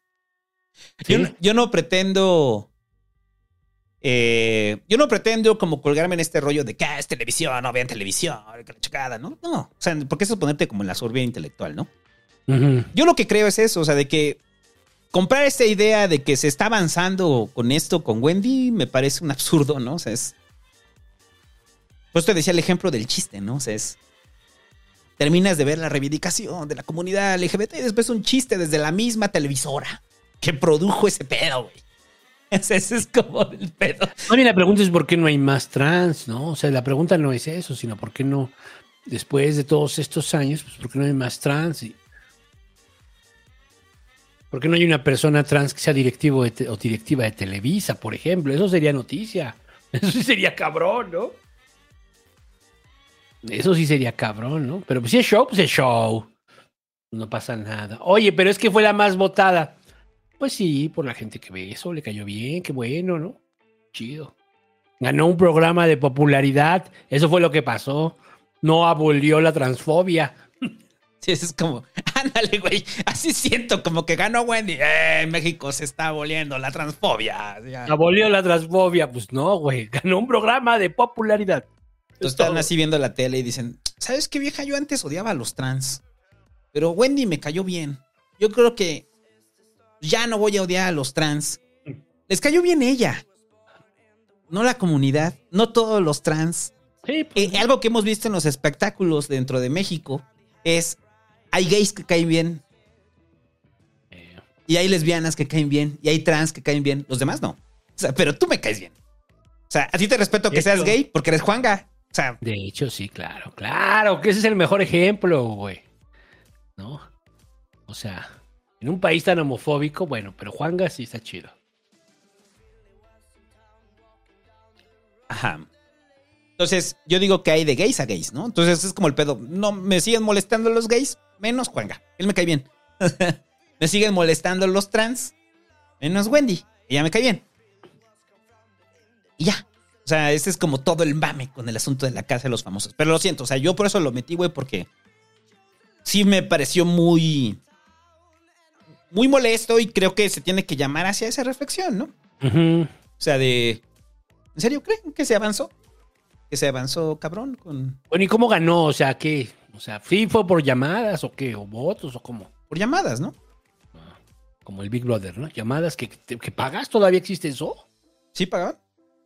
Yo, no- yo no pretendo. Eh, yo no pretendo como colgarme en este rollo de que ah, es televisión, no vean televisión, que la chocada, ¿no? No. O sea, porque eso es ponerte como en la sorbia intelectual, ¿no? Yo lo que creo es eso, o sea, de que comprar esta idea de que se está avanzando con esto, con Wendy, me parece un absurdo, ¿no? O sea, es... Pues te decía el ejemplo del chiste, ¿no? O sea, es... Terminas de ver la reivindicación de la comunidad LGBT y después un chiste desde la misma televisora que produjo ese pedo, güey. Ese es como el pedo. No, la pregunta es por qué no hay más trans, ¿no? O sea, la pregunta no es eso, sino por qué no, después de todos estos años, pues por qué no hay más trans y por qué no hay una persona trans que sea directivo o directiva de Televisa, por ejemplo. Eso sería noticia. Eso sí sería cabrón, ¿no? Eso sí sería cabrón, ¿no? Pero pues si es show, pues es show. No pasa nada. Oye, pero es que fue la más votada. Pues sí, por la gente que ve eso, le cayó bien, qué bueno, ¿no? Chido. Ganó un programa de popularidad, eso fue lo que pasó. No abolió la transfobia. Sí, eso es como, ándale, güey. Así siento como que ganó Wendy. Eh, México se está aboliendo la transfobia. Ya. Abolió la transfobia, pues no, güey. Ganó un programa de popularidad. Entonces están así viendo la tele y dicen, ¿sabes qué vieja? Yo antes odiaba a los trans. Pero Wendy me cayó bien. Yo creo que ya no voy a odiar a los trans. Les cayó bien ella. No la comunidad, no todos los trans. pues, Eh, algo que hemos visto en los espectáculos dentro de México es, hay gays que caen bien. Y hay lesbianas que caen bien. Y hay trans que caen bien. Los demás no. O sea, pero tú me caes bien. O sea, a ti te respeto que seas gay porque eres Juanga. O sea, De hecho, sí, claro, claro, que ese es el mejor ejemplo, güey. ¿No? O sea, en un país tan homofóbico, bueno, pero Juanga sí está chido. Ajá. Entonces, yo digo que hay de gays a gays, ¿no? Entonces es como el pedo. No, me siguen molestando los gays, menos Juanga. Él me cae bien. me siguen molestando los trans, menos Wendy. Ella me cae bien. Y ya. O sea, ese es como todo el mame con el asunto de la casa de los famosos. Pero lo siento, o sea, yo por eso lo metí, güey, porque sí me pareció muy. Muy molesto y creo que se tiene que llamar hacia esa reflexión, ¿no? O sea, de. ¿En serio creen que se avanzó? Que se avanzó, cabrón, con. Bueno, ¿y cómo ganó? O sea, ¿qué? O sea, ¿sí fue por llamadas o qué? ¿O votos o cómo? Por llamadas, ¿no? Como el Big Brother, ¿no? Llamadas que, que- pagas, ¿todavía existe eso? ¿Sí pagaban?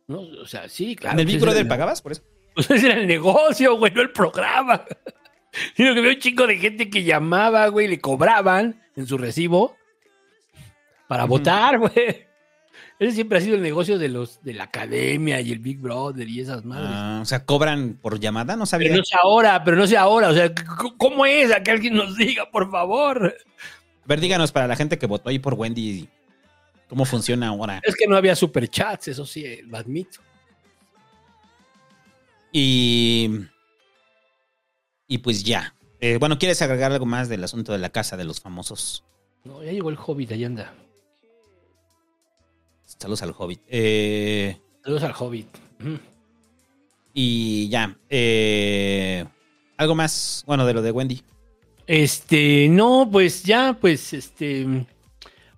¿No? O sea, sí, claro. ¿En el pues Big Brother pagabas por eso? Pues ese era el negocio, güey, no el programa. Sino que había un chico de gente que llamaba, güey, le cobraban en su recibo para votar, güey. Ese siempre ha sido el negocio de los de la academia y el Big Brother y esas madres. Ah, o sea, cobran por llamada, no sabía. pero no sé ahora, pero no sé ahora. O sea, ¿cómo es? A que alguien nos diga, por favor. A ver, díganos para la gente que votó ahí por Wendy, ¿cómo funciona ahora? Es que no había superchats, eso sí, eh, lo admito. Y. Y pues ya. Eh, bueno, ¿quieres agregar algo más del asunto de la casa de los famosos? No, ya llegó el Hobbit, ahí anda. Saludos al Hobbit. Eh, Saludos al Hobbit. Y ya. eh, algo más, bueno, de lo de Wendy. Este, no, pues ya, pues, este,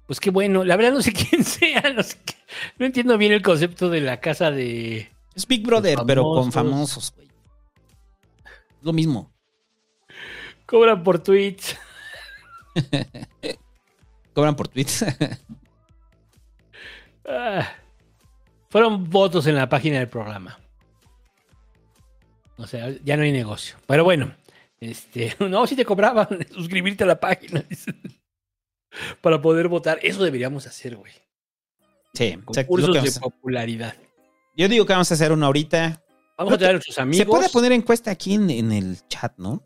pues qué bueno. La verdad no sé quién sea, no sé qué- no entiendo bien el concepto de la casa de... Es Big Brother, pero con famosos. famosos, güey. Lo mismo. Cobran por tweets. Cobran por tweets. Ah, fueron votos en la página del programa. O sea, ya no hay negocio. Pero bueno, este, no, si te cobraban suscribirte a la página para poder votar. Eso deberíamos hacer, güey. sí, Concursos de popularidad. Yo digo que vamos a hacer uno ahorita. Vamos a traer a nuestros amigos. Se puede poner encuesta aquí en, en el chat, ¿no?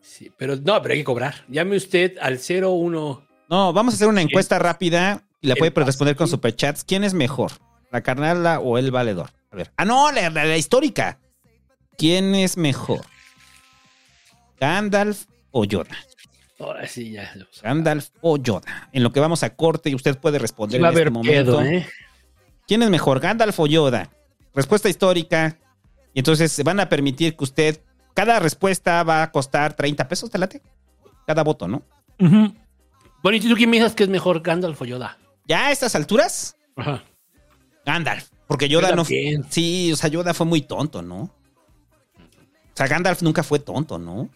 Sí, pero no, pero hay que cobrar. Llame usted al 01. No, vamos a hacer una encuesta rápida la El puede responder con superchats. ¿Quién es mejor? ¿La carnala o el valedor? A ver. Ah, no, la, la- la histórica. ¿Quién es mejor? ¿Gandalf o Yoda? Ahora sí, ya. Gandalf o Yoda. En lo que vamos a corte y usted puede responder Va a en este haber momento. pedo, ¿eh? ¿Quién es mejor, Gandalf o Yoda? Respuesta histórica. Y entonces se van a permitir que usted. Cada respuesta va a costar 30 pesos, ¿te late? Cada voto, ¿no? Bueno, ¿y tú quién me dices que es mejor, Gandalf o Yoda? Ya a estas alturas, Ajá. Gandalf. Porque Yoda Yo no. Sí, o sea, Yoda fue muy tonto, ¿no? O sea, Gandalf nunca fue tonto, ¿no?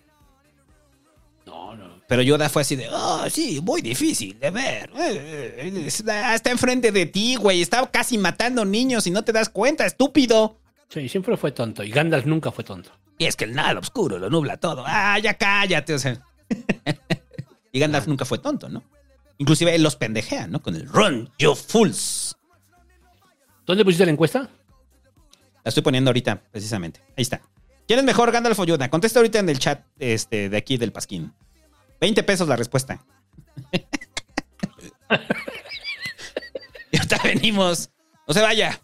No, no. Pero Yoda fue así de, ah, sí, muy difícil de ver. Eh, eh, Está, está enfrente de ti, güey. Está casi matando niños y no te das cuenta, estúpido. Sí, siempre fue tonto. Y Gandalf nunca fue tonto. Y es que el nada oscuro lo nubla todo. Ah, ya cállate, o sea. y Gandalf nunca fue tonto, ¿no? Inclusive él los pendejea, ¿no? Con el Run, you fools. ¿Dónde pusiste la encuesta? La estoy poniendo ahorita, precisamente. Ahí está. ¿Quién es mejor, Gandalf o Yoda? Contesta ahorita en el chat este, de aquí del Pasquín. 20 pesos la respuesta. y ahorita venimos. No se vaya.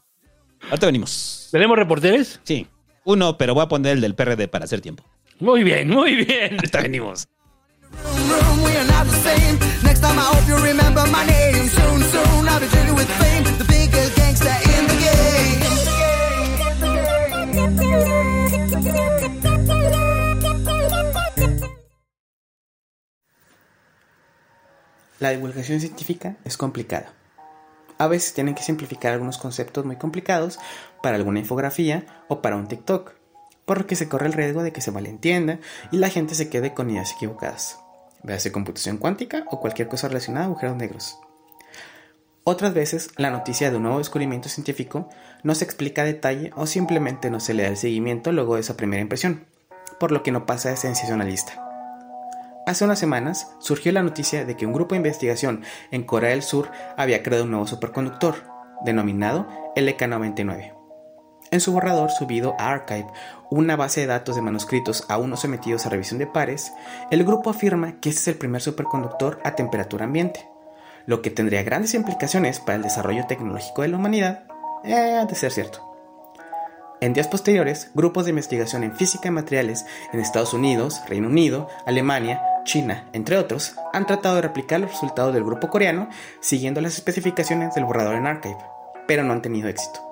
Ahorita venimos. ¿Tenemos reporteres? Sí. Uno, pero voy a poner el del PRD para hacer tiempo. Muy bien, muy bien. Ahorita venimos. La divulgación científica es complicada. A veces tienen que simplificar algunos conceptos muy complicados para alguna infografía o para un TikTok, por lo que se corre el riesgo de que se malentienda y la gente se quede con ideas equivocadas. Véase computación cuántica o cualquier cosa relacionada a agujeros negros. Otras veces, la noticia de un nuevo descubrimiento científico no se explica a detalle o simplemente no se le da el seguimiento luego de esa primera impresión, por lo que no pasa de sensacionalista. Hace unas semanas surgió la noticia de que un grupo de investigación en Corea del Sur había creado un nuevo superconductor, denominado LK99. En su borrador subido a Archive, una base de datos de manuscritos aún no sometidos a revisión de pares, el grupo afirma que este es el primer superconductor a temperatura ambiente, lo que tendría grandes implicaciones para el desarrollo tecnológico de la humanidad, eh, de ser cierto. En días posteriores, grupos de investigación en física y materiales en Estados Unidos, Reino Unido, Alemania, China, entre otros, han tratado de replicar los resultados del grupo coreano siguiendo las especificaciones del borrador en Archive, pero no han tenido éxito.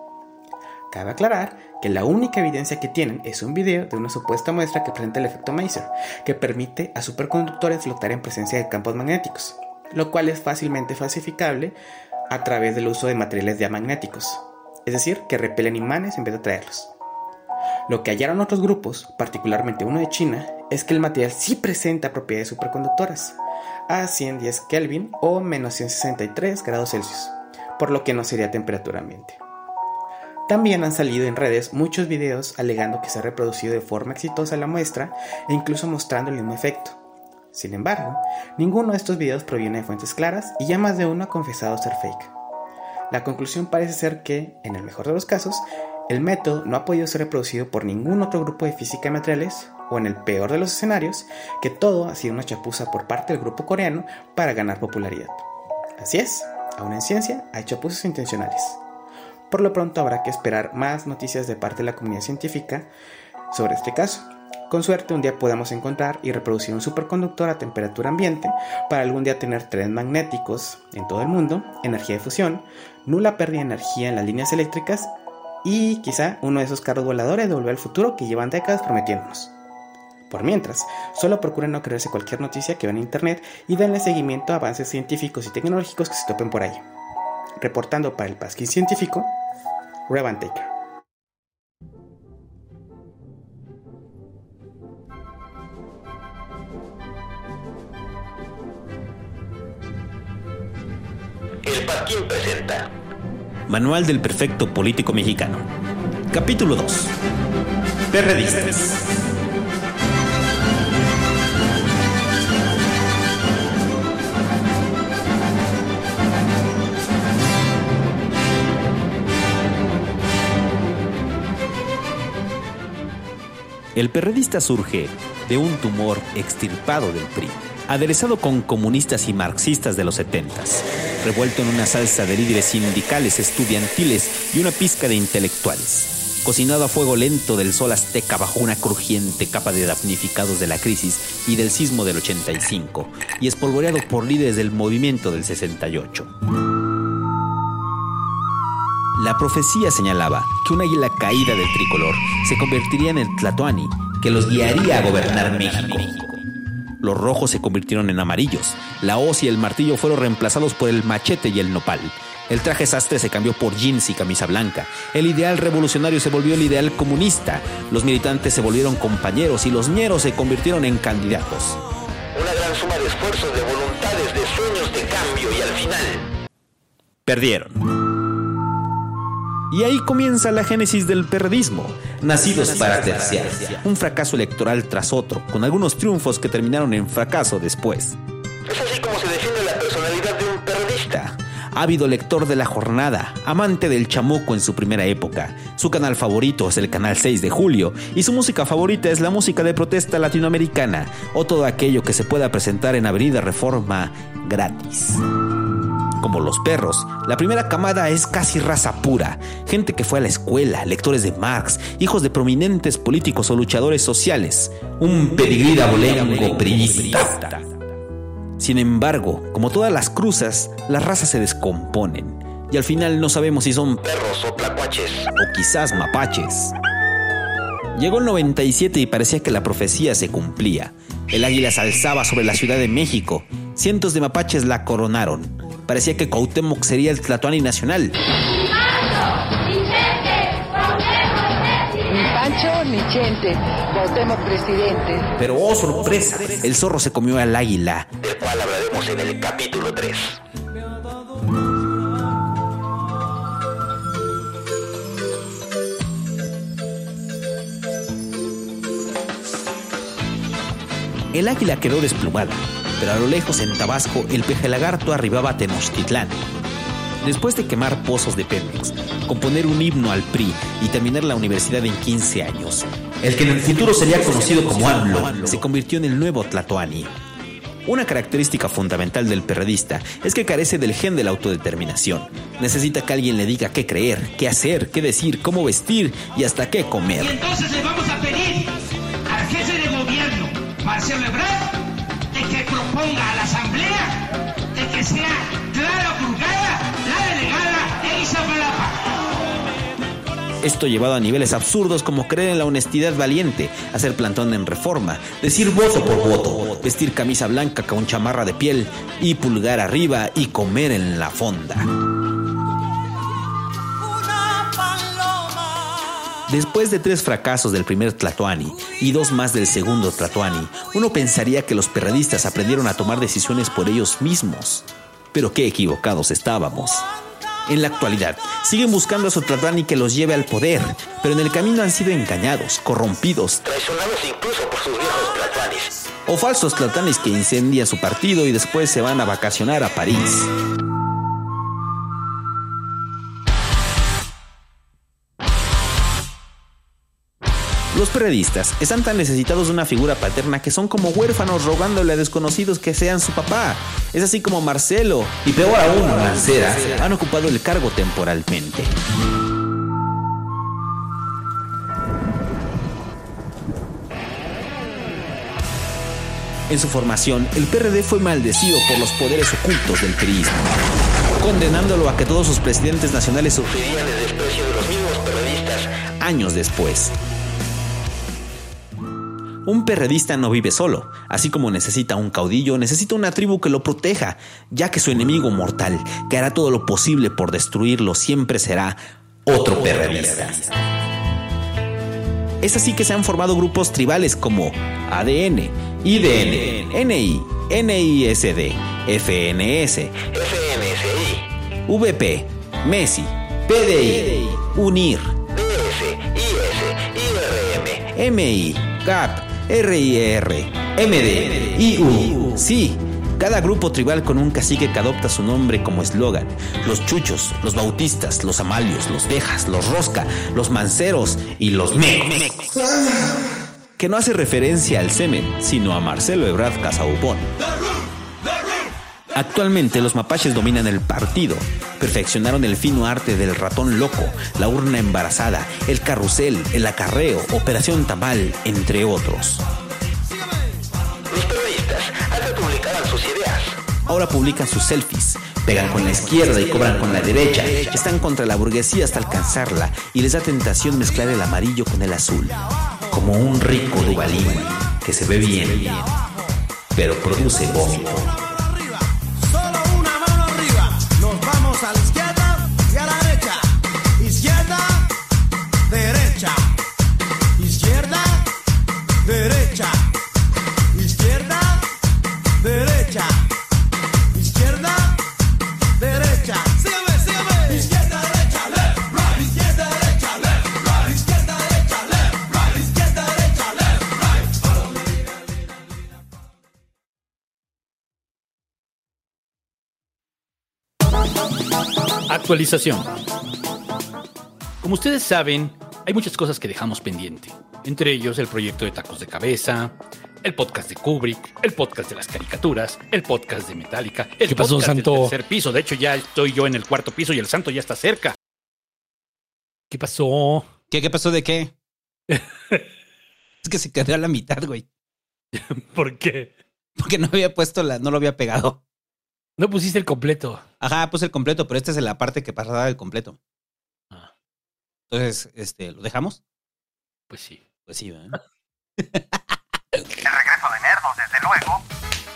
Cabe aclarar que la única evidencia que tienen es un video de una supuesta muestra que presenta el efecto Maser, que permite a superconductores flotar en presencia de campos magnéticos, lo cual es fácilmente falsificable a través del uso de materiales diamagnéticos, es decir, que repelen imanes en vez de atraerlos. Lo que hallaron otros grupos, particularmente uno de China, es que el material sí presenta propiedades superconductoras, a 110 Kelvin o menos 163 grados Celsius, por lo que no sería temperatura ambiente. También han salido en redes muchos videos alegando que se ha reproducido de forma exitosa la muestra e incluso mostrando el mismo efecto. Sin embargo, ninguno de estos videos proviene de fuentes claras y ya más de uno ha confesado ser fake. La conclusión parece ser que, en el mejor de los casos, el método no ha podido ser reproducido por ningún otro grupo de física y materiales, o en el peor de los escenarios, que todo ha sido una chapuza por parte del grupo coreano para ganar popularidad. Así es, aún en ciencia hay chapuzas intencionales. Por lo pronto habrá que esperar más noticias de parte de la comunidad científica sobre este caso. Con suerte un día podamos encontrar y reproducir un superconductor a temperatura ambiente para algún día tener trenes magnéticos en todo el mundo, energía de fusión, nula pérdida de energía en las líneas eléctricas y quizá uno de esos carros voladores de volver al futuro que llevan décadas prometiéndonos. Por mientras, solo procuren no creerse cualquier noticia que vean en internet y denle seguimiento a avances científicos y tecnológicos que se topen por ahí. Reportando para el Pasquín Científico, Revan Taker. El Pasquín presenta Manual del Perfecto Político Mexicano. Capítulo 2. Perredistas. El perredista surge de un tumor extirpado del PRI, aderezado con comunistas y marxistas de los 70 revuelto en una salsa de líderes sindicales, estudiantiles y una pizca de intelectuales. Cocinado a fuego lento del sol azteca bajo una crujiente capa de damnificados de la crisis y del sismo del 85, y espolvoreado por líderes del movimiento del 68. La profecía señalaba que un águila caída del tricolor se convertiría en el Tlatoani, que los guiaría a gobernar México. Los rojos se convirtieron en amarillos. La hoz y el martillo fueron reemplazados por el machete y el nopal. El traje sastre se cambió por jeans y camisa blanca. El ideal revolucionario se volvió el ideal comunista. Los militantes se volvieron compañeros y los ñeros se convirtieron en candidatos. una gran suma de esfuerzos, de voluntades, de sueños de cambio y al final Perdieron. Y ahí comienza la génesis del perredismo. Nacidos para terciar. Un fracaso electoral tras otro, con algunos triunfos que terminaron en fracaso después. es así como se define la personalidad de un periodista. Ávido lector de la jornada, amante del chamuco en su primera época. Su canal favorito es el canal 6 de julio y su música favorita es la música de protesta latinoamericana o todo aquello que se pueda presentar en Avenida Reforma gratis. Como los perros, la primera camada es casi raza pura, gente que fue a la escuela, lectores de Marx, hijos de prominentes políticos o luchadores sociales, un pedigrí abolengo. Sin embargo, como todas las cruzas, las razas se descomponen y al final no sabemos si son Perros o tlacuaches. o quizás mapaches. Llegó el 97 y parecía que la profecía se cumplía. El águila se alzaba sobre la Ciudad de México. Cientos de mapaches la coronaron. Parecía que Cuauhtémoc sería el Tlatoani nacional. Ni Pancho ni Chente, Cuauhtémoc presidente. Pero oh sorpresa, el zorro se comió al águila. del cual hablaremos en el capítulo 3. El águila quedó desplumada, pero a lo lejos en Tabasco el peje lagarto arribaba a Tenochtitlán. Después de quemar pozos de Pemex, componer un himno al PRI y terminar la universidad en 15 años, el que en el futuro sería conocido como AMLO se convirtió en el nuevo Tlatoani. Una característica fundamental del perredista es que carece del gen de la autodeterminación. Necesita que alguien le diga qué creer, qué hacer, qué decir, cómo vestir y hasta qué comer. Entonces le vamos a pedir al jefe de gobierno, Marcelo Ebrard, asamblea que sea la delegada. Esto llevado a niveles absurdos como creer en la honestidad valiente, hacer plantón en reforma, decir voto por voto, vestir camisa blanca con chamarra de piel y pulgar arriba y comer en la fonda. Después de tres fracasos del primer Tlatoani y dos más del segundo Tlatoani, uno pensaría que los perredistas aprendieron a tomar decisiones por ellos mismos. Pero qué equivocados estábamos. En la actualidad, siguen buscando a su Tlatoani que los lleve al poder, pero en el camino han sido engañados, corrompidos, Traicionados incluso por sus viejos tlatoanis. o falsos Tlatoanis que incendian su partido y después se van a vacacionar a París. Los periodistas están tan necesitados de una figura paterna que son como huérfanos rogándole a desconocidos que sean su papá. Es así como Marcelo y peor aún Mancera han ocupado el cargo temporalmente. En su formación, el PRD fue maldecido por los poderes ocultos del priismo, condenándolo a que todos sus presidentes nacionales sufrirían el desprecio de los mismos periodistas años después. Un perredista no vive solo, así como necesita un caudillo, necesita una tribu que lo proteja, ya que su enemigo mortal, que hará todo lo posible por destruirlo, siempre será otro perredista. Es así que se han formado grupos tribales como ADN, IDN, NI, NISD, FNS, FNSI, VP, MESI, PDI, UNIR, IS, IRM, MI, CAP, RIR, MD, IU, sí. Cada grupo tribal con un cacique que adopta su nombre como eslogan. Los chuchos, los bautistas, los amalios, los dejas, los rosca, los manceros y los me. Que no hace referencia al semen, sino a Marcelo Ebrard Casaubon. Actualmente los mapaches dominan el partido. Perfeccionaron el fino arte del ratón loco, la urna embarazada, el carrusel, el acarreo, Operación Tamal, entre otros. Los periodistas antes publicaban sus ideas. Ahora publican sus selfies. Pegan con la izquierda y cobran con la derecha. Están contra la burguesía hasta alcanzarla y les da tentación mezclar el amarillo con el azul. Como un rico dubalín que se ve bien, pero produce vómito. Actualización. Como ustedes saben, hay muchas cosas que dejamos pendiente. Entre ellos el proyecto de Tacos de Cabeza, el podcast de Kubrick, el podcast de las caricaturas, el podcast de Metallica, el ¿Qué pasó, podcast Santo? del tercer piso. De hecho, ya estoy yo en el cuarto piso y el santo ya está cerca. ¿Qué pasó? ¿Qué, qué pasó de qué? es que se quedó a la mitad, güey. ¿Por qué? Porque no había puesto la, no lo había pegado. No pusiste el completo. Ajá, puse el completo, pero esta es la parte que pasaba el completo. Ah. Entonces, este, ¿lo dejamos? Pues sí. Pues sí, ¿verdad? El regreso de Nerdos, desde luego.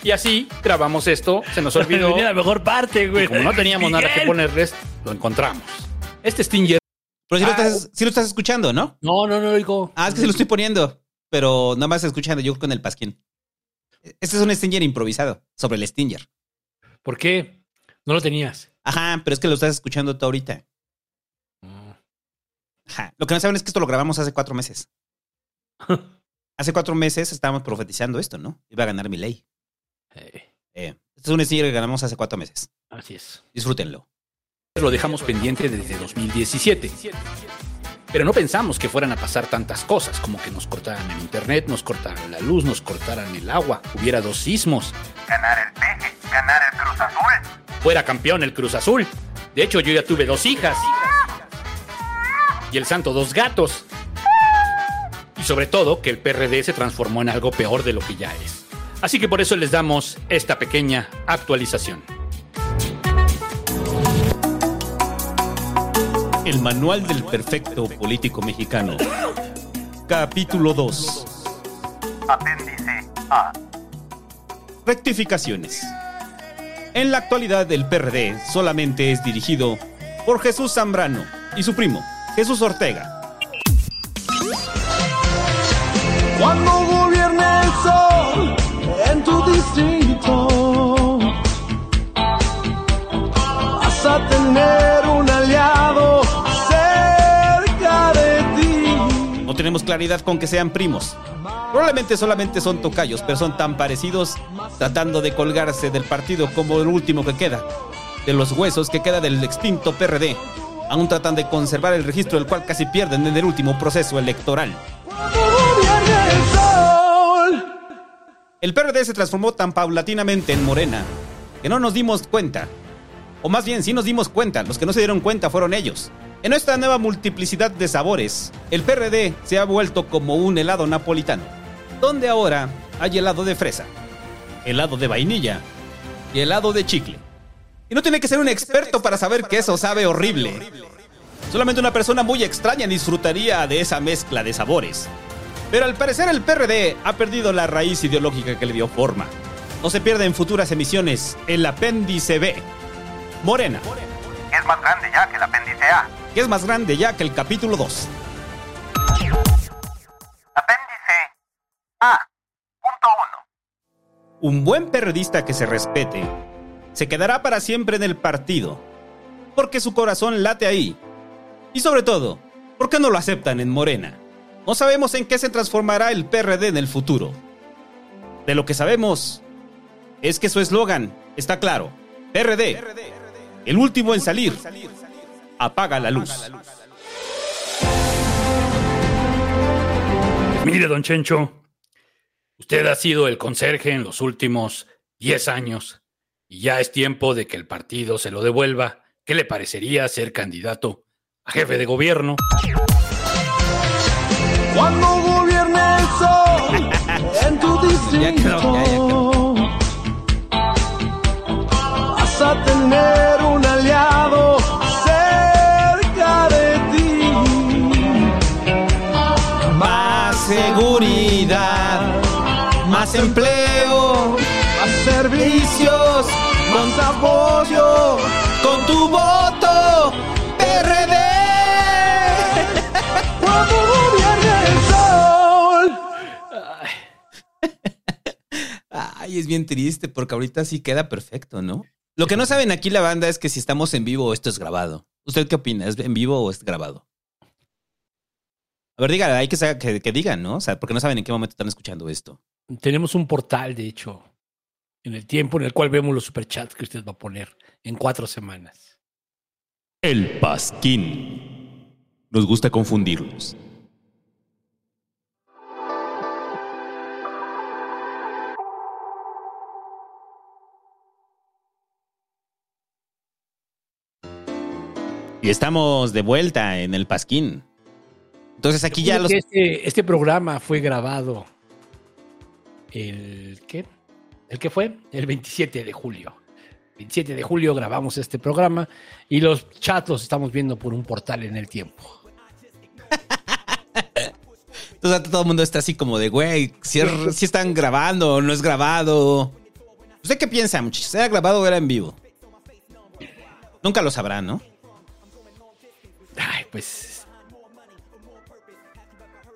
Y así grabamos esto. Se nos olvidó. La mejor parte, güey. Y como no teníamos nada que ponerles, lo encontramos. Este Stinger. Pero si lo, Ah, estás, sí lo estás escuchando, ¿no? No, no, no lo digo. Ah, es que se lo estoy poniendo. Pero nada más escuchando yo con el pasquín. Este es un Stinger improvisado sobre el Stinger. ¿Por qué? No lo tenías. Ajá, pero es que lo estás escuchando tú ahorita. Ajá. Lo que no saben es que esto lo grabamos hace cuatro meses. hace cuatro meses estábamos profetizando esto, ¿no? Iba a ganar mi ley. Eh, este es un Stinger que ganamos hace cuatro meses. Así es. Disfrútenlo. Lo dejamos pendiente desde 2017. Pero no pensamos que fueran a pasar tantas cosas, como que nos cortaran el internet, nos cortaran la luz, nos cortaran el agua, hubiera dos sismos, Ganar el peje, ganar el Cruz Azul. fuera campeón el Cruz Azul. De hecho, yo ya tuve dos hijas. Y el santo dos gatos. Y sobre todo que el PRD se transformó en algo peor de lo que ya es. Así que por eso les damos esta pequeña actualización. El Manual del Perfecto Político Mexicano. Capítulo 2. Apéndice A. Rectificaciones. En la actualidad el PRD solamente es dirigido por Jesús Zambrano y su primo, Jesús Ortega. Cuando gobierne el sol en tu distrito, vas a tener claridad con que sean primos. Probablemente solamente son tocayos, pero son tan parecidos tratando de colgarse del partido como el último que queda. De los huesos que queda del extinto PRD. Aún tratan de conservar el registro del cual casi pierden en el último proceso electoral. El PRD se transformó tan paulatinamente en Morena que no nos dimos cuenta. O más bien, sí nos dimos cuenta, los que no se dieron cuenta fueron ellos. En esta nueva multiplicidad de sabores, el PRD se ha vuelto como un helado napolitano, donde ahora hay helado de fresa, helado de vainilla y helado de chicle. Y no tiene que ser un experto para saber que eso sabe horrible. Solamente una persona muy extraña disfrutaría de esa mezcla de sabores. Pero al parecer el PRD ha perdido la raíz ideológica que le dio forma. No se pierde en futuras emisiones el apéndice B. Morena, es más grande ya que el apéndice A. que es más grande ya que el capítulo 2. Apéndice A. Punto 1. Un buen periodista que se respete se quedará para siempre en el partido, porque su corazón late ahí. Y sobre todo, ¿por qué no lo aceptan en Morena? No sabemos en qué se transformará el PRD en el futuro. De lo que sabemos es que su eslogan está claro. PRD, el último en salir, apaga la luz. Mire, don Chencho, usted ha sido el conserje en los últimos 10 años y ya es tiempo de que el partido se lo devuelva. ¿Qué le parecería ser candidato a jefe de gobierno? Cuando gobierne el sol en tu distrito, vas a tener Ay, es bien triste porque ahorita sí queda perfecto, ¿no? Lo que no saben aquí la banda es que si estamos en vivo o esto es grabado. ¿Usted qué opina? ¿Es en vivo o es grabado? A ver, diga, hay que, que, que digan, ¿no? O sea, porque no saben en qué momento están escuchando esto. Tenemos un portal, de hecho, en el tiempo en el cual vemos los superchats que usted va a poner en cuatro semanas. El Pasquín. Nos gusta confundirlos. Y estamos de vuelta en el Pasquín. Entonces aquí ya los... Este, este programa fue grabado el ¿qué? ¿El qué fue? El 27 de julio. 27 de julio grabamos este programa y los chats los estamos viendo por un portal en el tiempo. Entonces todo el mundo está así como de, güey, si, es- si están grabando o no es grabado. ¿Usted qué piensa, muchachos? ¿Era grabado o era en vivo? Nunca lo sabrán, ¿no? Pues.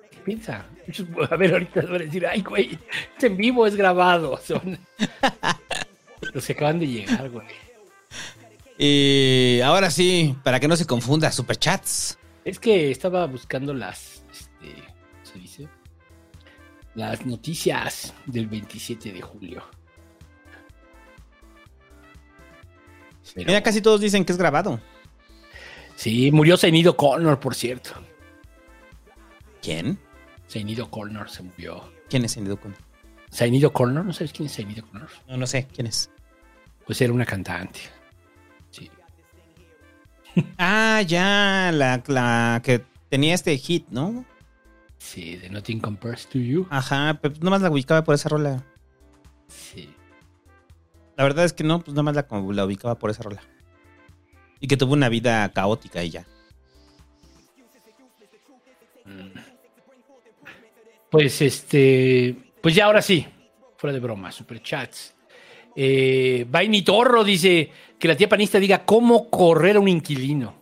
¿Qué piensa? A ver, ahorita van a decir, ay, güey, es en vivo, es grabado. Son los que acaban de llegar, güey. Y ahora sí, para que no se confunda, superchats. Es que estaba buscando las, este, ¿cómo se dice? Las noticias del 27 de julio. Pero- Mira, casi todos dicen que es grabado. Sí, murió Zainido Connor, por cierto. ¿Quién? Zainido Connor se murió. ¿Quién es Zainido Connor? Zainido Connor, ¿no sabes quién es Zainido Connor? No, no sé, ¿quién es? Pues era una cantante. Sí. Ah, ya, la, la que tenía este hit, ¿no? Sí, de Nothing Compares to You. Ajá, pero nomás la ubicaba por esa rola. Sí. La verdad es que no, pues nomás la, la ubicaba por esa rola. Y que tuvo una vida caótica ella. Pues este, pues ya ahora sí, fuera de broma, superchats. Eh, Vaini Torro dice que la tía panista diga cómo correr a un inquilino.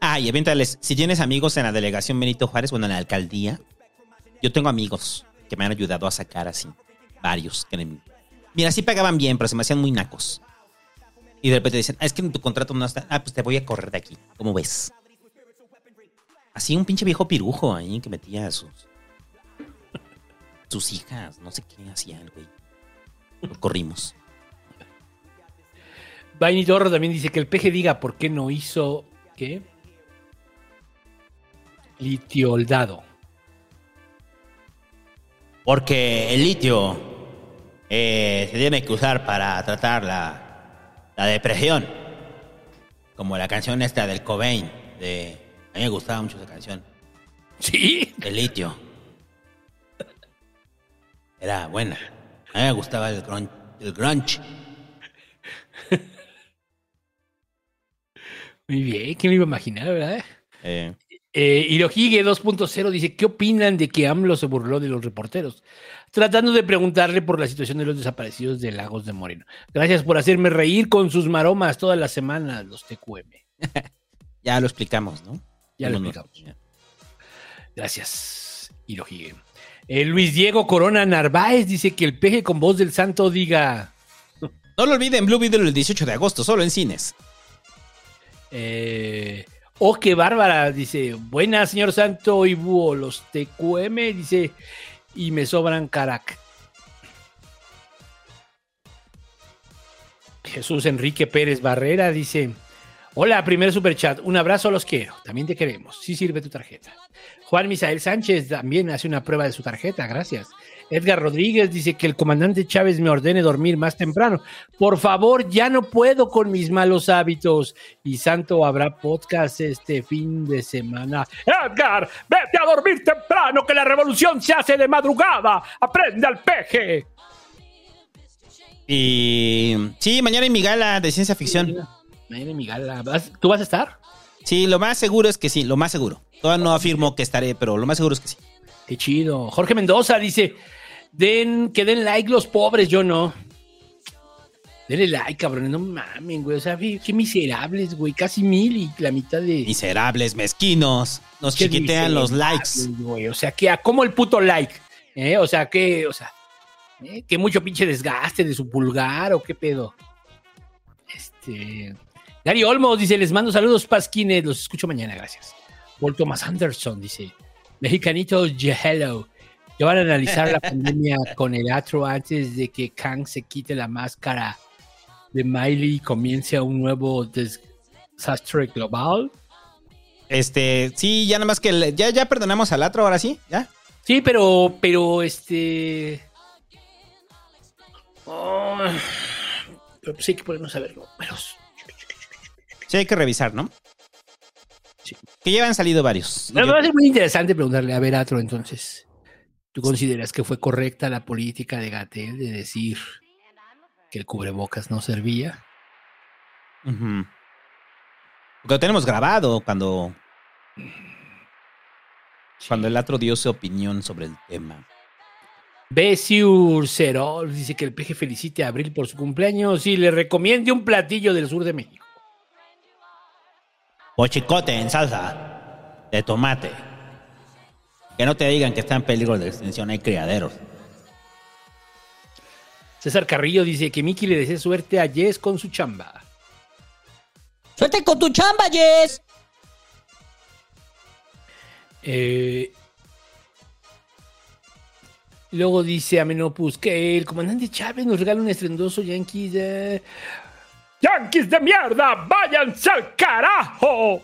Ah, y aviéntales, si tienes amigos en la delegación Benito Juárez, bueno, en la alcaldía, yo tengo amigos que me han ayudado a sacar así, varios. Que me- mira, sí pagaban bien, pero se me hacían muy nacos. Y de repente dicen, ah, es que en tu contrato no está, ah, pues te voy a correr de aquí, ¿cómo ves? Así un pinche viejo pirujo ahí que metía a sus, sus hijas, no sé qué hacía el güey. Lo corrimos. Vaini Torro también dice que el peje diga por qué no hizo, ¿qué? Litioldado. Porque el litio eh, se tiene que usar para tratar la, la depresión. Como la canción esta del Cobain. De, a mí me gustaba mucho esa canción. ¿Sí? El litio. Era buena. A mí me gustaba el grunge. El grunge. Muy bien, ¿quién lo iba a imaginar, verdad? Eh, Eh, Hirohige 2.0 dice, ¿qué opinan de que AMLO se burló de los reporteros? Tratando de preguntarle por la situación de los desaparecidos de Lagos de Moreno. Gracias por hacerme reír con sus maromas todas las semanas, los TQM. ya lo explicamos, ¿no? Ya lo explicamos. Gracias, Hirohige. Eh, Luis Diego Corona Narváez dice que el peje con voz del santo diga... No lo olviden, Blue Video el 18 de agosto, solo en cines. Eh, oh, qué bárbara, dice. Buenas, señor Santo y Búho. Los TQM, dice. Y me sobran carac. Jesús Enrique Pérez Barrera dice. Hola, primer superchat. Un abrazo, los quiero. También te queremos. Sí sirve tu tarjeta. Juan Misael Sánchez también hace una prueba de su tarjeta. Gracias. Edgar Rodríguez dice que el comandante Chávez me ordene dormir más temprano. Por favor, ya no puedo con mis malos hábitos. Y Santo habrá podcast este fin de semana. Edgar, vete a dormir temprano, que la revolución se hace de madrugada. Aprende al peje. Y sí, mañana en mi gala de ciencia ficción. Mañana mi gala. ¿Vas- ¿Tú vas a estar? Sí, lo más seguro es que sí, lo más seguro. Todavía no afirmo que estaré, pero lo más seguro es que sí. Qué chido. Jorge Mendoza dice: den, que den like los pobres, yo no. Denle like, cabrones, no mamen, güey. O sea, qué miserables, güey. Casi mil y la mitad de. Miserables, mezquinos. Nos chiquitean los likes. güey. O sea, que a cómo el puto like. ¿eh? O sea, que, o sea, ¿eh? que mucho pinche desgaste de su pulgar o qué pedo. Este. Gary Olmos dice: Les mando saludos, Pasquines. Los escucho mañana, gracias. Paul Thomas Anderson dice: Mexicanito Hello. Ya van a analizar la pandemia con el atro antes de que Kang se quite la máscara de Miley y comience un nuevo desastre global. Este, sí, ya nada más que ya, ya perdonamos al otro, ahora sí, ya. Sí, pero, pero este. Oh, pero pues hay que ponernos a ver números. Sí, hay que revisar, ¿no? Que ya han salido varios. Me va a ser muy interesante preguntarle a ver, Atro, entonces. ¿Tú consideras que fue correcta la política de Gatel de decir que el cubrebocas no servía? Ujú. Lo tenemos grabado cuando. Cuando el otro dio su opinión sobre el tema. Besiur Cerol dice que el peje felicite a Abril por su cumpleaños y le recomiende un platillo del sur de México. O chicote en salsa de tomate. Que no te digan que está en peligro de extinción, hay criaderos. César Carrillo dice que Miki le desea suerte a Jess con su chamba. Suerte con tu chamba, Jess. Eh, luego dice Amenopus que el comandante Chávez nos regala un estrendoso Yankees de... ¡Yankees de mierda! ¡Váyanse al carajo!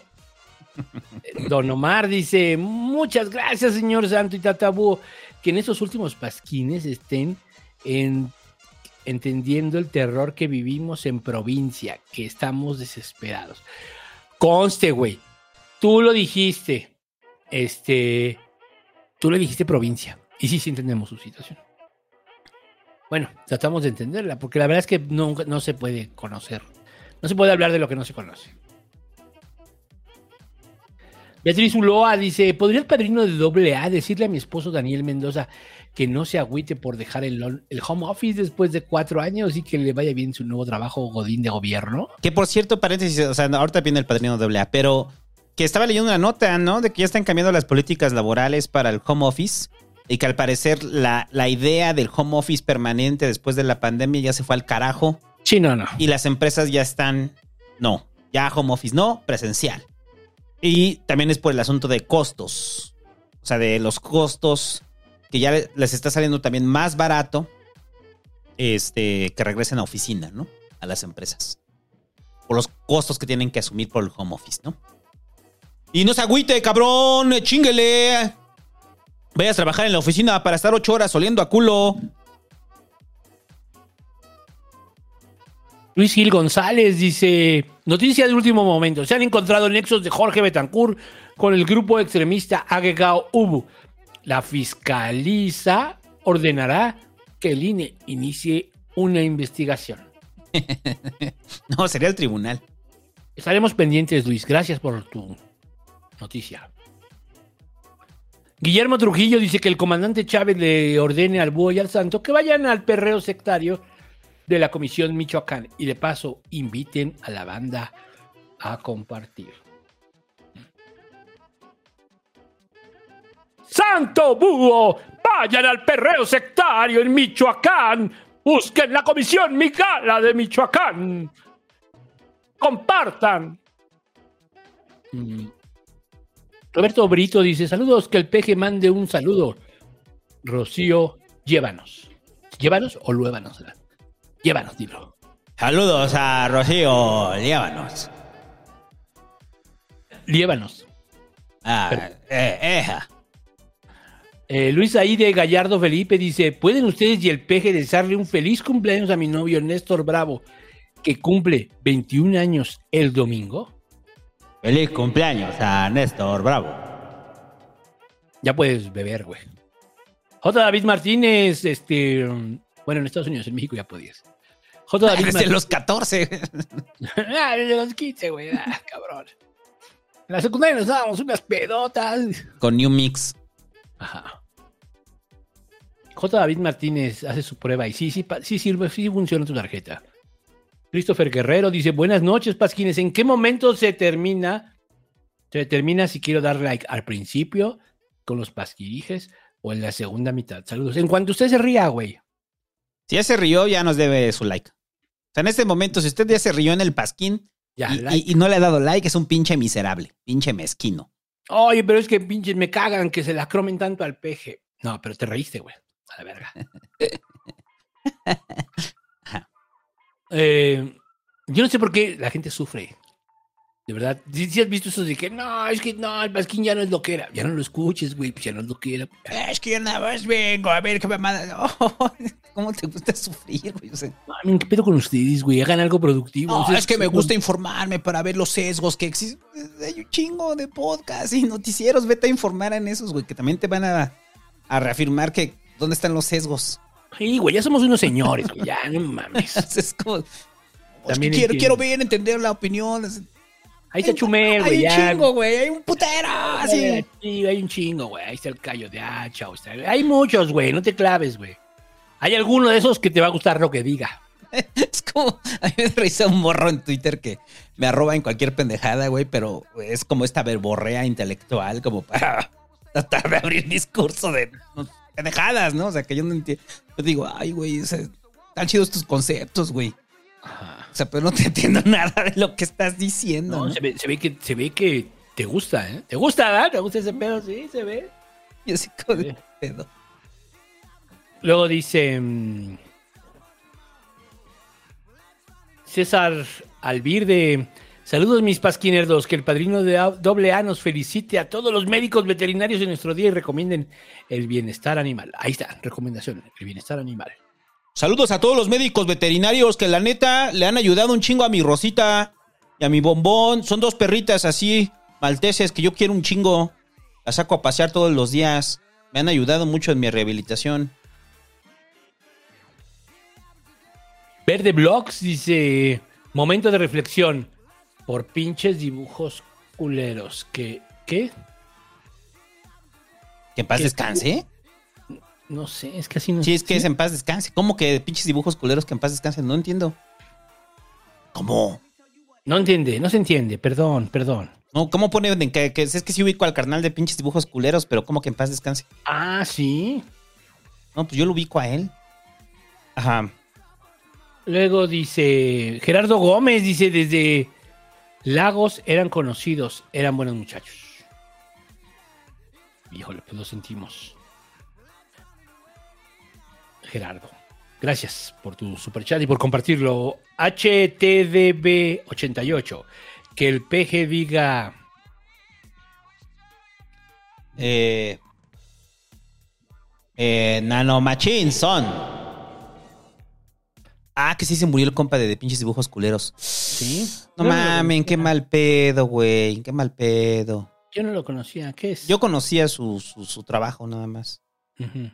Don Omar dice, muchas gracias, señor Santo y Tatabú, que en estos últimos pasquines estén en- entendiendo el terror que vivimos en provincia, que estamos desesperados. Conste, güey, tú lo dijiste, este, tú le dijiste provincia, y sí, sí entendemos su situación. Bueno, tratamos de entenderla, porque la verdad es que no, no se puede conocer, no se puede hablar de lo que no se conoce. Beatriz Uloa dice, ¿podría el padrino de AA decirle a mi esposo Daniel Mendoza que no se agüite por dejar el, el home office después de cuatro años y que le vaya bien su nuevo trabajo godín de gobierno? Que por cierto, paréntesis, o sea, ahorita viene el padrino doble A, pero que estaba leyendo una nota, ¿no? De que ya están cambiando las políticas laborales para el home office y que al parecer la, la idea del home office permanente después de la pandemia ya se fue al carajo. Sí, no, no. Y las empresas ya están, no, ya home office no, presencial. Y también es por el asunto de costos. O sea, de los costos que ya les está saliendo también más barato este, que regresen a oficina, ¿no? A las empresas. Por los costos que tienen que asumir por el home office, ¿no? Y no se agüite, cabrón, chinguele. Vayas a trabajar en la oficina para estar ocho horas oliendo a culo. Luis Gil González dice, noticia de último momento, se han encontrado nexos de Jorge Betancourt con el grupo extremista Agegao Ubu. La fiscaliza ordenará que el INE inicie una investigación. no, sería el tribunal. Estaremos pendientes, Luis. Gracias por tu noticia. Guillermo Trujillo dice que el comandante Chávez le ordene al búho y al santo que vayan al perreo sectario de la Comisión Michoacán y de paso inviten a la banda a compartir. ¡Santo búho! ¡Vayan al perreo sectario en Michoacán! ¡Busquen la Comisión Migala de Michoacán! ¡Compartan! Mm. Roberto Brito dice: Saludos, que el peje mande un saludo. Rocío, llévanos. ¿Llévanos o luévanos? Llévanos, dilo. Saludos a Rocío, llévanos. Llévanos. Ah, eh, eja. Eh, Luis Aide Gallardo Felipe dice: ¿Pueden ustedes y el peje desearle un feliz cumpleaños a mi novio Néstor Bravo, que cumple 21 años el domingo? Feliz cumpleaños a Néstor Bravo. Ya puedes beber, güey. J. David Martínez, este. Bueno, en Estados Unidos, en México ya podías. J. David Desde Martínez. los 14. ah, desde los 15, güey. Ah, cabrón. En la secundaria nos dábamos unas pedotas. Con New Mix. Ajá. J. David Martínez hace su prueba y sí, sí, sí sirve, sí funciona tu tarjeta. Christopher Guerrero dice, buenas noches, Pasquines. ¿En qué momento se termina? Se determina si quiero dar like al principio con los pasquirijes o en la segunda mitad. Saludos. En cuanto usted se ría, güey. Si ya se rió, ya nos debe su like. O sea, en este momento, si usted ya se rió en el pasquín Ya, y, like. y- y no le ha dado like, es un pinche miserable, pinche mezquino. Oye, pero es que pinches me cagan que se la cromen tanto al peje. No, pero te reíste, güey. A la verga. Eh, yo no sé por qué la gente sufre. De verdad. Si has visto eso de que no, es que no, el pasquín ya no es lo que era. Ya no lo escuches, güey. Pues ya no es lo que era. Es que yo nada más vengo a ver qué mamada. Oh, ¿Cómo te gusta sufrir, güey? O sea, Mami, ¿Qué pedo con ustedes, güey? Hagan algo productivo. no, es que me gusta informarme para ver los sesgos que existen. Hay un chingo de podcasts y noticieros. Vete a informar en esos, güey, que también te van a, a reafirmar que dónde están los sesgos. Sí, güey, ya somos unos señores, güey. Ya, no mames. es como. Es que quiero, quiero ver, entender la opinión. Es- Ahí está Chumel, güey. Hay un ya. chingo, güey. Hay un putero. Así. Sí, hay un chingo, güey. Ahí está el callo de hacha. o está- Hay muchos, güey. No te claves, güey. Hay alguno de esos que te va a gustar lo que diga. Es como, a mí me risa un morro en Twitter que me arroba en cualquier pendejada, güey, pero es como esta verborrea intelectual, como para tratar de abrir discurso de pendejadas, ¿no? O sea, que yo no entiendo. Yo digo, ay, güey, sea, están chidos tus conceptos, güey. O sea, pero no te entiendo nada de lo que estás diciendo. No, ¿no? Se, ve, se ve que se ve que te gusta, ¿eh? ¿Te gusta, verdad? ¿Te gusta ese pedo? Sí, se ve. Yo sí como de pedo. Luego dice mm, César Albirde. Saludos mis pasquinerdos, que el padrino de A- doble A nos felicite a todos los médicos veterinarios de nuestro día y recomienden el bienestar animal. Ahí está, recomendación, el bienestar animal. Saludos a todos los médicos veterinarios que la neta le han ayudado un chingo a mi Rosita y a mi bombón. Son dos perritas así, malteses, que yo quiero un chingo. Las saco a pasear todos los días. Me han ayudado mucho en mi rehabilitación. Verde Blogs dice, momento de reflexión, por pinches dibujos culeros, que, ¿qué? Que en paz ¿Qué? descanse. No sé, es que así no Sí, es que es en paz descanse. ¿Cómo que pinches dibujos culeros que en paz descansen? No entiendo. ¿Cómo? No entiende, no se entiende, perdón, perdón. No, ¿cómo pone en que, que- es que sí ubico al carnal de pinches dibujos culeros, pero ¿cómo que en paz descanse? Ah, sí. No, pues yo lo ubico a él. Ajá. Luego dice Gerardo Gómez, dice desde Lagos eran conocidos, eran buenos muchachos. Híjole, pues lo sentimos. Gerardo, gracias por tu superchat y por compartirlo. HTDB88, que el PG diga Eh, eh, Nano Machine son. Ah, que sí se murió el compa de, de pinches dibujos culeros. Sí. No lo mamen, qué mal pedo, güey. Qué mal pedo. Yo no lo conocía, ¿qué es? Yo conocía su, su, su trabajo nada más. Ujú.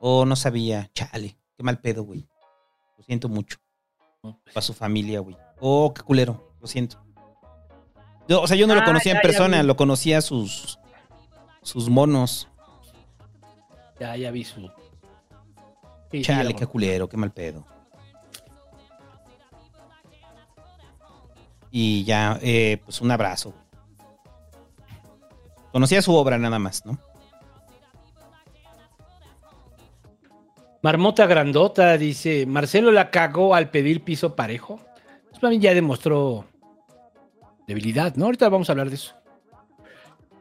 O no sabía. Chale. Qué mal pedo, güey. Lo siento mucho. Para su familia, güey. Oh, qué culero. Lo siento. Yo, o sea, yo no lo Ah, conocía ya, en ya persona, lo conocía sus sus monos. Ya, ya vi su. Sí, Chale, qué culero, qué mal pedo. Y ya, eh, pues un abrazo. Conocía su obra nada más, ¿no? Marmota Grandota dice: Marcelo la cagó al pedir piso parejo. Pues también ya demostró debilidad, ¿no? Ahorita vamos a hablar de eso.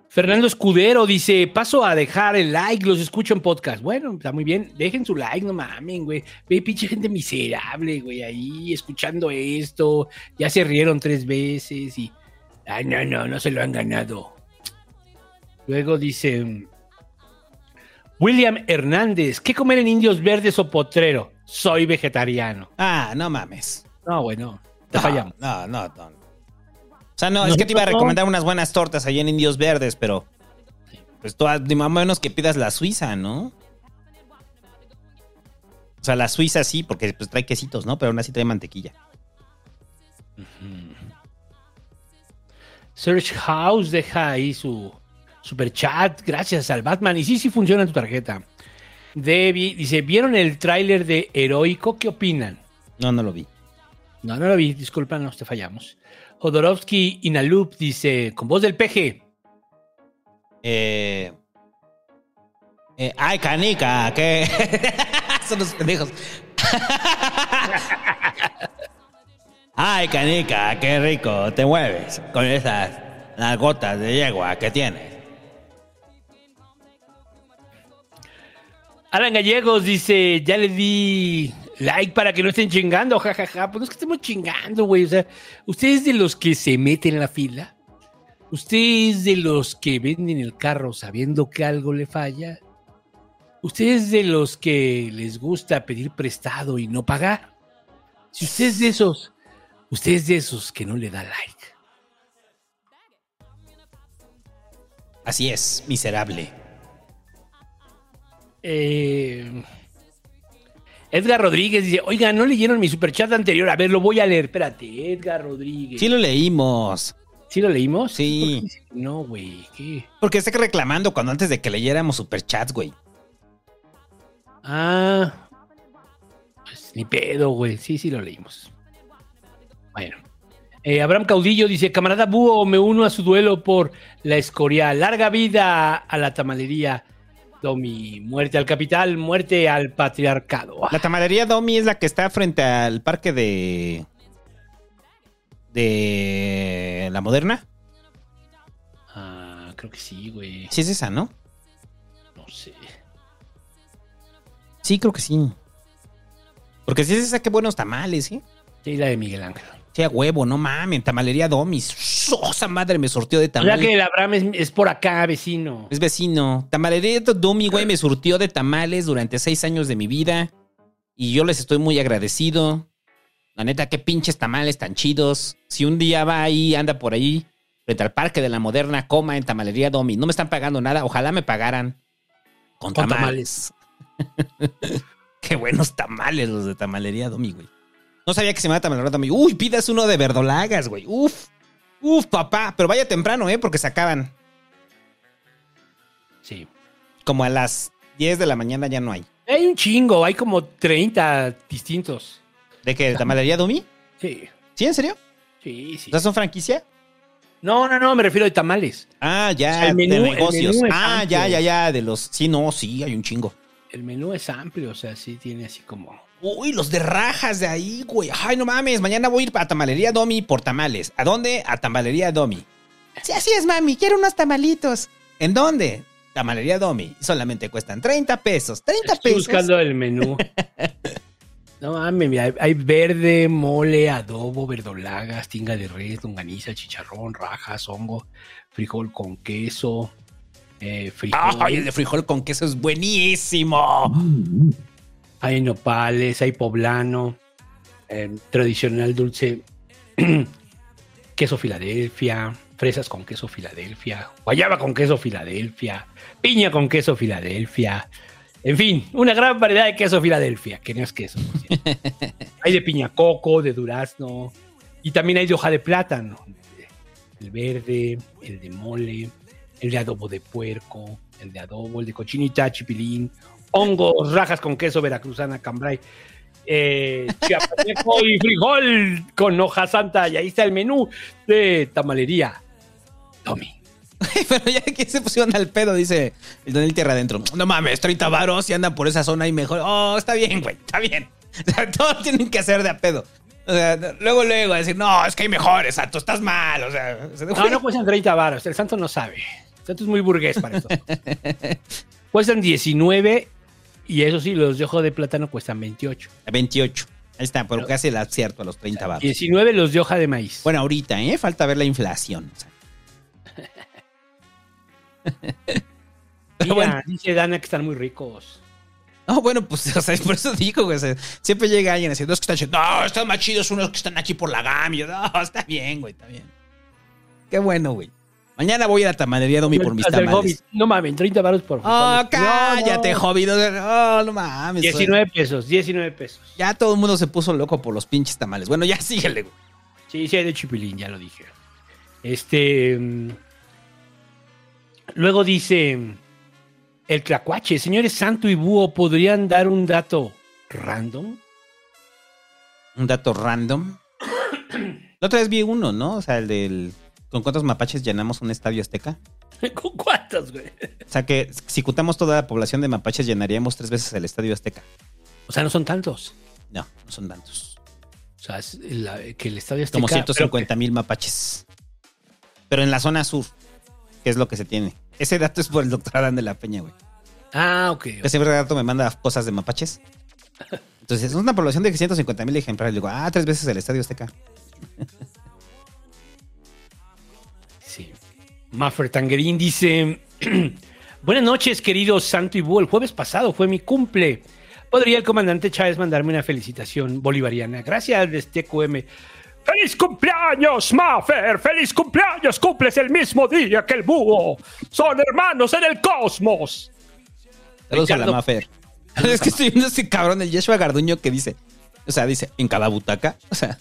Fernando Escudero dice: Paso a dejar el like, los escucho en podcast. Bueno, está muy bien. Dejen su like, no mamen, güey. Ve, pinche gente miserable, güey, ahí escuchando esto. Ya se rieron tres veces y. Ay, no, no, no se lo han ganado. Luego dice. William Hernández, ¿qué comer en indios verdes o potrero? Soy vegetariano. Ah, no mames. No, bueno, te No, fallamos. No, no, no. O sea, no, es que te iba a recomendar unas buenas tortas allá en Indios Verdes, pero. Pues tú, ni más o menos que pidas la suiza, ¿no? O sea, la suiza sí, porque pues trae quesitos, ¿no? Pero aún así trae mantequilla. Search House deja ahí su super chat. Gracias al Batman. Y sí, sí funciona tu tarjeta. Debbie dice: ¿Vieron el tráiler de Heroico? ¿Qué opinan? No, no lo vi. No, no lo vi. Discúlpanos, te fallamos. Jodorowsky Inalup dice: Con voz del peje. Eh. eh, ay, canica, que. Son los pendejos. ay, canica, qué rico te mueves con esas las gotas de yegua que tienes. Alan Gallegos dice, ya le di like para que no estén chingando, jajaja. Pues no es que estemos chingando, güey. O sea, usted es de los que se meten en la fila. Usted es de los que venden el carro sabiendo que algo le falla. Usted es de los que les gusta pedir prestado y no pagar. Si usted es de esos, usted es de esos que no le da like. Así es, miserable. Eh, Edgar Rodríguez dice, oiga, no leyeron mi superchat anterior. A ver, lo voy a leer. Espérate, Edgar Rodríguez. Sí lo leímos. ¿Sí lo leímos? Sí. No, güey. ¿Qué? Porque está reclamando cuando antes de que leyéramos superchats, güey. Ah. Pues ni pedo, güey. Sí, sí lo leímos. Bueno. Eh, Abraham Caudillo dice, camarada Búho, me uno a su duelo por la escoria. Larga vida a la tamalería. Domi, muerte al capital, muerte al patriarcado. La tamalería Domi es la que está frente al parque de. de. la moderna. Ah, creo que sí, güey. Sí, es esa, ¿no? No sé. Sí, creo que sí. Porque si es esa, qué buenos tamales, ¿eh? Sí, la de Miguel Ángel. Sí, a huevo, no mames. Tamalería Domis. ¡Sosa madre! Me sortió de O sea tamales. que el Abraham es, es por acá, vecino. Es vecino. Tamalería Domi, güey, me surtió de tamales durante seis años de mi vida. Y yo les estoy muy agradecido. La neta, qué pinches tamales tan chidos. Si un día va ahí, anda por ahí, frente al Parque de la Moderna, coma en Tamalería Domi. No me están pagando nada. Ojalá me pagaran con, Con tamales. qué buenos tamales los de Tamalería Domi, güey. No sabía que se llamaba Tamalería Domi. Uy, pidas uno de verdolagas, güey. Uf. Uf, papá. Pero vaya temprano, ¿eh? Porque se acaban. Sí. Como a las 10 de la mañana ya no hay. Hay un chingo, hay como 30 distintos. ¿De qué? ¿De Tamalería Domi? Sí. ¿Sí, en serio? Sí, sí. ¿No son franquicia? No, no, no, me refiero de tamales. Ah, ya, O sea, el menú- de el negocios. menú Ah, amplio. ya, ya, ya, de los... Sí, no, sí, hay un chingo. El menú es amplio, o sea, sí tiene así como... Uy, los de rajas de ahí, güey. Ay, no mames, mañana voy a ir a Tamalería Domi por tamales. ¿A dónde? A Tamalería Domi. Sí, así es, mami, quiero unos tamalitos. ¿En dónde? Tamalería Domi. Solamente cuestan 30 pesos. 30 Estoy pesos. buscando el menú. no mames, mira, hay- verde, mole, adobo, verdolagas, tinga de res, longaniza, chicharrón, rajas, hongo, frijol con queso, eh, frijol. Ay, el de frijol con queso es buenísimo. Hay nopales, hay poblano, eh, tradicional dulce, queso Filadelfia, fresas con queso Filadelfia, guayaba con queso Filadelfia, piña con queso Filadelfia, En fin, una gran variedad de queso Filadelfia, que no es queso. hay de piña coco, de durazno, y también hay de hoja de plátano. El verde, el de mole, el de adobo de puerco, el de adobo, el de cochinita, chipilín, hongos, rajas con queso veracruzana, cambray, eh, chiapaneco y frijol con hoja santa. Y ahí está el menú de tamalería. Tommy. Pero ya que se pusieron al pedo, dice el Daniel Tierra adentro. No mames, 30 varos y anda por esa zona y mejor. Oh, está bien, güey, está bien. O sea, todos tienen que hacer de a pedo. O sea, luego, luego, decir, no, es que hay mejores, Santo, estás mal. O sea, No, no cuestan 30 varos. El santo no sabe. El santo es muy burgués para esto. cuestan 19 y eso sí, los de ojo de plátano cuestan 28. 28. Ahí está, pero casi el acierto a los 30 varos. 19 los de hoja de maíz. Bueno, ahorita, ¿eh? Falta ver la inflación. Mira, bueno. dice Dana que están muy ricos. No, bueno, pues, o sea, por eso digo, güey. o sea, siempre llega alguien diciendo, es que están diciendo, no, están más chidos unos que están aquí por la GAM. Y yo, no, está bien, güey, está bien. Qué bueno, güey. Mañana voy a la tamalería Domi por mis tamales. No mames, 30 varos por Oh, frijoles. No, cállate, no. Hobbit. Oh, no mames. 19 pesos, 19 pesos. Ya todo el mundo se puso loco por los pinches tamales. Bueno, ya síguele, güey. Sí, sí, hay de chipilín, ya lo dije. Este. mm, Luego dice. mm, El tlacuache, señores Santo y Búho, ¿podrían dar un dato random? Un dato random. La otra vez vi uno, ¿no? O sea, el del. ¿Con cuántos mapaches llenamos un estadio azteca? ¿Con cuántos, güey? O sea, que si cutamos toda la población de mapaches, llenaríamos tres veces el estadio azteca. O sea, no son tantos. No, no son tantos. O sea, es la- que el estadio Como Azteca- 150 mil mapaches. Pero en la zona sur, que es lo que se tiene. Ese dato es por el doctor Adán de la Peña, güey. Ah, ok. Ese rato me manda cosas de mapaches. Entonces, es una población de 150 mil ejemplares. Le digo, ah, tres veces el estadio azteca. Sí. Maffer Tangerín dice: Buenas noches, queridos Santo y Búho. El jueves pasado fue mi cumple. ¿Podría el comandante Chávez mandarme una felicitación bolivariana? Gracias, desde QM. ¡Feliz cumpleaños, Maffer! ¡Feliz cumpleaños! ¡Cumples el mismo día que el búho! ¡Son hermanos en el cosmos! Saludos a la Mafer. es que estoy viendo ese cabrón, el Yeshua Garduño, que dice, o sea, dice, en cada butaca. O sea,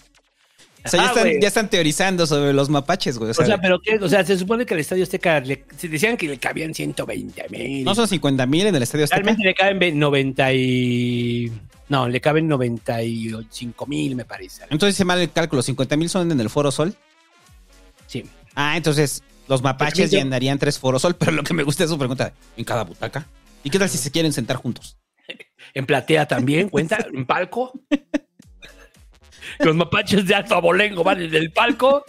o sea, ya, Ah, están, ya están teorizando sobre los mapaches, güey. O sea, O sea, pero qué, o sea, se supone que el estadio Azteca le- se decían que le cabían 120 mil. no son 50 mil en el estadio azteca. Realmente le caben ve- 90 y... No, le caben 95 mil, me parece. Entonces hice mal el cálculo, 50 mil son en el Foro Sol. Sí. Ah, entonces los mapaches llenarían tres Foro Sol, pero lo que me gusta es su pregunta, ¿en cada butaca? ¿Y qué tal si se quieren sentar juntos? En platea también, cuenta, en palco. Los mapaches de alto abolengo van desde el palco.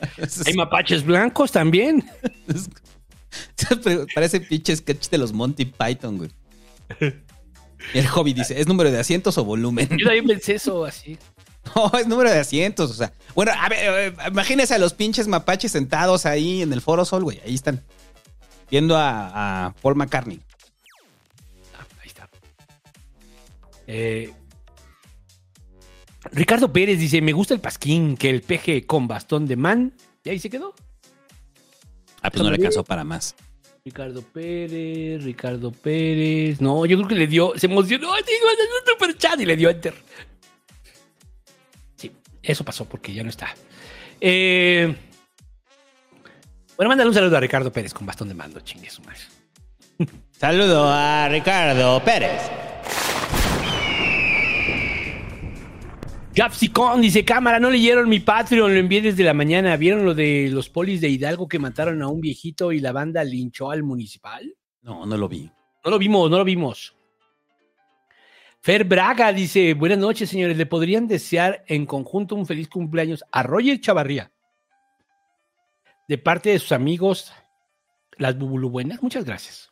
Hay mapaches blancos también. Parece pinche sketch de los Monty Python, güey. Y el hobby dice, ¿es número de asientos o volumen? Yo también pensé eso así. No, es número de asientos, o sea. Bueno, a ver, eh, imagínense a los pinches mapaches sentados ahí en el Foro Sol, güey. Ahí están. Viendo a, a Paul McCartney. Eh, Ricardo Pérez dice: Me gusta el pasquín, que el peje con bastón de man. Y ahí se quedó. Ah, pues no le alcanzó para más. Ricardo Pérez, Ricardo Pérez. No, yo creo que le dio, se emocionó, ¡ay, tengo un super chat! Y le dio enter. Sí, eso pasó porque ya no está. Eh, bueno, mándale un saludo a Ricardo Pérez con bastón de mando, chingue su madre. Saludo a Ricardo Pérez. Capsicón dice: Cámara, no leyeron mi Patreon, lo envié desde la mañana. ¿Vieron lo de los polis de Hidalgo que mataron a un viejito y la banda linchó al municipal? No, no lo vi. No lo vimos, no lo vimos. Fer Braga dice: Buenas noches, señores. ¿Le podrían desear en conjunto un feliz cumpleaños a Roger Chavarría? De parte de sus amigos, las Bubulubuenas. Muchas gracias.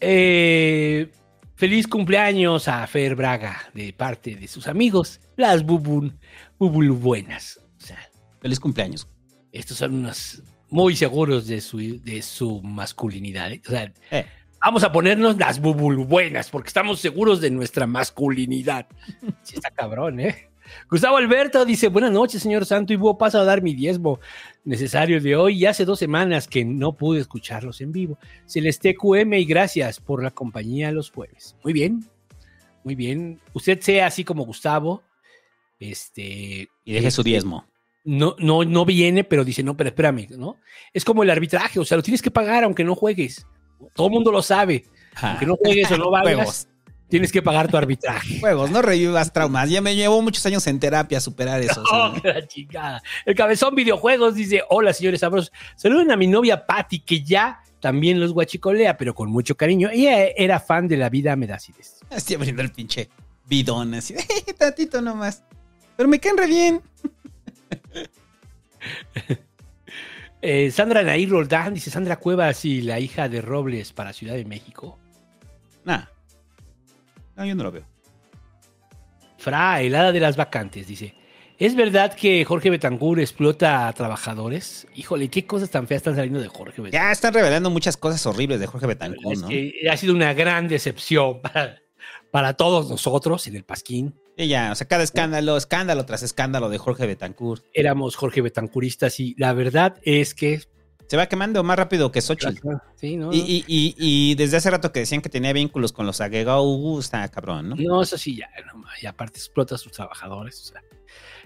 Eh, feliz cumpleaños a Fer Braga, de parte de sus amigos, las Bubun, Bubulubuenas. O sea, Feliz cumpleaños. estos son unos muy seguros de su, de su masculinidad. ¿eh? O sea, vamos a ponernos las bubulubuenas porque estamos seguros de nuestra masculinidad. Sí, está cabrón, ¿eh? Gustavo Alberto dice, buenas noches, señor Santo, y vos paso a dar mi diezmo necesario de hoy. Y hace dos semanas que no pude escucharlos en vivo. Celeste QM y gracias por la compañía los jueves. Muy bien, muy bien. Usted sea así como Gustavo. Este. Y deje su este, diezmo. No, no, no viene, pero dice, no, pero espérame, ¿no? Es como el arbitraje, o sea, lo tienes que pagar aunque no juegues. Todo el mundo lo sabe. Aunque no juegues o no valgas. Tienes que pagar tu arbitraje. Juegos, no revivas traumas. Ya me llevo muchos años en terapia a superar eso. Oh, sí. que la chingada. El cabezón videojuegos dice: Hola, señores sabrosos. Saluden a mi novia Patty, que ya también los guachicolea, pero con mucho cariño. Ella era fan de la vida Medácides. Estoy abriendo el pinche bidón así. Tantito nomás. Pero me caen re bien. Eh, Sandra Nair Roldán dice: Sandra Cuevas y la hija de Robles para Ciudad de México. Nah. No, yo no lo veo. Fra, helada de las vacantes, dice. ¿Es verdad que Jorge Betancourt explota a trabajadores? Híjole, qué cosas tan feas están saliendo de Jorge Betancourt. Ya están revelando muchas cosas horribles de Jorge Betancourt, Es ¿no? que ha sido una gran decepción para, para todos nosotros en el Pasquín. Y ya, o sea, cada escándalo, escándalo tras escándalo de Jorge Betancourt. Éramos Jorge Betancuristas y la verdad es que Se va quemando más rápido que Xochitl. Sí, ¿no? Y, y, y, y desde hace rato que decían que tenía vínculos con los Agegau, está cabrón, ¿no? No, eso sí, ya, no, y aparte explota a sus trabajadores. O sea.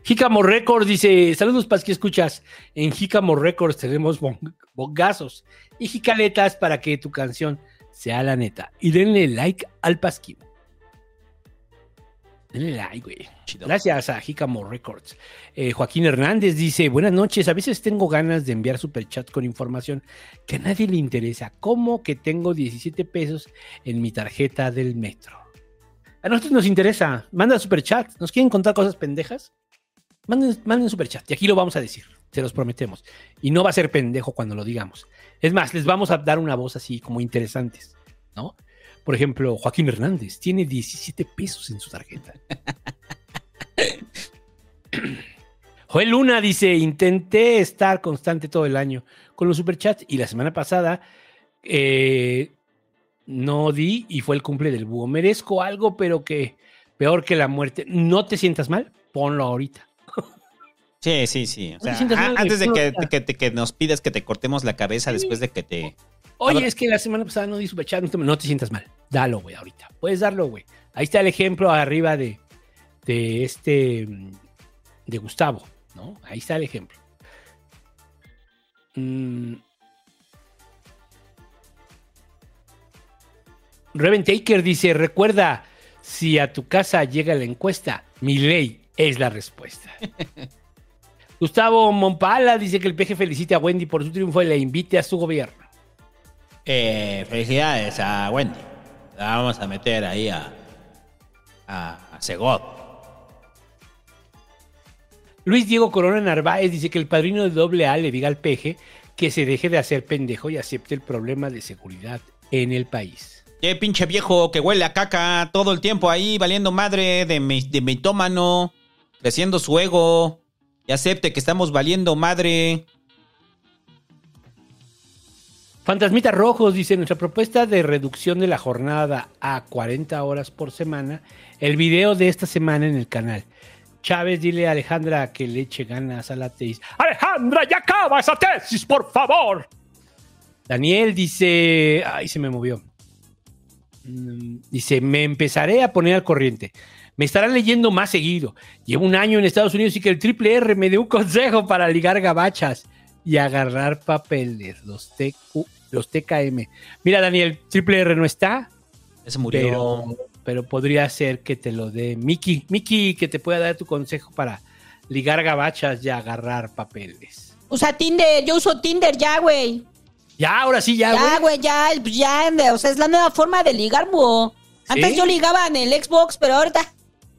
Jícamo Records dice: Saludos, Paz, que escuchas? En Jícamo Records tenemos bong- bongazos y jicaletas para que tu canción sea la neta. Y denle like al Pasquín. Denle like, güey. Gracias a Jícamo Records. Eh, Joaquín Hernández dice: Buenas noches. A veces tengo ganas de enviar superchat con información que a nadie le interesa. ¿Cómo que tengo 17 pesos en mi tarjeta del metro? A nosotros nos interesa. Manda superchat. ¿Nos quieren contar cosas pendejas? Manden, manden superchat. Y aquí lo vamos a decir. Se los prometemos. Y no va a ser pendejo cuando lo digamos. Es más, les vamos a dar una voz así como interesantes. ¿No? Por ejemplo, Joaquín Hernández tiene 17 pesos en su tarjeta. Joel Luna dice: Intenté estar constante todo el año con los superchats y la semana pasada eh, no di y fue el cumple del búho. Merezco algo, pero que peor que la muerte. No te sientas mal, ponlo ahorita. Sí, sí, sí. O No sea, te sientas a- mal, güey, antes de que nos pidas que te cortemos la cabeza después de que te. Oye, es que la semana pasada no di superchat, no te, no te sientas mal. Dalo, güey, ahorita. Puedes darlo, güey. Ahí está el ejemplo arriba de, de este, de Gustavo, ¿no? Ahí está el ejemplo. Mm. Reven Taker dice, recuerda, si a tu casa llega la encuesta, mi ley es la respuesta. Gustavo Mompala dice que el PG felicite a Wendy por su triunfo y le invite a su gobierno. Eh, felicidades a Wendy. La vamos a meter ahí a. a, a Segod. Luis Diego Corona Narváez dice que el padrino de doble A le diga al peje que se deje de hacer pendejo y acepte el problema de seguridad en el país. Qué pinche viejo que huele a caca todo el tiempo ahí, valiendo madre de, mi- de mitómano, creciendo su ego. Y acepte que estamos valiendo madre. Fantasmitas Rojos dice nuestra propuesta de reducción de la jornada a 40 horas por semana. El video de esta semana en el canal. Chávez, dile a Alejandra que le eche ganas a la tesis. Alejandra, ya acaba esa tesis, por favor. Daniel dice, ay, se me movió. Mm, Dice, me empezaré a poner al corriente. Me estarán leyendo más seguido. Llevo un año en Estados Unidos y que el triple R me dé un consejo para ligar gabachas y agarrar papeles, los, TQ, los TKM. Mira, Daniel, triple R no está. Ese murió. Pero, pero podría ser que te lo dé Miki. Miki, que te pueda dar tu consejo para ligar gabachas y agarrar papeles. Usa Tinder, yo uso Tinder ya, güey. Ya, ahora sí, ya, Ya, güey. güey, ya, pues ya, o sea, es la nueva forma de ligar, búho. Antes ¿Sí? yo ligaba en el Xbox, pero ahorita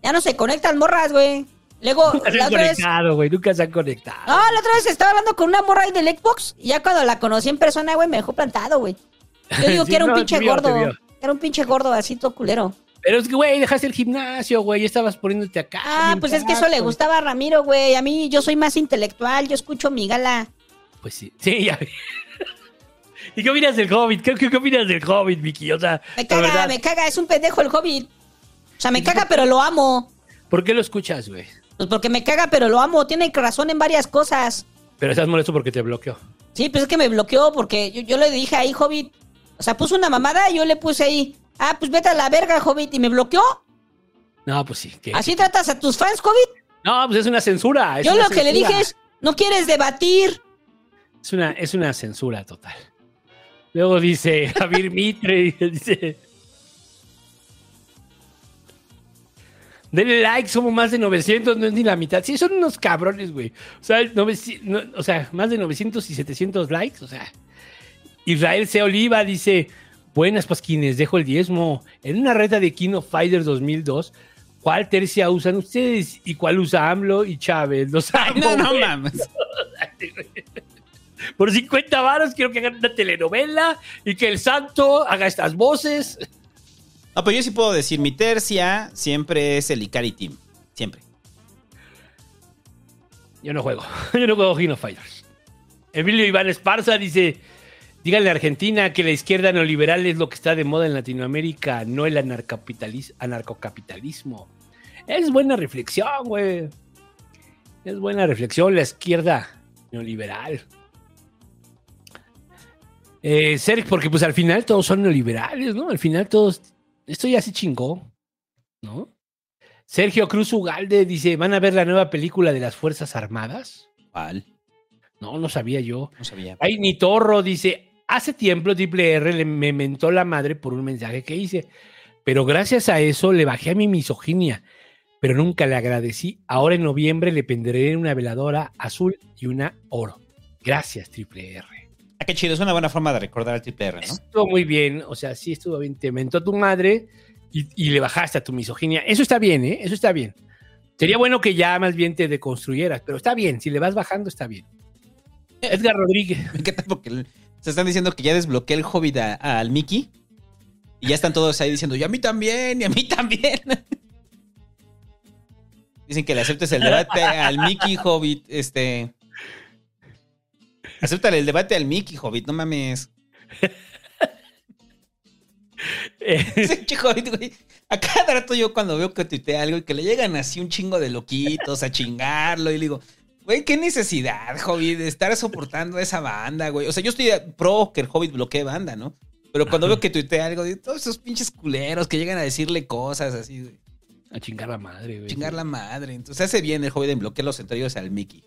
ya no se conectan morras, güey. Luego, Nunca se han conectado, güey. Nunca se han conectado. No, la otra vez estaba hablando con una morra ahí del Xbox y ya cuando la conocí en persona, güey, me dejó plantado, güey. Yo digo Sí, que era un no, pinche vio, gordo. Era un pinche gordo así todo culero. Pero es que, güey, dejaste el gimnasio, güey. Estabas poniéndote acá. Ah, pues es que eso le gustaba a Ramiro, güey. A mí yo soy más intelectual, yo escucho mi gala. Pues sí. Sí, ya. ¿Y qué opinas del Hobbit? ¿Qué, qué, qué opinas del Hobbit, Vicky? O sea, Me caga, verdad, me caga, es un pendejo el Hobbit. O sea, me caga, pero lo amo. ¿por qué lo escuchas, güey? Pues porque me caga, pero lo amo. Tiene razón en varias cosas. Pero estás molesto porque te bloqueó. Sí, pues es que me bloqueó porque yo, yo le dije ahí, Hobbit. O sea, puso una mamada y yo le puse ahí. Ah, pues vete a la verga, Hobbit. Y me bloqueó. No, pues sí. que- ¿Así tratas a tus fans, Hobbit? No, pues es una censura. es Yo una lo que le dije es, no quieres debatir. Es una, es una censura total. Luego dice Javier Mitre, dice... Denle like, somos más de 900, no es ni la mitad. Sí, son unos cabrones, güey. O sea, 900 no, o sea, más de 900 y 700 likes, o sea. Israel C. Oliva dice, buenas pasquines, dejo el diezmo. En una reta de King of Fighters 2002, ¿cuál tercia usan ustedes? ¿Y cuál usa AMLO y Chávez? Los amo, No, no mames. Por 50 varos quiero que hagan una telenovela y que el santo haga estas voces. No, pero yo sí puedo decir, mi tercia siempre es el Ikari Team. Siempre. Yo no juego. Yo no juego King of Fighters. Emilio Iván Esparza dice: Díganle a Argentina que la izquierda neoliberal es lo que está de moda en Latinoamérica, no el anarcocapitalismo. Es buena reflexión, güey. Es buena reflexión la izquierda neoliberal. Eh, Sergio, porque pues al final todos son neoliberales, ¿no? Al final todos. Esto ya se chingó, ¿no? Sergio Cruz Ugalde dice: ¿Van a ver la nueva película de las Fuerzas Armadas? ¿Cuál? No, no sabía yo. No sabía. Ay, ni Torro dice: Hace tiempo Triple R le, me mentó la madre por un mensaje que hice, pero gracias a eso le bajé a mi misoginia, pero nunca le agradecí. Ahora en noviembre le penderé una veladora azul y una oro. Gracias, Triple R. Ah, qué chido. Es una buena forma de recordar al Triple R, ¿no? Estuvo muy bien, o sea, sí estuvo bien. Te mentó tu madre y, y le bajaste a tu misoginia. Eso está bien, ¿eh? Eso está bien. Sería bueno que ya más bien te deconstruyeras, pero está bien. Si le vas bajando, está bien. Edgar Rodríguez. ¿Qué tal? Porque se están diciendo que ya desbloqueé el Hobbit a- al Mickey. Y ya están todos ahí diciendo, y a mí también, y a mí también. Dicen que le aceptes el debate al Mickey Hobbit, este. Acéptale el debate al Mickey Hobbit, no mames. Ese pinche Hobbit, güey. A cada rato yo cuando veo que tuitea algo y que le llegan así un chingo de loquitos a chingarlo y le digo, güey, qué necesidad, Hobbit, de estar soportando a esa banda, güey. O sea, yo estoy pro que el Hobbit bloquee banda, ¿no? Pero cuando veo que tuitea algo, digo, todos esos pinches culeros que llegan a decirle cosas así, güey. A chingar la madre, güey. Chingar la madre. Entonces hace bien el Hobbit en bloquear los entre ellos al Mickey.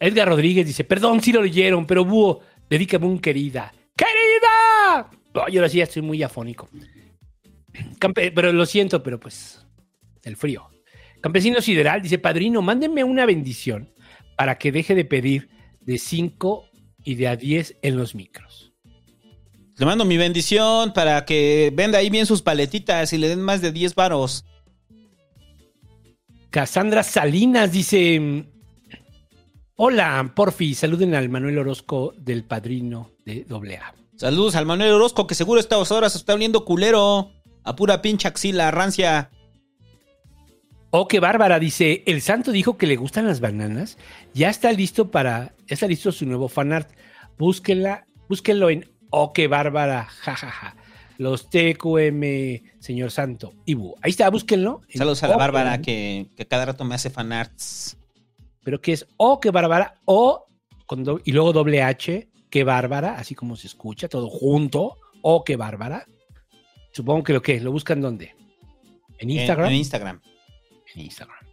Edgar Rodríguez dice, perdón si lo leyeron, pero Búho, dedícame un querida. ¡Querida! Ay, ahora sí ya estoy muy afónico. Campe- pero lo siento, pero pues, el frío. Campesino Sideral dice, padrino, mándenme una bendición para que deje de pedir de 5 y de a 10 en los micros. Le mando mi bendición para que venda ahí bien sus paletitas y le den más de 10 varos. Cassandra Salinas dice, hola, porfi, saluden al Manuel Orozco del padrino de AA. Saludos al Manuel Orozco, que seguro estas horas está oliendo culero. A pura pinche axila, rancia. Oh, qué bárbara, dice, el santo dijo que le gustan las bananas. Ya está listo para, ya está listo su nuevo fanart. Búsquenla, búsquenlo en Oh, qué bárbara, jajaja. Los TQM, señor santo. Ibu, ahí está, búsquenlo. en Saludos a la Oh, Bárbara, que cada rato me hace fanarts. Pero que es Oh, qué bárbara, O, con do- y luego doble H, qué bárbara, así como se escucha, todo junto. Oh, qué bárbara. Supongo que lo que, lo buscan dónde? ¿En Instagram? En, en Instagram. en Instagram.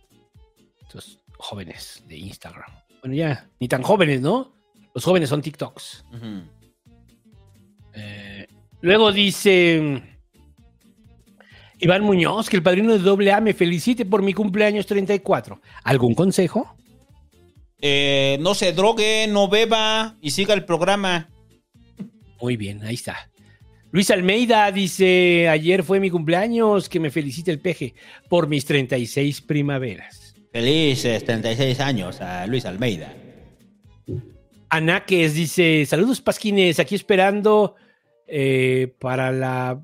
Estos jóvenes de Instagram. Bueno, ya, ni tan jóvenes, ¿no? Los jóvenes son TikToks. Eh, luego dice Iván Muñoz que el padrino de AA me felicite por mi cumpleaños 34. ¿Algún consejo? Eh, no se drogue, no beba y siga el programa. Muy bien, ahí está. Luis Almeida dice, ayer fue mi cumpleaños, que me felicite el peje por mis 36 primaveras. Felices 36 años a Luis Almeida. Anaques dice, saludos pasquines, aquí esperando eh, para la...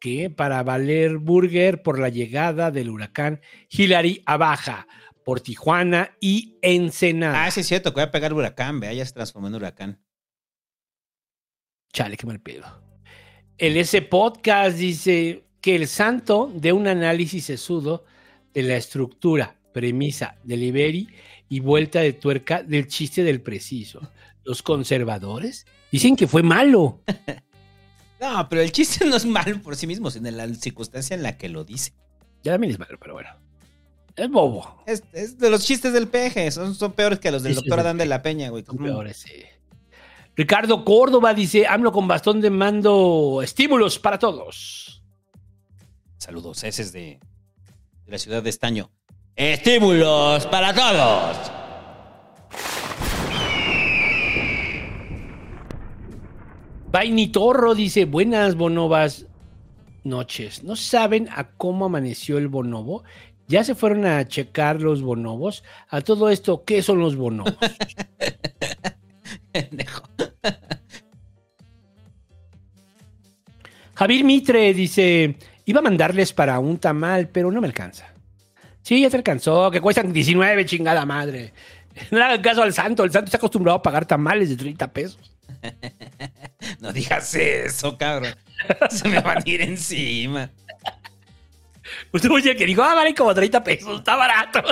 ¿Qué? Para Valer Burger por la llegada del huracán Hillary a Baja por Tijuana y Ensenada. Ah, sí es cierto, que voy a pegar huracán, vea, ya se transformó en huracán. Chale, qué mal pedo. El S Podcast dice, que el santo dé un análisis sesudo de la estructura, premisa, delivery y vuelta de tuerca del chiste del preciso. Los conservadores dicen que fue malo. No, pero el chiste no es malo por sí mismo, sino en la circunstancia en la que lo dice. Ya también es malo, pero bueno. Es bobo. Es, es de los chistes del peje, son, son peores que los del doctor Adán de la Peña, güey. Son peores, sí. Ricardo Córdoba dice, AMLO con bastón de mando, estímulos para todos. Saludos, ese es de, de la ciudad de Estaño. Estímulos para todos. Vaini Torro dice, buenas bonobas noches. ¿No saben a cómo amaneció el bonobo? ¿Ya se fueron a checar los bonobos? A todo esto, ¿qué son los bonobos? Javier Mitre dice, iba a mandarles para un tamal, pero no me alcanza. Sí, ya te alcanzó, que cuestan 19, chingada madre. No le hagan caso al santo, el santo está acostumbrado a pagar tamales de 30 pesos. No digas eso, cabrón. Se me van a ir encima. Usted oye que dijo, ah, vale como 30 pesos, está barato.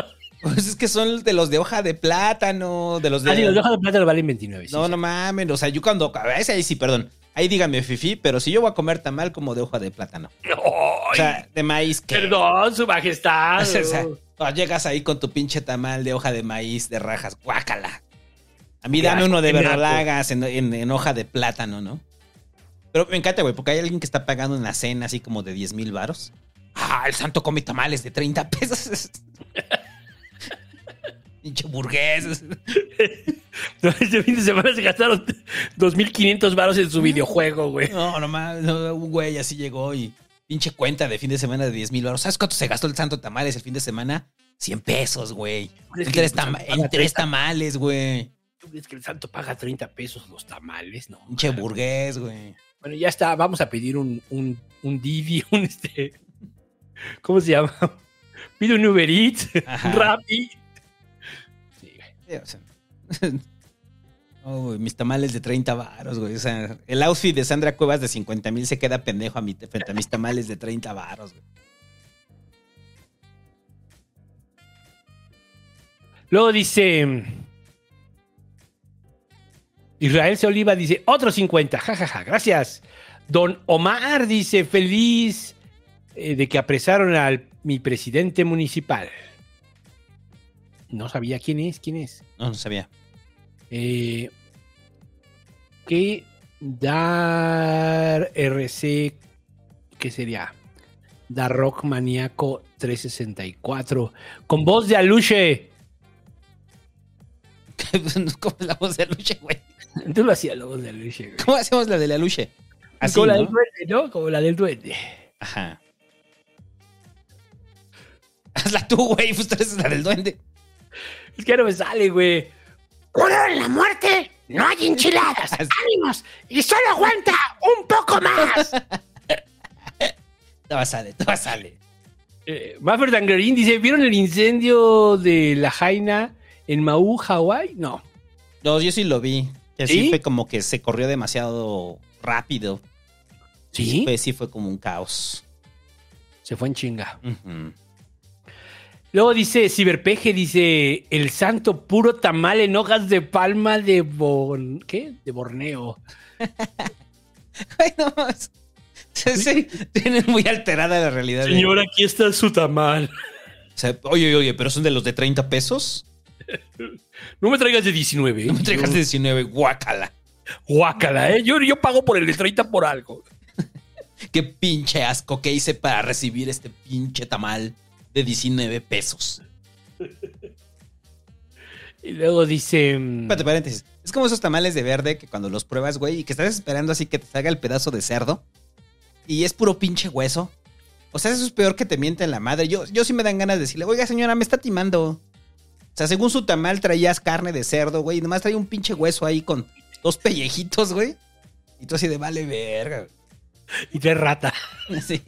Pues es que son de los de hoja de plátano, de los de... Ah, sí, los de hoja de plátano valen 29. sí, no, sí. no mames. O sea, yo cuando... A ese ahí sí, perdón. Ahí dígame, Fifi, pero si yo voy a comer tamal como de hoja de plátano. O sea, de maíz. Perdón, su majestad. O sea, llegas ahí con tu pinche tamal de hoja de maíz, de rajas, guácala. A mí dame uno de verdolagas en, en- en hoja de plátano, ¿no? Pero me encanta, güey, porque hay alguien que está pagando una cena así como de 10 mil varos. Ah, el santo come tamales de 30 pesos. Pinche burgués. Este fin de semana se gastaron 2.500 varos en su videojuego, güey. No, nomás, no, un güey así llegó y pinche cuenta de fin de semana de 10 mil baros. ¿Sabes cuánto se gastó el santo tamales el fin de semana? 100 pesos, güey. ¿Crees En tres, en tres 30? tamales, güey. ¿Tú crees que el santo paga 30 pesos los tamales? No. Pinche burgués, güey. Bueno, ya está. Vamos a pedir un, un, un Didi, un este. ¿Cómo se llama? Pide un Uber Eats, Rappi. Sí, o sea, oh, güey, mis tamales de 30 varos, güey. O sea, el outfit de Sandra Cuevas de 50 mil se queda pendejo a mi, frente a mis tamales de 30 varos, güey. Luego dice. Israel Se Oliva dice, otro 50, jajaja, gracias. Don Omar dice, feliz eh, de que apresaron al mi presidente municipal. No sabía quién es, quién es. No, no sabía. Eh, que dar RC, ¿qué sería? Dar Rock Maníaco 364. Con voz de Aluche. ¿Cómo es la voz de Aluche, güey? Tú lo hacías la voz de Aluche, güey. ¿Cómo hacemos la de la Aluche? Así, Como la del duende, ¿no? Como la del duende. Ajá. Hazla tú, güey. Pues tú eres la del duende. Es que no me sale, güey. Cura en la muerte, no hay enchiladas. ¡Ánimos! Y solo aguanta un poco más. Te va a salir, te va a salir. Eh, Maffer dice: ¿Vieron el incendio de la Jaina en Maú, Hawái? No. No, yo sí lo vi. Que sí ¿Sí? fue como que se corrió demasiado rápido. ¿Sí? Fue, sí fue como un caos. Se fue en chinga. Ujú. Luego dice Ciberpeje, dice el santo puro tamal en hojas de palma de Bon... ¿Qué? De Borneo. Ay, no más. Sí, sí, tienen muy alterada la realidad. de- Señor, aquí está su tamal. O sea, oye, oye, pero son de los de 30 pesos. No me traigas de 19. No me traigas de 19, guácala. Guácala, ¿eh? Yo, yo pago por el de 30 por algo. Qué pinche asco que hice para recibir este pinche tamal de 19 pesos. Y luego dice... mm, Espérate, paréntesis. Es como esos tamales de verde que cuando los pruebas, güey, y que estás esperando así que te salga el pedazo de cerdo. Y es puro pinche hueso. O sea, eso es peor que te mienten la madre. Yo, yo sí me dan ganas de decirle, oiga, señora, me está timando. O sea, según su tamal traías carne de cerdo, güey, y nomás traía un pinche hueso ahí con dos pellejitos, güey. Y tú así de vale verga. Y te rata. Sí.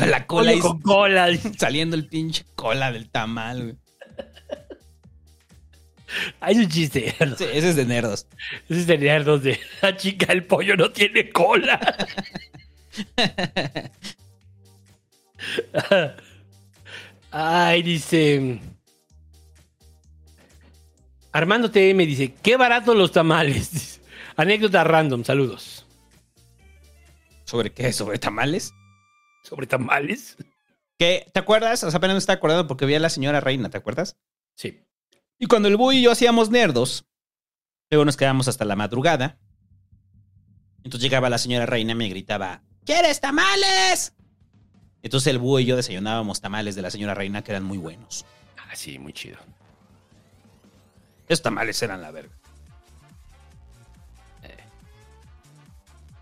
Con la cola Pollo con cola. saliendo el pinche cola del tamal, güey. Hay un chiste. Sí, ese es de nerdos. Ese es de nerdos de la chica, el pollo no tiene cola. Ay, dice. Armando TM dice: Qué baratos los tamales. Anécdota random, saludos. ¿Sobre qué? ¿Sobre tamales? ¿Sobre tamales? ¿Qué? ¿Te acuerdas? O sea, apenas me estaba acordando porque vi a la señora reina, ¿te acuerdas? Sí. Y cuando el Bui y yo hacíamos nerdos, luego nos quedábamos hasta la madrugada. Entonces llegaba la señora reina y me gritaba, ¿quieres tamales? Entonces el Búho y yo desayunábamos tamales de la señora reina que eran muy buenos. Ah, sí, muy chido. Esos tamales eran la verga.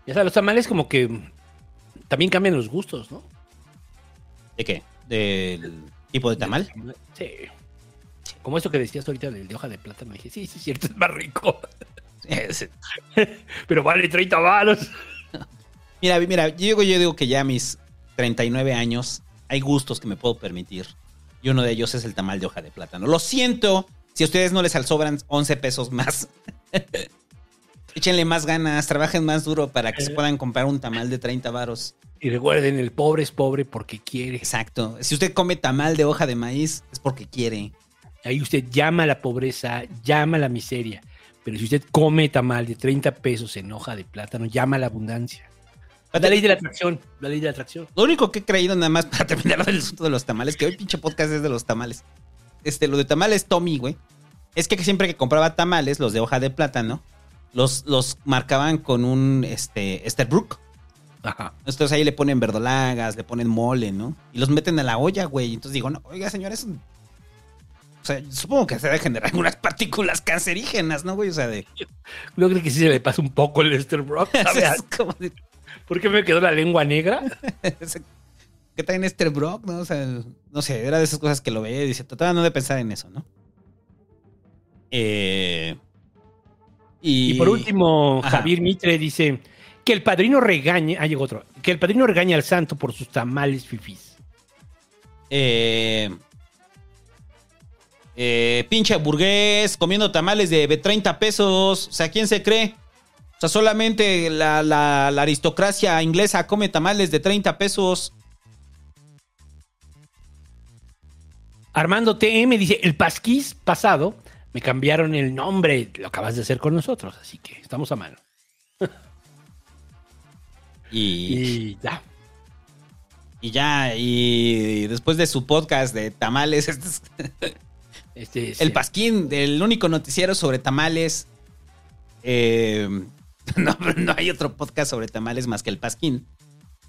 Ya sabes, los tamales como que también cambian los gustos, ¿no? ¿De qué? ¿Del tipo de tamal? Sí. Como esto que decías ahorita del de hoja de plátano, dije, sí, sí, es cierto, es más rico. Pero vale 30 varos. Mira, mira, yo digo, yo digo que ya a mis 39 años hay gustos que me puedo permitir. Y uno de ellos es el tamal de hoja de plátano. Lo siento si a ustedes no les sobran 11 pesos más. Échenle más ganas, trabajen más duro para que se puedan comprar un tamal de 30 varos. Y recuerden, el pobre es pobre porque quiere. Exacto. Si usted come tamal de hoja de maíz, es porque quiere. Ahí usted llama a la pobreza, llama a la miseria. Pero si usted come tamal de 30 pesos en hoja de plátano, llama a la abundancia. La ley de la atracción, la ley de la atracción. Lo único que he creído nada más para terminar del asunto de los tamales, que hoy pinche podcast es de los tamales. Este, lo de tamales Tommy, güey. Es que siempre que compraba tamales, los de hoja de plátano, los, los marcaban con un este, Esterbrook. Ajá. Entonces ahí le ponen verdolagas, le ponen mole, ¿no? Y los meten a la olla, güey. Entonces digo, no, oiga, señores, o sea, supongo que se debe generar algunas partículas cancerígenas, ¿no, güey? O sea, de. Yo creo que sí se le pasa un poco el Esterbrook. Es como de- ¿Por qué me quedó la lengua negra? ¿Qué traen Esterbrook, no? O sea, no sé, era de esas cosas que lo veía y dice, trataba no de pensar en eso, ¿no? Eh, y, Y por último, Ajá. Javier Mitre dice que el padrino regañe. Ah, llegó otro. Que el padrino regaña al santo por sus tamales fifís. Eh, eh, pinche burgués comiendo tamales de 30 pesos. O sea, ¿quién se cree? O sea, solamente la, la- la aristocracia inglesa come tamales de 30 pesos. Armando TM dice: el pasquís pasado me cambiaron el nombre. Lo acabas de hacer con nosotros, así que estamos a mano. Y, Y ya. y ya, y después de su podcast de tamales, este es Este es el Pasquín, el único noticiero sobre tamales. Eh, no, no hay otro podcast sobre tamales más que el Pasquín.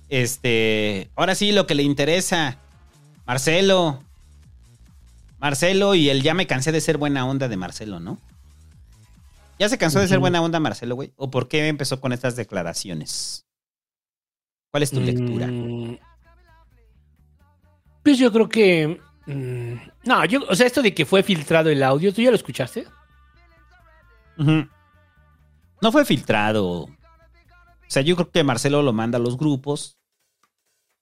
Este, ahora sí, lo que le interesa, Marcelo. Marcelo y el ya me cansé de ser buena onda de Marcelo, ¿no? ¿Ya se cansó de ser buena onda Marcelo, güey? ¿O por qué empezó con estas declaraciones? ¿Cuál es tu lectura? Mm, Pues yo creo que. mm, no, yo, o sea, esto de que fue filtrado el audio, ¿tú ya lo escuchaste? No fue filtrado. O sea, yo creo que Marcelo lo manda a los grupos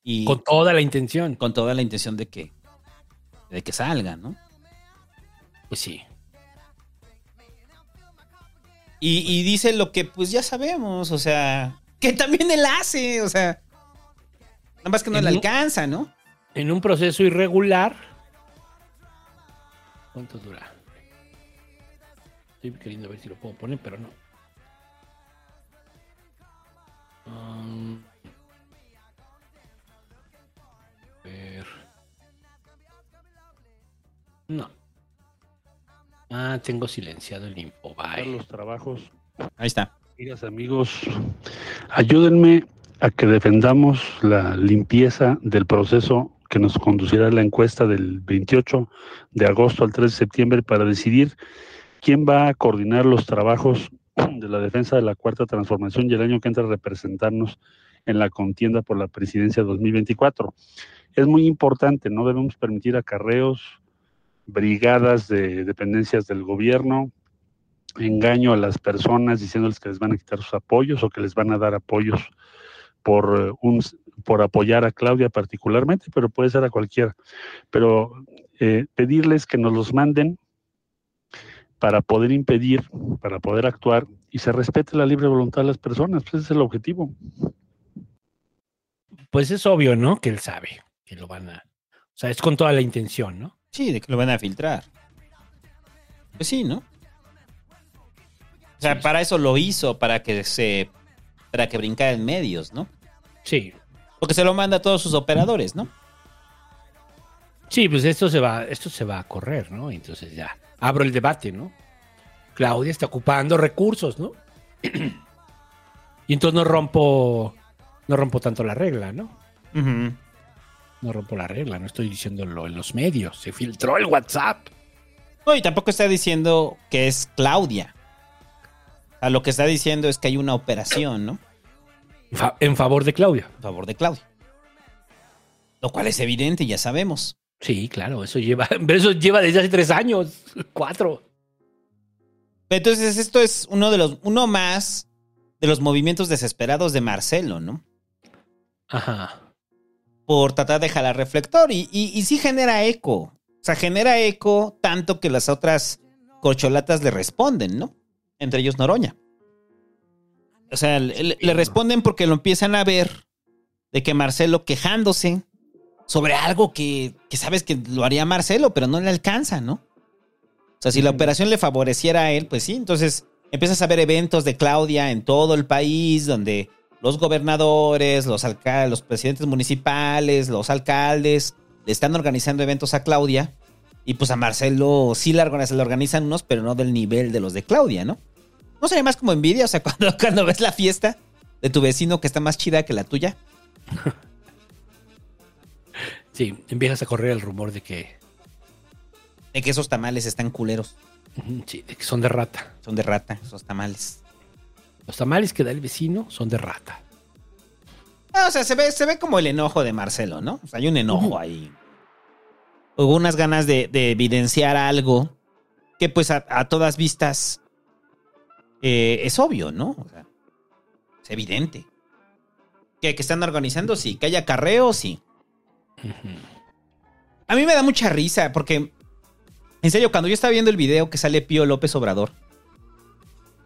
y Con toda la intención. con toda la intención de que de que salga, ¿no? Pues sí. Y, y dice lo que pues ya sabemos, o sea, que también él hace, o sea, nada más que no En le un- alcanza, ¿no? En un proceso irregular. ¿Cuánto dura? Estoy queriendo ver si lo puedo poner, pero no. Um, a ver. No. Ah, tengo silenciado el Infobae. los trabajos. Ahí está. Amigas, amigos, ayúdenme a que defendamos la limpieza del proceso que nos conducirá a la encuesta del 28 de agosto al 3 de septiembre para decidir quién va a coordinar los trabajos de la defensa de la cuarta transformación y el año que entra a representarnos en la contienda por la presidencia 2024. Es muy importante, no debemos permitir acarreos, brigadas de dependencias del gobierno, engaño a las personas diciéndoles que les van a quitar sus apoyos o que les van a dar apoyos por eh, un por apoyar a Claudia particularmente, pero puede ser a cualquiera. Pero eh, pedirles que nos los manden para poder impedir, para poder actuar y se respete la libre voluntad de las personas, pues ese es el objetivo. pues es obvio, ¿no? Que él sabe que lo van a. O sea, es con toda la intención, ¿no? Sí, de que lo van a filtrar. Pues sí, ¿no? O sea, para eso lo hizo, para que se. para que brincara en medios, ¿no? Sí. Porque se lo manda a todos sus operadores, ¿no? Sí, pues esto se va, esto se va a correr, ¿no? Entonces ya abro el debate, ¿no? Claudia está ocupando recursos, ¿no? y entonces no rompo, no rompo tanto la regla, ¿no? No rompo la regla, no estoy diciéndolo en los medios. Se filtró el WhatsApp. No, y tampoco está diciendo que es Claudia. A lo que está diciendo es que hay una operación, ¿no? Fa- en favor de Claudia. En favor de Claudia. Lo cual es evidente, ya sabemos. Sí, claro, eso lleva, eso lleva desde hace tres años, cuatro. Entonces, esto es uno de los, uno más de los movimientos desesperados de Marcelo, ¿no? Ajá. Por tratar de jalar reflector. Y, y, y sí genera eco. O sea, genera eco tanto que las otras corcholatas le responden, ¿no? Entre ellos Noroña. O sea, le, le responden porque lo empiezan a ver de que Marcelo quejándose sobre algo que, que sabes que lo haría Marcelo, pero no le alcanza, ¿no? O sea, si la operación le favoreciera a él, pues sí. Entonces empiezas a ver eventos de Claudia en todo el país, donde los gobernadores, los, los presidentes municipales, los alcaldes, le están organizando eventos a Claudia. Y pues a Marcelo sí le organizan, le organizan unos, pero no del nivel de los de Claudia, ¿no? ¿No sería más como envidia? O sea, cuando, cuando ves la fiesta de tu vecino que está más chida que la tuya. Sí, empiezas a correr el rumor de que, De que esos tamales están culeros. sí, de que son de rata. Son de rata, esos tamales. Los tamales que da el vecino son de rata. Ah, o sea, se ve, se ve como el enojo de Marcelo, ¿no? O sea, hay un enojo ahí. Hubo unas ganas de, de evidenciar algo que, pues, a, a todas vistas eh, es obvio, ¿no? O sea, es evidente. Que, que están organizando, sí. Que haya carreo, sí. A mí me da mucha risa porque, en serio, cuando yo estaba viendo el video que sale Pío López Obrador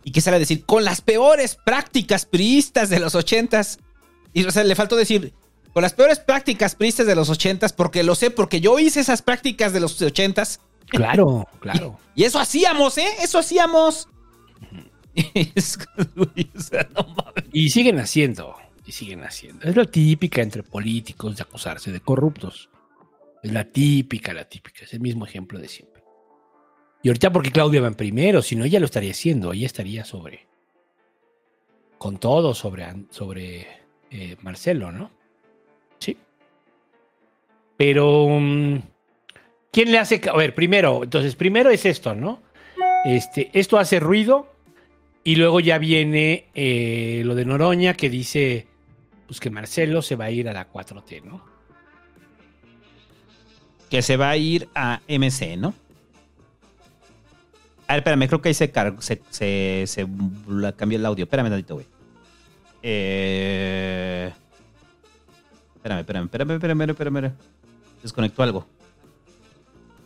y que sale a decir, con las peores prácticas priistas de los ochentas, y o sea, le faltó decir, con las peores prácticas priistas de los ochentas, porque lo sé, porque yo hice esas prácticas de los ochentas. Claro, claro. Y eso hacíamos, ¿eh? Eso hacíamos. Y siguen haciendo, y siguen haciendo. Es la típica entre políticos de acusarse de corruptos. Es la típica, la típica. Es el mismo ejemplo de siempre. Y ahorita porque Claudia va en primero, si no, ella lo estaría haciendo. Ella estaría sobre. Con todo sobre, sobre eh, Marcelo, ¿no? Sí. Pero. mm, ¿Quién le hace.? A ver, primero, entonces, primero es esto, ¿no? Este, esto hace ruido. Y luego ya viene eh, lo de Noroña que dice pues que Marcelo se va a ir a la 4T, ¿no? Que se va a ir a MC, ¿no? A ver, espérame, creo que ahí se, car- se, se, se cambió el audio. Espérame tantito, güey. Eh... Espérame, espérame, espérame, espérame, espérame, espérame. Desconectó algo.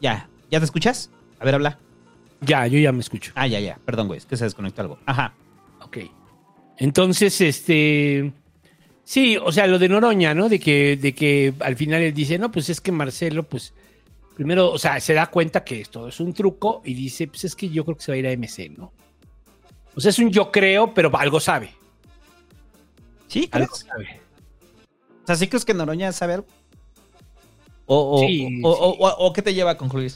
Ya, ¿ya te escuchas? A ver, habla. Ya, yo ya me escucho. Ah, ya, ya. Perdón, güey, es que se desconectó algo. Ajá. Ok. Entonces, este. Sí, o sea, lo de Noroña, ¿no? De que, de que al final él dice, no, pues es que Marcelo, pues. Primero, o sea, se da cuenta que esto es un truco y dice, pues es que yo creo que se va a ir a MC, ¿no? O sea, es un yo creo, pero algo sabe. Sí, Algo ¿crees? sabe. O sea, ¿sí crees que Noroña sabe algo? O, o, Sí, o, sí. o- o- o qué te lleva a concluir?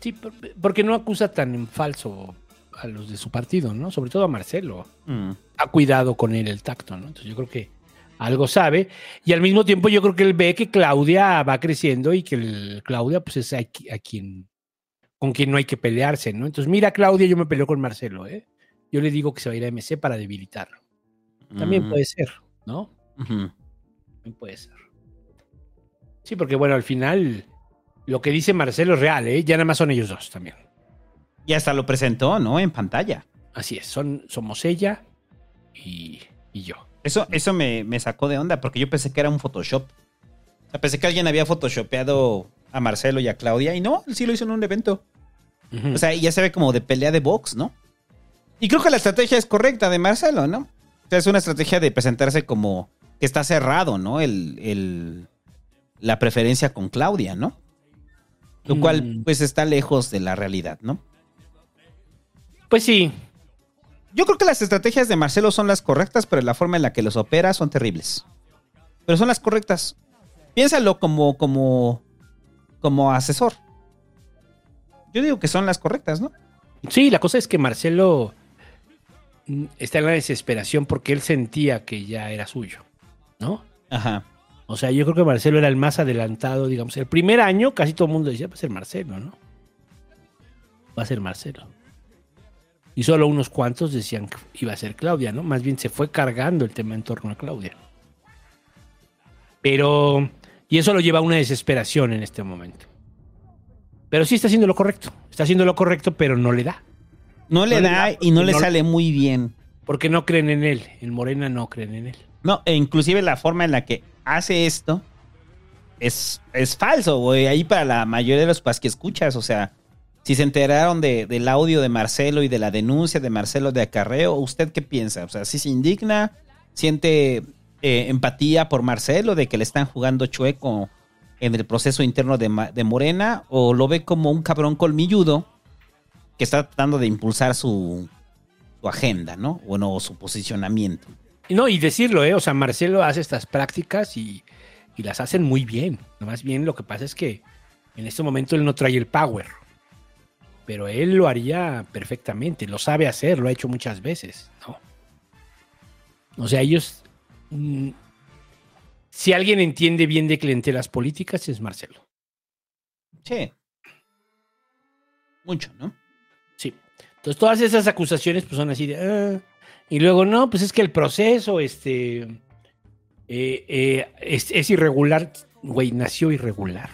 Sí, por- porque no acusa tan en falso a los de su partido, ¿no? Sobre todo a Marcelo. Mm. Ha cuidado con él el tacto, ¿no? Entonces yo creo que algo sabe. Y al mismo tiempo yo creo que él ve que Claudia va creciendo y que el- Claudia pues es a, qui- a quien con quien no hay que pelearse, ¿no? Entonces mira Claudia, yo me peleo con Marcelo, ¿eh? Yo le digo que se va a ir a MC para debilitarlo. También Mm. puede ser, ¿no? También puede ser. Sí, porque bueno, al final lo que dice Marcelo es real, ¿eh? Ya nada más son ellos dos también. Y hasta lo presentó, ¿no? En pantalla. Así es, son, somos ella y, y yo. Eso, eso me, me sacó de onda porque yo pensé que era un Photoshop. O sea, pensé que alguien había photoshopeado a Marcelo y a Claudia y no, él sí lo hizo en un evento. O sea, y ya se ve como de pelea de box, ¿no? Y creo que la estrategia es correcta de Marcelo, ¿no? O sea, es una estrategia de presentarse como que está cerrado, ¿no? El, el- la preferencia con Claudia, ¿no? Lo cual, Mm. pues, está lejos de la realidad, ¿no? Pues sí. Yo creo que las estrategias de Marcelo son las correctas, pero la forma en la que los opera son terribles. Pero son las correctas. Piénsalo como, como, como asesor. Yo digo que son las correctas, ¿no? Sí, la cosa es que Marcelo mm, está en la desesperación porque él sentía que ya era suyo, ¿no? Ajá. O sea, yo creo que Marcelo era el más adelantado, digamos. El primer año casi todo el mundo decía, va a ser Marcelo, ¿no? Va a ser Marcelo. Y solo unos cuantos decían que iba a ser Claudia, ¿no? Más bien se fue cargando el tema en torno a Claudia. Pero, y eso lo lleva a una desesperación en este momento. Pero sí está haciendo lo correcto. Está haciendo lo correcto, pero no le da. No le No le da da y no le no- sale muy bien. Porque no creen en él. En Morena no creen en él. No, e inclusive la forma en la que hace esto es, es falso, güey. Ahí para la mayoría de los pas que escuchas, o sea, si se enteraron de- del audio de Marcelo y de la denuncia de Marcelo de acarreo, ¿usted qué piensa? O sea, si se indigna, siente eh, empatía por Marcelo de que le están jugando chueco en el proceso interno de, de Morena, o lo ve como un cabrón colmilludo que está tratando de impulsar su, su agenda, ¿no? Bueno, su posicionamiento. No, y decirlo, ¿eh? O sea, Marcelo hace estas prácticas y, y las hacen muy bien. Más bien lo que pasa es que en este momento él no trae el power. Pero él lo haría perfectamente, lo sabe hacer, lo ha hecho muchas veces, ¿no? O sea, ellos... mm, si alguien entiende bien de clientelas políticas es Marcelo. Sí. Mucho, ¿no? Sí. Entonces todas esas acusaciones pues son así de... "Ah". y luego no, pues es que el proceso, este... eh, eh, es, es irregular. Güey, nació irregular.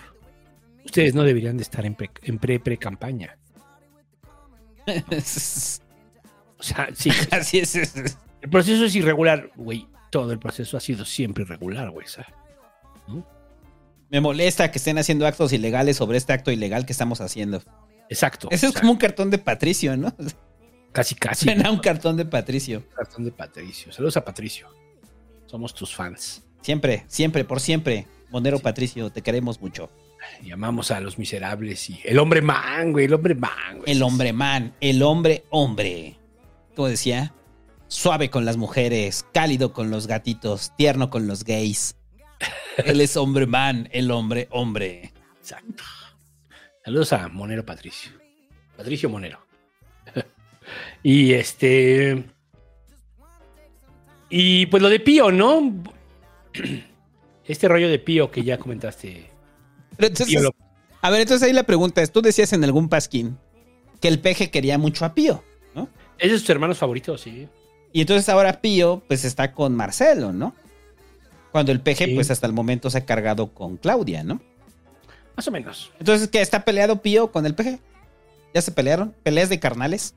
Ustedes no deberían de estar en pre- en pre-pre-campaña. O sea, sí. Así es. El proceso es irregular, güey. Todo el proceso ha sido siempre irregular, güey. Me molesta que estén haciendo actos ilegales sobre este acto ilegal que estamos haciendo. Exacto. Ese es como un cartón de Patricio, ¿no? Casi, casi. Suena un cartón de Patricio. Cartón de Patricio. Saludos a Patricio. Somos tus fans. Siempre, siempre, por siempre. Monero Patricio, te queremos mucho. Llamamos a los miserables y el hombre man, güey, el hombre man, güey. El hombre man, el hombre hombre. Como decía, suave con las mujeres, cálido con los gatitos, tierno con los gays. Él es hombre man, el hombre hombre. Exacto. Saludos a Monero Patricio. Patricio Monero. y este. Y pues lo de Pío, ¿no? Este rollo de Pío que ya comentaste. Pero entonces, Pío lo- a ver, entonces ahí la pregunta es, tú decías en algún pasquín que el peje quería mucho a Pío, ¿no? Es de sus hermanos favoritos, sí. Y entonces ahora Pío, pues está con Marcelo, ¿no? Cuando el peje, Sí. pues hasta el momento se ha cargado con Claudia, ¿no? Más o menos. Entonces, ¿qué? ¿Está peleado Pío con el peje? ¿Ya se pelearon? ¿Peleas de carnales?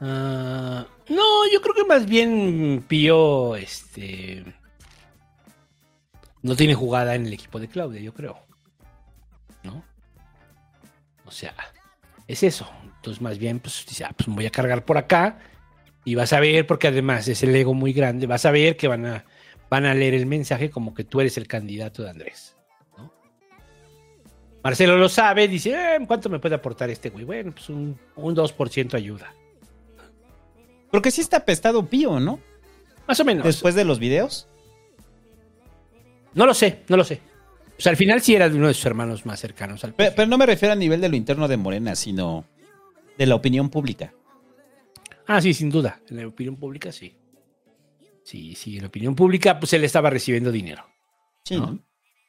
Ah, no, yo creo que más bien Pío, este. No tiene jugada en el equipo de Claudia, yo creo. Sea, es eso. Entonces, más bien, pues dice, ah, pues me voy a cargar por acá. Y vas a ver, porque además es el ego muy grande, vas a ver que van a, van a leer el mensaje como que tú eres el candidato de Andrés. ¿no? Marcelo lo sabe, dice, "Eh, ¿cuánto me puede aportar este güey? Bueno, pues un, un 2% ayuda. Porque sí está apestado Pío, ¿no? Más o menos. Después de los videos. No lo sé, no lo sé. O sea, al final sí era de uno de sus hermanos más cercanos al Pero, pero no me refiero a nivel de lo interno de Morena, sino de la opinión pública. Ah, sí, sin duda. En la opinión pública, sí. Sí, sí, en la opinión pública, pues él estaba recibiendo dinero. Sí, ¿no?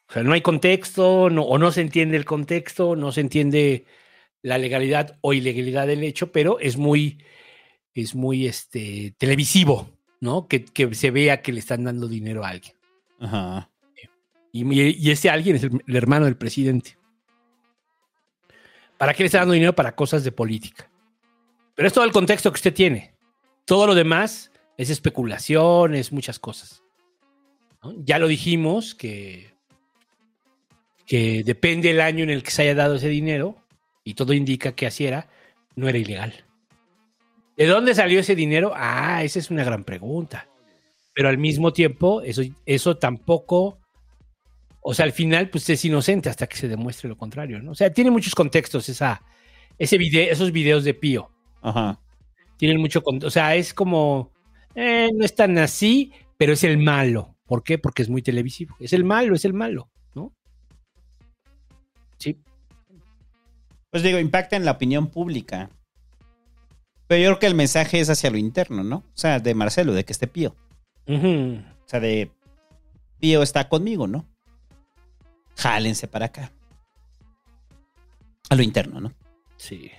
O sea, no hay contexto, no, o no se entiende el contexto, no se entiende la legalidad o ilegalidad del hecho, pero es muy, es muy este, televisivo, ¿no? Que, que se vea que le están dando dinero a alguien. Ajá. Y, ese alguien es el, hermano del presidente. ¿Para qué le está dando dinero? Para cosas de política. Pero es todo el contexto que usted tiene. Todo lo demás es especulación, es muchas cosas. Ya lo dijimos que, que depende el año en el que se haya dado ese dinero, y todo indica que así era, no era ilegal. ¿De dónde salió ese dinero? Ah, esa es una gran pregunta. pero al mismo tiempo, eso, eso tampoco. O sea, al final, pues es inocente hasta que se demuestre lo contrario, ¿no? O sea, tiene muchos contextos esa, ese video, esos videos de Pío. Ajá. Tienen mucho contexto. O sea, es como. eh, no es tan así, pero es el malo. ¿Por qué? Porque es muy televisivo. Es el malo, es el malo, ¿no? Sí. Pues digo, impacta en la opinión pública. Pero yo creo que el mensaje es hacia lo interno, ¿no? O sea, de Marcelo, de que esté Pío. Ujú. O sea, de Pío está conmigo, ¿no? Jálense para acá. A lo interno, ¿no? Sí.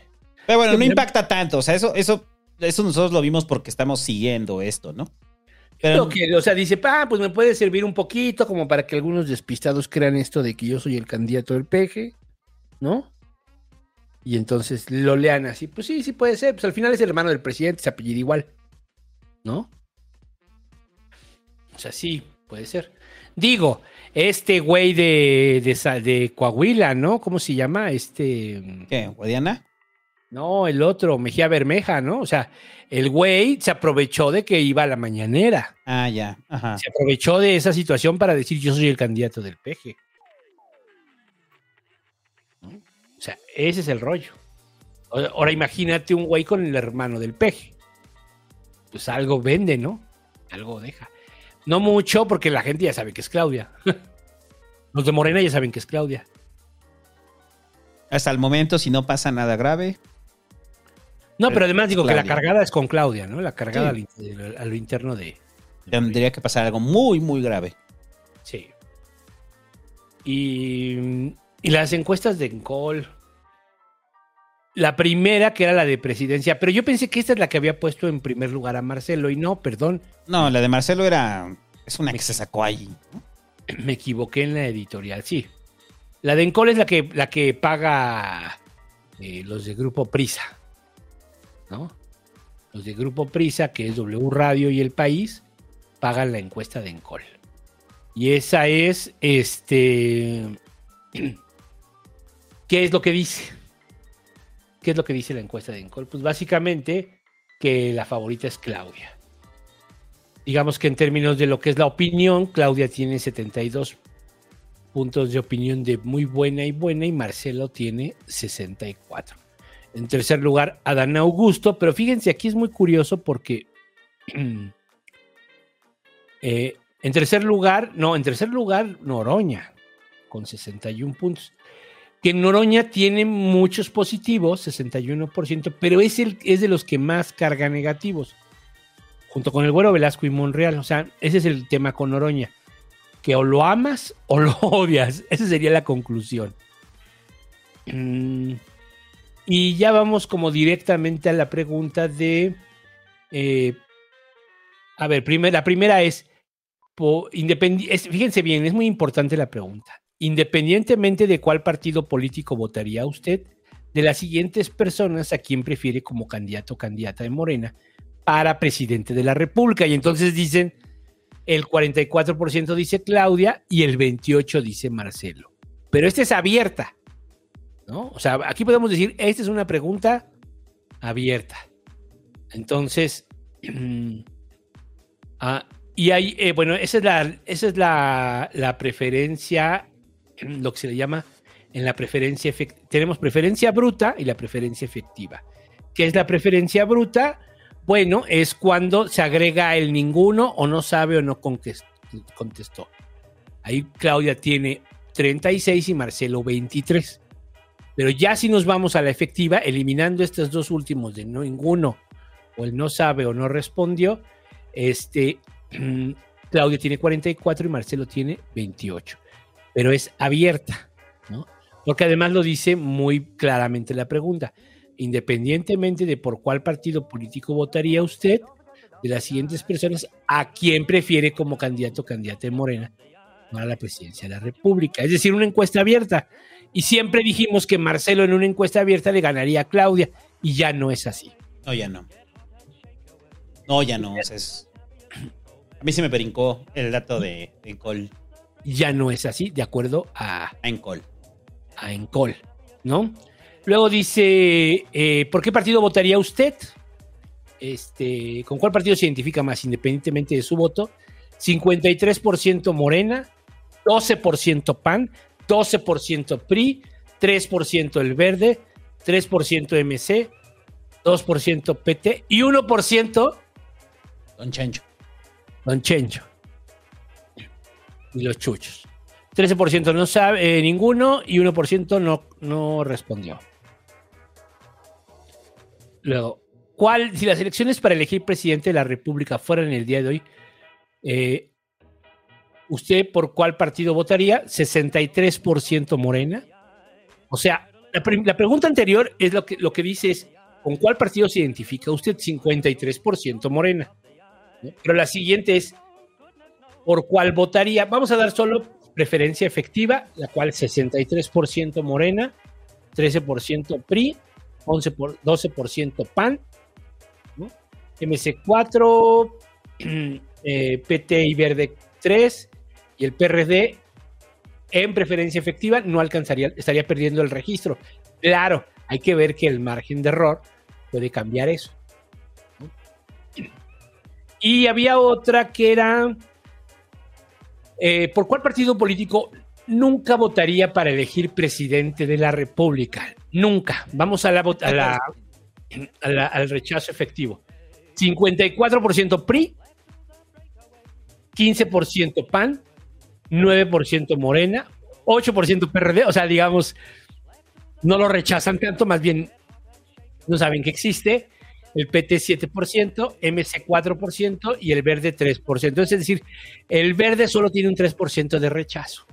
Pero bueno, no impacta tanto. O sea, eso, eso, eso nosotros lo vimos porque estamos siguiendo esto, ¿no? Pero que, o sea, dice, ah, pues me puede servir un poquito como para que algunos despistados crean esto de que yo soy el candidato del peje, ¿no? Y entonces lo lean así, pues sí, sí puede ser, pues al final es el hermano del presidente, se apellida igual, ¿no? O sea, sí, puede ser. Digo, este güey de, de, Coahuila, ¿no? ¿Cómo se llama? Este... ¿Qué? ¿Guadiana? No, el otro, Mejía Bermeja, ¿no? O sea, el güey se aprovechó de que iba a la mañanera. Ah, ya. Ajá. Se aprovechó de esa situación para decir yo soy el candidato del peje. O sea, ese es el rollo. Ahora imagínate un güey con el hermano del peje. Pues algo vende, ¿no? Algo deja. No mucho porque la gente ya sabe que es Claudia. Los de Morena ya saben que es Claudia. Hasta el momento, si no pasa nada grave. No, pero además digo que la cargada es con Claudia, ¿no? La cargada Sí. al interno de, Tendría que pasar algo muy, muy grave. Sí. Y, y las encuestas de Encol. La primera, que era la de presidencia, pero yo pensé que esta es la que había puesto en primer lugar a Marcelo, y no, perdón. No, la de Marcelo era. Es una que se sacó ahí. ¿no? Me equivoqué en la editorial, sí. La de Encol es la que, la que paga eh, los de Grupo Prisa. ¿No? Los de Grupo Prisa, que es W Radio y El País, pagan la encuesta de Encol. Y esa es, este... ¿Qué es lo que dice? ¿Qué es lo que dice la encuesta de Encol? Pues básicamente que la favorita es Claudia. Digamos que en términos de lo que es la opinión, Claudia tiene 72 puntos de opinión de muy buena y buena y Marcelo tiene 64. En tercer lugar, Adán Augusto, pero fíjense, aquí es muy curioso porque eh, en tercer lugar, no, en tercer lugar, Noroña, con 61 puntos. Que Noroña tiene muchos positivos, 61%, pero es, el, es de los que más carga negativos, junto con el Güero Velasco y Monreal. O sea, ese es el tema con Noroña, que o lo amas o lo odias. Esa sería la conclusión. Mm, y ya vamos como directamente a la pregunta de... eh, a ver, la primera es, po- fíjense bien, es muy importante la pregunta. Independientemente de cuál partido político votaría usted, de las siguientes personas a quién prefiere como candidato o candidata de Morena para presidente de la República. Y entonces dicen, el 44% dice Claudia y el 28% dice Marcelo. Pero esta es abierta, ¿no? O sea, aquí podemos decir, esta es una pregunta abierta. Entonces, ah, y hay, eh, bueno, esa es la, esa es la, la preferencia, lo que se le llama en la preferencia. Tenemos preferencia bruta y la preferencia efectiva. ¿Qué es la preferencia bruta? Bueno, es cuando se agrega el ninguno o no sabe o no contestó. Ahí Claudia tiene 36 y Marcelo 23. Pero ya si nos vamos a la efectiva, eliminando estos dos últimos de no ninguno o el no sabe o no respondió, este, Claudia tiene 44 y Marcelo tiene 28. Pero es abierta, ¿no? Porque además lo dice muy claramente la pregunta. Independientemente de por cuál partido político votaría usted, de las siguientes personas, ¿a quién prefiere como candidato o candidata de Morena para la presidencia de la República? Es decir, una encuesta abierta. Y siempre dijimos que Marcelo en una encuesta abierta le ganaría a Claudia, y ya no es así. No, ya no. No, ya no. A mí se me brincó el dato de Encol. Ya no es así, de acuerdo a, A Encol. a Encol, ¿no? Luego dice, eh, ¿por qué partido votaría usted? Este, ¿Con cuál partido se identifica más, independientemente de su voto? 53% Morena, 12% PAN, 12% PRI, 3% El Verde, 3% MC, 2% PT y 1% Don Chencho. Don Chencho. Y los chuchos. 13% no sabe eh, ninguno y 1% no, no respondió. Luego, ¿cuál, si las elecciones para elegir presidente de la República fueran el día de hoy, eh, ¿usted por cuál partido votaría? 63% Morena. O sea, la, pregunta anterior es lo que, lo que dice es, ¿con cuál partido se identifica usted? 53% Morena. Pero la siguiente es, ¿por cuál votaría? Vamos a dar solo preferencia efectiva, la cual 63% Morena, 13% PRI, 11 por, 12% PAN, ¿no? MC4, eh, PT y Verde 3 y el PRD en preferencia efectiva no alcanzaría, estaría perdiendo el registro. Claro, hay que ver que el margen de error puede cambiar eso. Y había otra que era, eh, ¿por cuál partido político nunca votaría para elegir presidente de la República? Nunca. Vamos a la, a a la- al rechazo efectivo. 54% PRI, 15% PAN, 9% Morena, 8% PRD, o sea, digamos, no lo rechazan tanto, más bien no saben que existe. El PT 7%, MC 4% y el verde 3%. Es decir, el verde solo tiene un 3% de rechazo.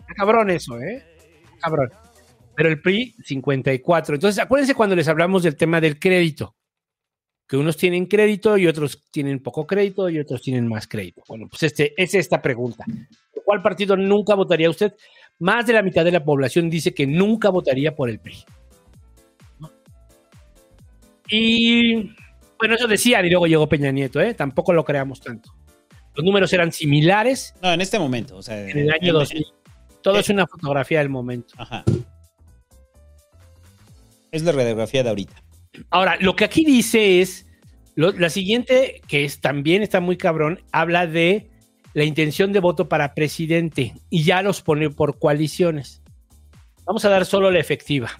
Está cabrón eso, ¿eh? Cabrón. Pero el PRI 54. Entonces, acuérdense cuando les hablamos del tema del crédito que unos tienen crédito y otros tienen poco crédito y otros tienen más crédito. Bueno, pues este, es esta pregunta. ¿Por ¿Cuál partido nunca votaría usted? Más de la mitad de la población dice que nunca votaría por el PRI. Y bueno, eso decían y luego llegó Peña Nieto, ¿eh? Tampoco lo creamos tanto. Los números eran similares. No, en este momento, o sea, En el año 2000. Todo es una fotografía del momento. Ajá. Es la radiografía de ahorita. Ahora, lo que aquí dice es, lo- la siguiente, que es, también está muy cabrón, habla de la intención de voto para presidente y ya los pone por coaliciones. Vamos a dar solo la efectiva.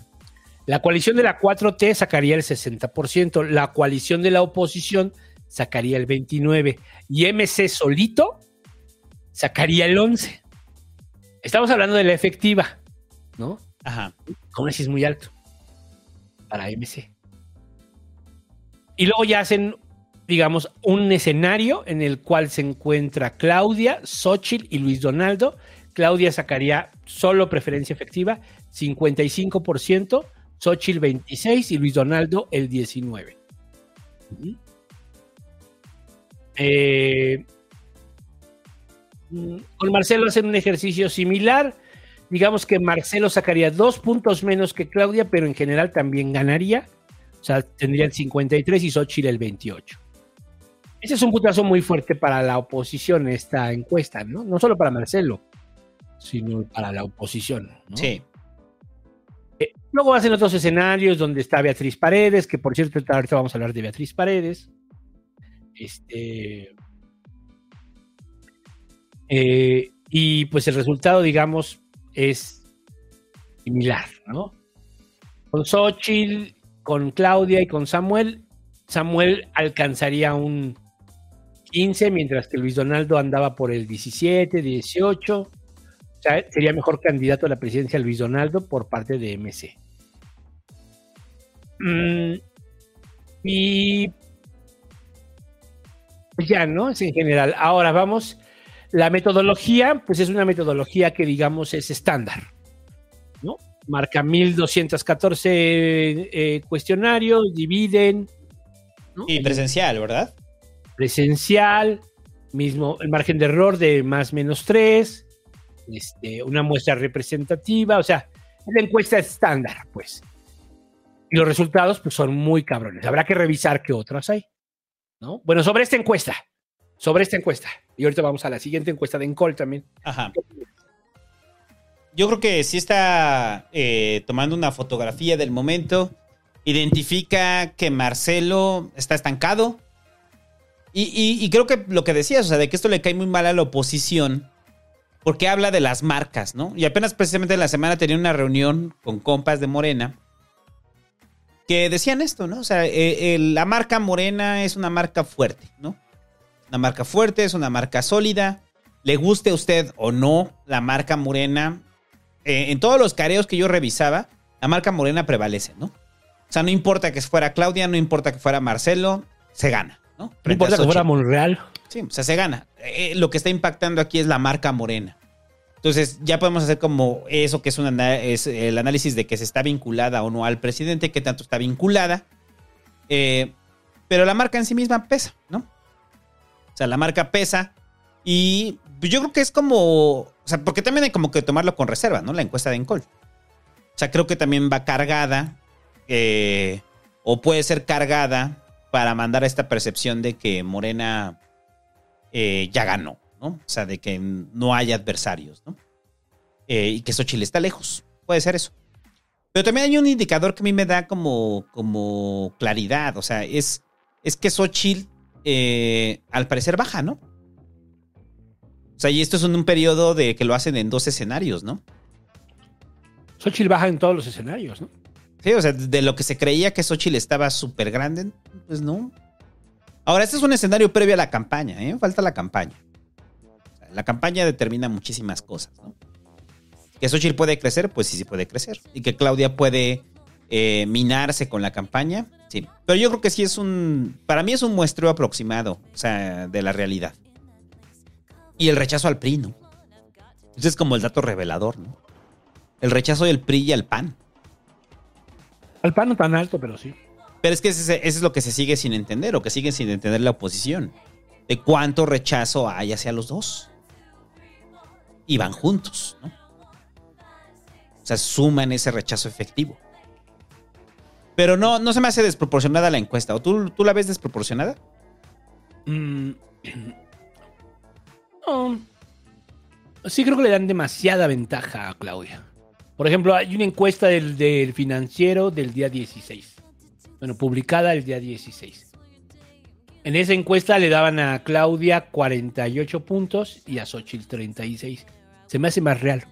La coalición de la 4T sacaría el 60%, la coalición de la oposición sacaría el 29% y MC solito sacaría el 11%. Estamos hablando de la efectiva, ¿no? Ajá. Aún así es muy alto para MC. Y luego ya hacen, digamos, un escenario en el cual se encuentra Claudia, Xochitl y Luis Donaldo. Claudia sacaría solo preferencia efectiva, 55%, Xochitl 26% y Luis Donaldo el 19%. Ujú. Eh, mm, con Marcelo hacen un ejercicio similar. Digamos que Marcelo sacaría dos puntos menos que Claudia, pero en general también ganaría. O sea, tendría el 53 y Xochitl el 28. Ese es un putazo muy fuerte para la oposición, esta encuesta, ¿no? No solo para Marcelo, sino para la oposición. Sí. Eh, luego hacen otros escenarios donde está Beatriz Paredes, que por cierto, ahorita vamos a hablar de Beatriz Paredes. Este. eh, y pues el resultado, digamos, es similar, ¿no? Con Xochitl, con Claudia y con Samuel, Samuel alcanzaría un 15, mientras que Luis Donaldo andaba por el 17, 18. Sería mejor candidato a la presidencia Luis Donaldo por parte de MC. Mm, y pues ya, ¿no? Es en general. Ahora vamos. La metodología, pues es una metodología que digamos es estándar, ¿no? Marca 1214 eh, cuestionarios, dividen. ¿no? Y presencial, ¿verdad? Presencial, mismo el margen de error de más menos 3, este, una muestra representativa, o sea, la encuesta estándar, pues. Y los resultados, pues, son muy cabrones. Habrá que revisar qué otras hay. ¿no? Bueno, sobre esta encuesta, sobre esta encuesta, y ahorita vamos a la siguiente encuesta de Encol también. Ajá. Yo creo que sí está eh, tomando una fotografía del momento. Identifica que Marcelo está estancado Y, y- y creo que lo que decías, o sea, de que esto le cae muy mal a la oposición, porque habla de las marcas, ¿no? Y apenas precisamente en la semana tenía una reunión con compas de Morena que decían esto, ¿no? O sea, eh, eh, la marca Morena es una marca fuerte, ¿no? Una marca fuerte, es una marca sólida. Le guste a usted o no la marca Morena, eh, en todos los careos que yo revisaba, la marca Morena prevalece, ¿no? O sea, no importa que fuera Claudia, no importa que fuera Marcelo, se gana, ¿no? No Frente importa que fuera. Monreal. Sí, o sea, se gana. Eh, lo que está impactando aquí es la marca Morena. Entonces, ya podemos hacer como eso que es, es el análisis de que se está vinculada o no al presidente, qué tanto está vinculada. Eh, pero la marca en sí misma pesa, ¿no? O sea, la marca pesa y pues, yo creo que es como, o sea, porque también hay como que tomarlo con reserva, ¿no? La encuesta de Encol. O sea, creo que también va cargada eh, o puede ser cargada para mandar esta percepción de que Morena eh, ya ganó, ¿no? O sea, de que no hay adversarios, ¿no? Eh, y que Xochitl está lejos. Puede ser eso. Pero también hay un indicador que a mí me da como, como claridad. O sea, es, es que Xochitl eh, al parecer baja, ¿no? O sea, y esto es en un periodo de que lo hacen en dos escenarios, ¿no? Xochitl baja en todos los escenarios, ¿no? Sí, o sea, de lo que se creía que Xochitl estaba súper grande, pues no. Ahora, este es un escenario previo a la campaña, ¿eh? Falta la campaña. La campaña determina muchísimas cosas, ¿no? Que Xochitl puede crecer, pues sí, sí puede crecer. Y que Claudia puede eh, minarse con la campaña, sí. Pero yo creo que sí es un. Para mí es un muestreo aproximado, o sea, de la realidad. Y el rechazo al PRI, ¿no? Ese es como el dato revelador, ¿no? El rechazo del PRI y al PAN. Al pan no tan alto, pero sí. Pero es que ese es lo que se sigue sin entender o que sigue sin entender la oposición. De cuánto rechazo hay hacia los dos. Y van juntos, ¿no? O sea, suman ese rechazo efectivo. Pero no, no se me hace desproporcionada la encuesta. ¿O tú, tú la ves desproporcionada? Mm. No. Sí creo que le dan demasiada ventaja a Claudia. Por ejemplo, hay una encuesta del, del financiero del día 16. Bueno, publicada el día 16. En esa encuesta le daban a Claudia 48 puntos y a Xochitl 36. Se me hace más real.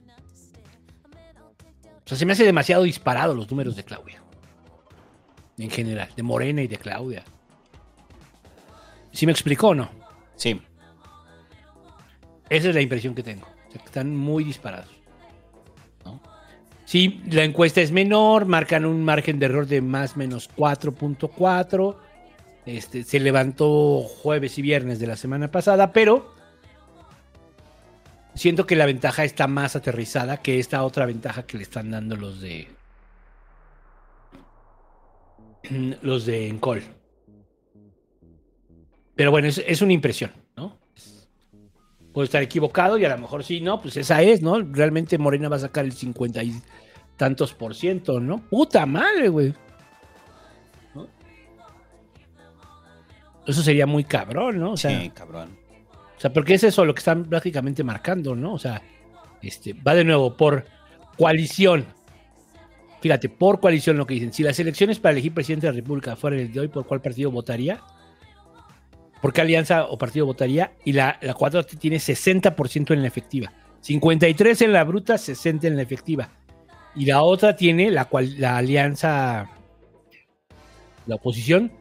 O sea, se me hace demasiado disparado los números de Claudia. En general, de Morena y de Claudia. ¿Sí me explicó o no? Sí. Esa es la impresión que tengo. O sea, que están muy disparados. Sí, la encuesta es menor, marcan un margen de error de más menos 4.4. Este, se levantó jueves y viernes de la semana pasada, pero siento que la ventaja está más aterrizada que esta otra ventaja que le están dando los de los de Encol. Pero bueno, es, es una impresión. Puedo estar equivocado y a lo mejor sí, no, pues esa es, ¿no? Realmente Morena va a sacar el 50 y tantos por ciento, ¿no? Puta madre, güey. ¿No? Eso sería muy cabrón, ¿no? O sea, sí, cabrón. o sea, porque es eso lo que están prácticamente marcando, ¿no? O sea, este, va de nuevo por coalición. Fíjate, por coalición lo que dicen. Si las elecciones para elegir presidente de la República fueran el de hoy, ¿por cuál partido votaría? ¿Por qué alianza o partido votaría? Y la, la 4 tiene 60% en la efectiva. 53 en la bruta, 60 en la efectiva. Y la otra tiene la, cual, la alianza, la oposición,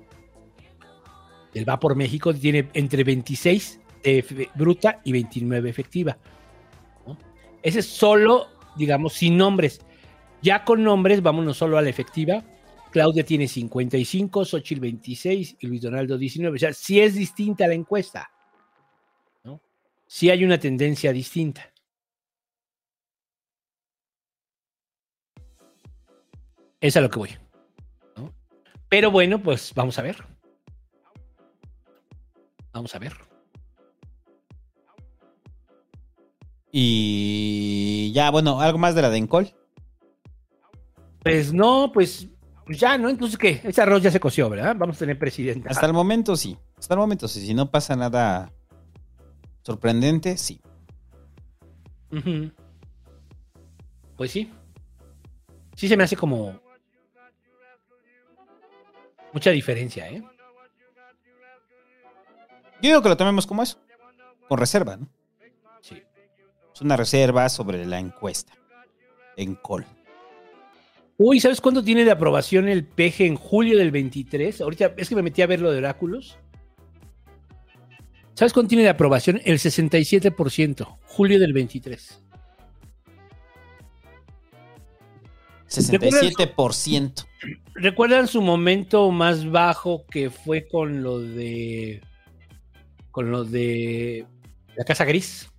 el Va por México, tiene entre 26 de bruta y 29 efectiva. Ese es solo, digamos, sin nombres. Ya con nombres, vámonos solo a la efectiva. Claudia tiene 55, Xochitl 26 y Luis Donaldo 19. O sea, sí es distinta la encuesta. ¿no? Sí hay una tendencia distinta. Es a lo que voy. ¿no? Pero bueno, pues vamos a ver. Vamos a ver. Y ya, bueno, algo más de la de Encol. Pues no, pues, pues ya, ¿no? Entonces, ¿qué? Ese arroz ya se coció, ¿verdad? Vamos a tener presidente. Hasta el momento sí. Hasta el momento sí. Si no pasa nada sorprendente, sí. Ujú. Pues sí. Sí se me hace como mucha diferencia, ¿eh? Yo digo que lo tomemos como eso. Con reserva, ¿no? Sí. Es una reserva sobre la encuesta. En col. Uy, ¿sabes cuánto tiene de aprobación el peje en julio del 23? Ahorita es que me metí a ver lo de Oráculos. ¿Sabes cuánto tiene de aprobación? El 67%, julio del 23. 67%. ¿Recuerdan su momento más bajo que fue con lo de. con lo de. la Casa Gris?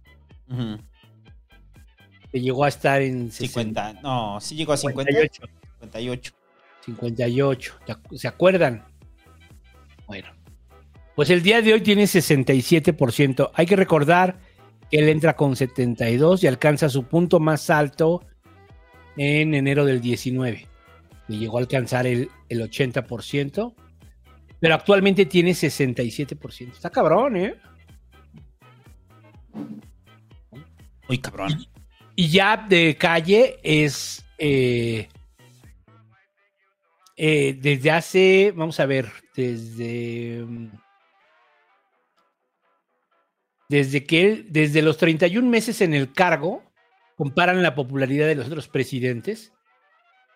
Ujú. Que llegó a estar en 50. No, sí llegó a 50. 58. 58. 58. ¿te acu- ¿Se acuerdan? Bueno. Pues el día de hoy tiene 67%. Hay que recordar que él entra con 72 y alcanza su punto más alto en enero del 19. Y llegó a alcanzar el, el 80%. Pero actualmente tiene 67%. Está cabrón, ¿eh? Uy, cabrón. Y ya de calle es eh, eh, desde hace, vamos a ver, desde mm, desde que él, desde los 31 meses en el cargo, comparan la popularidad de los otros presidentes,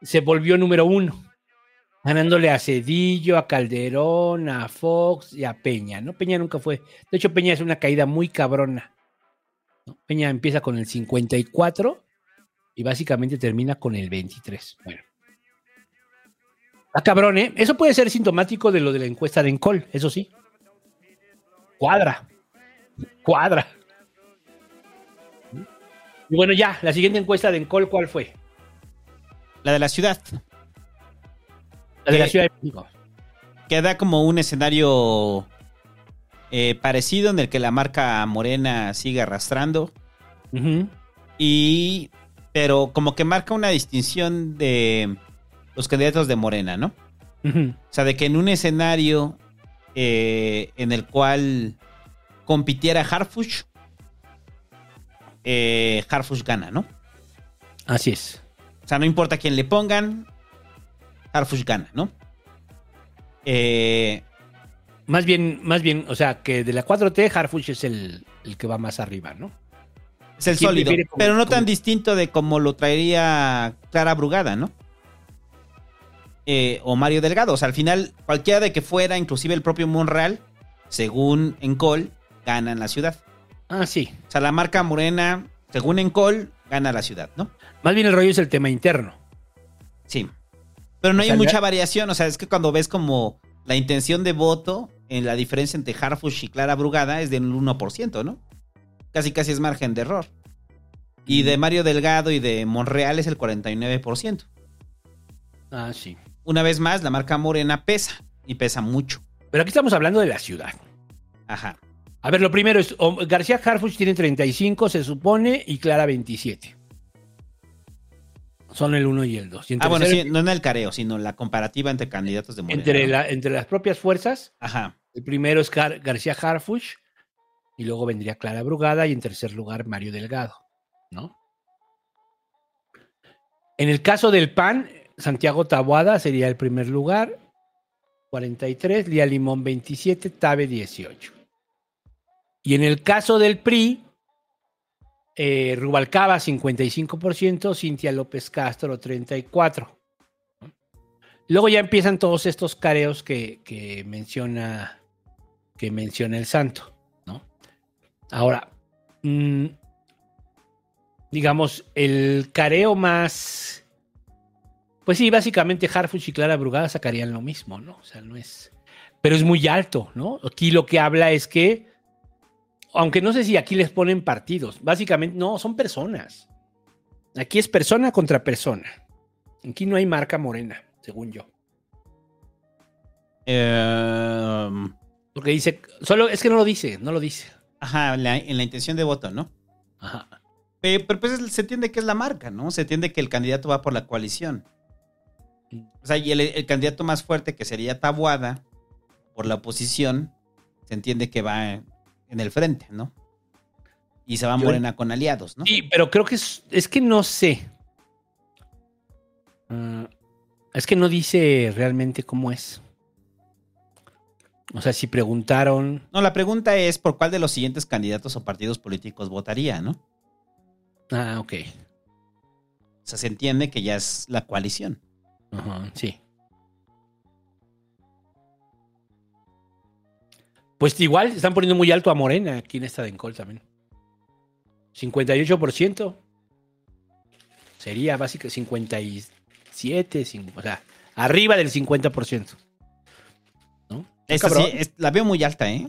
se volvió número uno, ganándole a Cedillo, a Calderón, a Fox y a Peña, ¿no? Peña nunca fue. De hecho, Peña es una caída muy cabrona. ¿No? Peña empieza con el 54 y básicamente termina con el 23. Bueno. Está cabrón, ¿eh? Eso puede ser sintomático de lo de la encuesta de Encol, eso sí. Cuadra. Cuadra. Y bueno, ya, la siguiente encuesta de Encol, ¿cuál fue? La de la ciudad. La de la Ciudad de México. Que da como un escenario eh, parecido en el que la marca morena sigue arrastrando. Y. Pero como que marca una distinción de los candidatos de Morena, ¿no? Ujú. O sea, de que en un escenario eh, en el cual compitiera Harfush, eh, Harfush gana, ¿no? Así es. O sea, no importa quién le pongan, Harfush gana, ¿no? Eh, Más bien, más bien, o sea, que de la 4T, Harfuch es el, el que va más arriba, ¿no? es el ¿Quién sólido, como- pero no tan distinto de como lo traería Clara Brugada, ¿no? Eh, o Mario Delgado. O sea, al final, cualquiera de que fuera, inclusive el propio Monreal, según Encol, gana en la ciudad. Ah, sí. O sea, la marca morena, según Encol, gana la ciudad, ¿no? Más bien el rollo es el tema interno. Sí. Pero no O hay sea, mucha variación. O sea, es que cuando ves como la intención de voto en la diferencia entre Harfush y Clara Brugada es del 1%, ¿no? Casi casi es margen de error. Y de Mario Delgado y de Monreal es el 49%. Ah, sí. Una vez más, la marca morena pesa. Y pesa mucho. Pero aquí estamos hablando de la ciudad. Ajá. A ver, lo primero es, García Harfuch tiene 35, se supone, y Clara 27. Son el 1 y el 2. Y en Ah, bueno, sí, no en el careo, sino la comparativa entre candidatos de Morena. entre, ¿no? la- entre las propias fuerzas, Ajá. El primero es Gar- García Harfuch, y luego vendría Clara Brugada, y en tercer lugar Mario Delgado, ¿no? En el caso del PAN, Santiago Taboada sería el primer lugar, 43, Lía Limón 27, Tabe 18. Y en el caso del PRI, eh, Rubalcaba 55%, Cintia López Castro 34%. Luego ya empiezan todos estos careos que menciona que menciona el santo, ¿no? Ahora, mm, digamos, el careo más. Pues sí, básicamente Harfuch y Clara Brugada sacarían lo mismo, ¿no? O sea, no es. Pero es muy alto, ¿no? Aquí lo que habla es que. Aunque no sé si aquí les ponen partidos. Básicamente, no, son personas. Aquí es persona contra persona. Aquí no hay marca morena, según yo. Eh, Porque dice. Solo es que no lo dice, no lo dice. Ajá, en la, en la intención de voto, ¿no? Ajá. Eh, pero pues se entiende que es la marca, ¿no? Se entiende que el candidato va por la coalición. O sea, y el, el candidato más fuerte, que sería Tabuada, por la oposición, se entiende que va en el frente, ¿no? Y se va Yo- Morena con aliados, ¿no? Sí, pero creo que es, es que no sé. Ah, es que no dice realmente cómo es. O sea, si preguntaron. No, la pregunta es por cuál de los siguientes candidatos o partidos políticos votaría, ¿no? Ah, ok. O sea, se entiende que ya es la coalición. Ajá, sí. Pues igual están poniendo muy alto a Morena aquí en esta de Encol también. 58%. Sería básicamente 57, cin- o sea, arriba del 50%. Sí, es- la veo muy alta, ¿eh?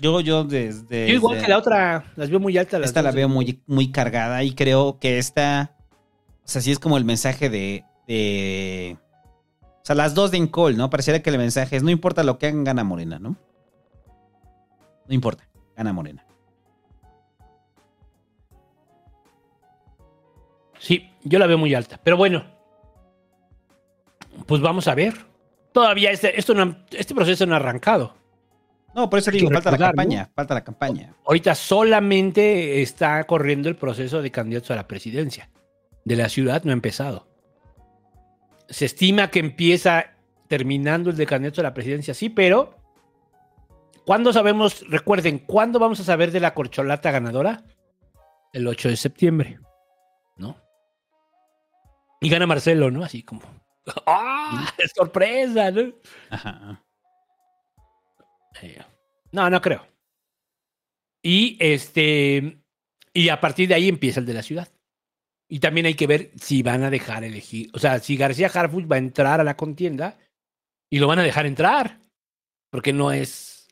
Yo, yo desde... Yo igual desde- que la otra, las veo muy altas. Esta la veo muy, muy cargada y creo que esta, o sea, sí es como el mensaje de, de- o sea, las dos de Incol, ¿no? Pareciera que el mensaje es, no importa lo que hagan, gana Morena, ¿no? No importa, gana Morena. Sí, yo la veo muy alta. Pero bueno, pues vamos a ver. Todavía este, esto no este proceso no ha arrancado. No, por eso digo, falta la campaña, ¿no? falta la campaña. Ahorita solamente está corriendo el proceso de candidatos a la presidencia. De la ciudad no ha empezado. Se estima que empieza terminando el de candidatos a la presidencia, sí, pero ¿cuándo sabemos? Recuerden, ¿cuándo vamos a saber de la corcholata ganadora? El 8 de septiembre, ¿no? Y gana Marcelo, ¿no? Así como. ¡Ah! ¡Sorpresa! ¿no? Ajá. Eh, No, no creo. Y este. Y a partir de ahí empieza el de la ciudad. Y también hay que ver si van a dejar elegir. O sea, si García Harfuch va a entrar a la contienda y lo van a dejar entrar. Porque no es.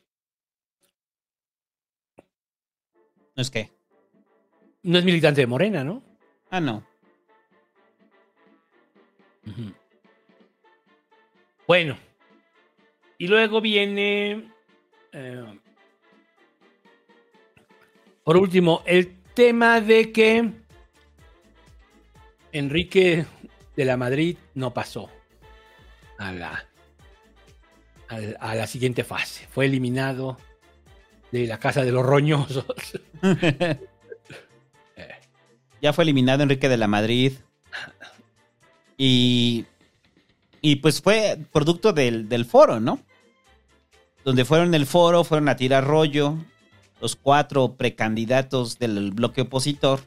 No es que, No es militante de Morena, ¿no? ah, no. Ujú. Bueno. Y luego viene. eh, por último, el tema de que Enrique de la Madrid no pasó a la, al- a la siguiente fase. Fue eliminado de la Casa de los Roñosos. Ya fue eliminado Enrique de la Madrid. Y, y pues fue producto del, del foro, ¿no? Donde fueron el foro, fueron a tirar rollo los cuatro precandidatos del bloque opositor.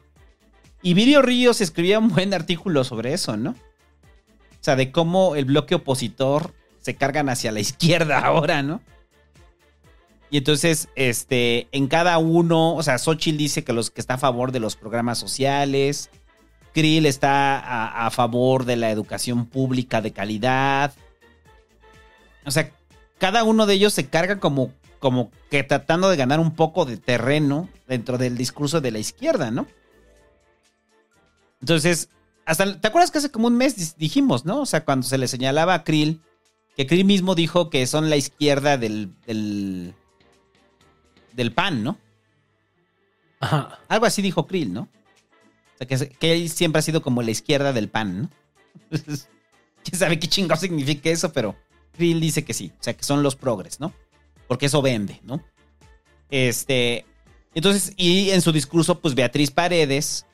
Y Virio Ríos escribía un buen artículo sobre eso, ¿no? O sea, de cómo el bloque opositor se cargan hacia la izquierda ahora, ¿no? Y entonces, este, en cada uno, o sea, Xochitl dice que los que está a favor de los programas sociales, Krill está a, a favor de la educación pública de calidad. O sea, cada uno de ellos se carga como, como que tratando de ganar un poco de terreno dentro del discurso de la izquierda, ¿no? Entonces, hasta, ¿te acuerdas que hace como un mes dijimos, ¿no? O sea, cuando se le señalaba a Krill, que Krill mismo dijo que son la izquierda del, del, del PAN, ¿no? Ajá. Algo así dijo Krill, ¿no? O que, que siempre ha sido como la izquierda del PAN, ¿no? ¿Quién sabe qué chingado significa eso? Pero Krill dice que sí. O sea, que son los progres, ¿no? Porque eso vende, ¿no? Este. Entonces, y en su discurso, pues Beatriz Paredes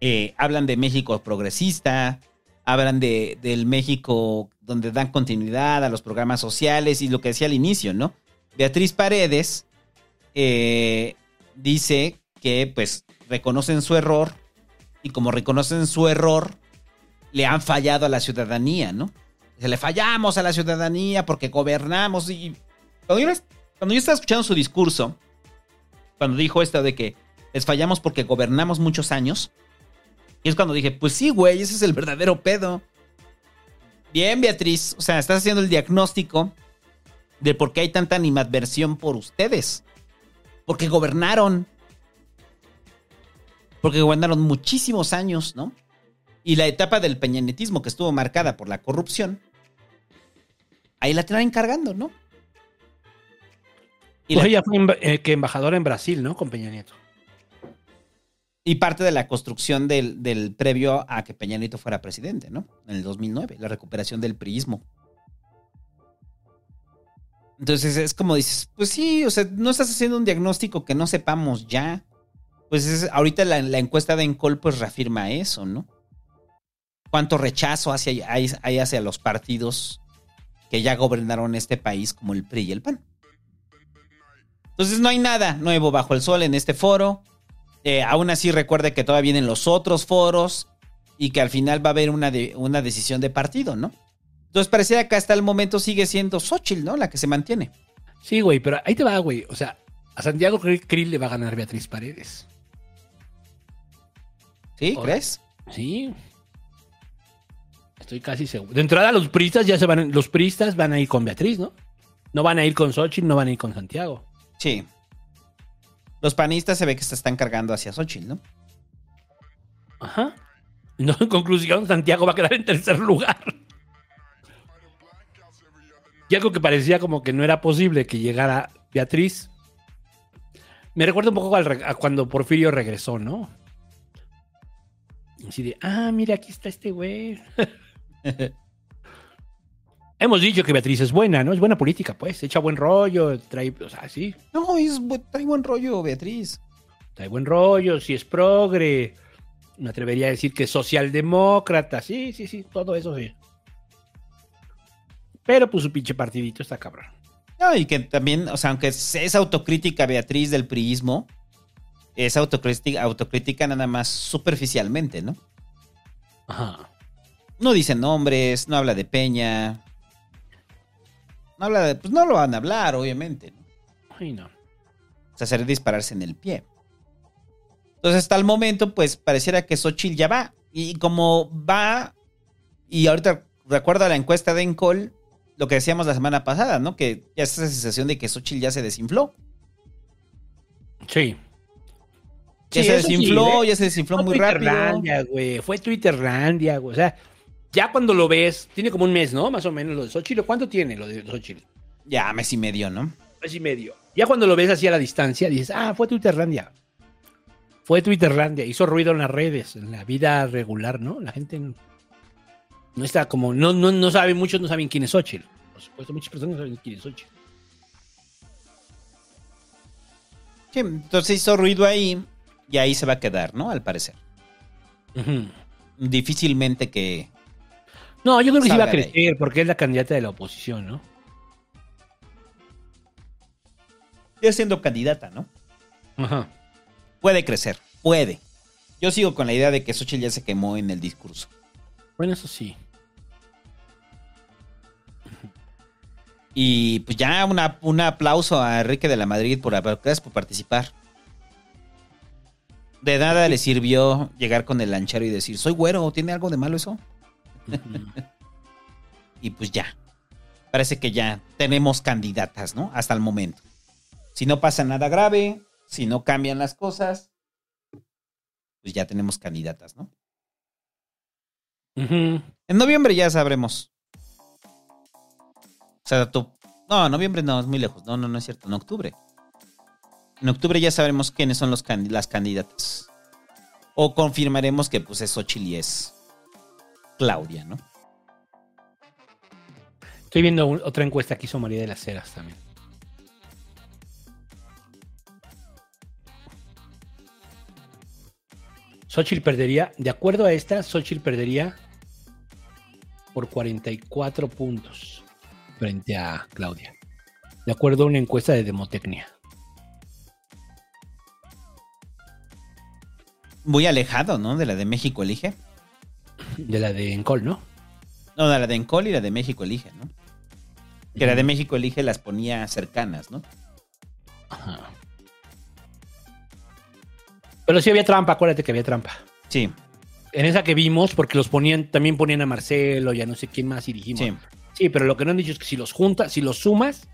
eh, hablan de México progresista, hablan de, del México donde dan continuidad a los programas sociales y lo que decía al inicio, ¿no? Beatriz Paredes eh, dice que pues reconocen su error y como reconocen su error, le han fallado a la ciudadanía, ¿no? Se le fallamos a la ciudadanía porque gobernamos y... Cuando yo, cuando yo estaba escuchando su discurso, cuando dijo esto de que les fallamos porque gobernamos muchos años, y es cuando dije, pues sí, güey, ese es el verdadero pedo. Bien, Beatriz, o sea, estás haciendo el diagnóstico de por qué hay tanta animadversión por ustedes. Porque gobernaron. Porque gobernaron muchísimos años, ¿no? Y la etapa del peñanetismo que estuvo marcada por la corrupción, ahí la traen cargando, ¿no? Y, Pues la- ella fue eh, que embajadora en Brasil, ¿no? Con Peña Nieto. y parte de la construcción del, del previo a que Peña Nieto fuera presidente, ¿no? En el 2009, la recuperación del priismo. Entonces es como dices, pues sí, o sea, no estás haciendo un diagnóstico que no sepamos ya. Pues es, ahorita la, encuesta de Encol pues reafirma eso, ¿no? Cuánto rechazo hacia, hay, hacia los partidos que ya gobernaron este país como el PRI y el PAN. Entonces no hay nada nuevo bajo el sol en este foro. Eh, aún así recuerde que todavía vienen los otros foros y que al final va a haber una, una decisión de partido, ¿no? Entonces parecía que hasta el momento sigue siendo Xochitl, ¿no? La que se mantiene. Sí, güey, pero ahí te va, güey. O sea, a Santiago Krill le va a ganar Beatriz Paredes. ¿Sí? ¿Crees? Sí. Estoy casi seguro. De entrada, los pristas ya se van. Los pristas van a ir con Beatriz, ¿no? No van a ir con Xochitl, no van a ir con Santiago. Sí. Los panistas se ve que se están cargando hacia Xochitl, ¿no? Ajá. No, en conclusión, Santiago va a quedar en tercer lugar. Y algo que parecía como que no era posible que llegara Beatriz. Me recuerda un poco al a cuando Porfirio regresó, ¿no? Así de, ah, mira, aquí está este güey. Hemos dicho que Beatriz es buena, ¿no? Es buena política, pues. Echa buen rollo, trae, o sea, sí. No, es, trae buen rollo, Beatriz. Trae buen rollo, si es progre. Me atrevería a decir que es socialdemócrata. Sí, sí, sí, todo eso sí. Pero pues su pinche partidito está cabrón. No, y que también, o sea, aunque es autocrítica Beatriz del priismo, es autocrítica, autocrítica nada más superficialmente, ¿no? Ajá. No dice nombres, no habla de Peña. No habla de. Pues no lo van a hablar, obviamente. ¿no? Ay, no. O sea, dispararse en el pie. Entonces, hasta el momento, pues pareciera que Xochitl ya va. Y como va, y ahorita recuerdo la encuesta de Encol, lo que decíamos la semana pasada, ¿no? Que ya es esa sensación de que Xochitl ya se desinfló. Sí. Ya Sí, se sí, desinfló, ¿eh? ya se desinfló Fue muy rápido. Twitterlandia, güey. Fue Twitterlandia, güey. O sea, ya cuando lo ves, tiene como un mes, ¿no? Más o menos lo de Xochitl. ¿Cuánto tiene lo de Xochitl? Ya, mes y medio, ¿no? Mes y medio. Ya cuando lo ves así a la distancia, dices, ah, fue Twitterlandia. Fue Twitterlandia. Hizo ruido en las redes, en la vida regular, ¿no? La gente no, no está como, no, no, no sabe, muchos no saben quién es Xochitl. Por supuesto, muchas personas no saben quién es Xochitl. Sí, entonces hizo ruido ahí y ahí se va a quedar, ¿no? Al parecer. Difícilmente que. No, yo creo que sí va a crecer porque es la candidata de la oposición, ¿no? Ya siendo candidata, ¿no? Ajá. Puede crecer, puede. Yo sigo con la idea de que Xochitl ya se quemó en el discurso. Bueno, eso sí. Y pues ya una- un aplauso a Enrique de la Madrid por, por participar. De nada le sirvió llegar con el lanchero y decir, soy güero, ¿tiene algo de malo eso? y pues ya. Parece que ya tenemos candidatas, ¿no? Hasta el momento. Si no pasa nada grave, si no cambian las cosas, pues ya tenemos candidatas, ¿no? En noviembre ya sabremos. O sea, tú. No, noviembre no, es muy lejos. No, no, no es cierto. En octubre. En octubre ya sabremos quiénes son los las candidatas. O confirmaremos que pues es Xochitl y es Claudia, ¿no? Estoy viendo otra encuesta que hizo María de las Heras también. Xochitl perdería, de acuerdo a esta, Xochitl perdería por 44 puntos frente a Claudia. De acuerdo a una encuesta de Demotecnia. Muy alejado, ¿no? De la de México Elige. De la de Encol, ¿no? No, de la de Encol y la de México Elige, ¿no? Que la de México Elige las ponía cercanas, ¿no? Ajá. Pero sí había trampa, acuérdate que había trampa. Sí. En esa que vimos, porque los ponían, también ponían a Marcelo y a no sé quién más y dijimos. Sí. Sí, pero lo que no han dicho es que si los juntas, si los sumas,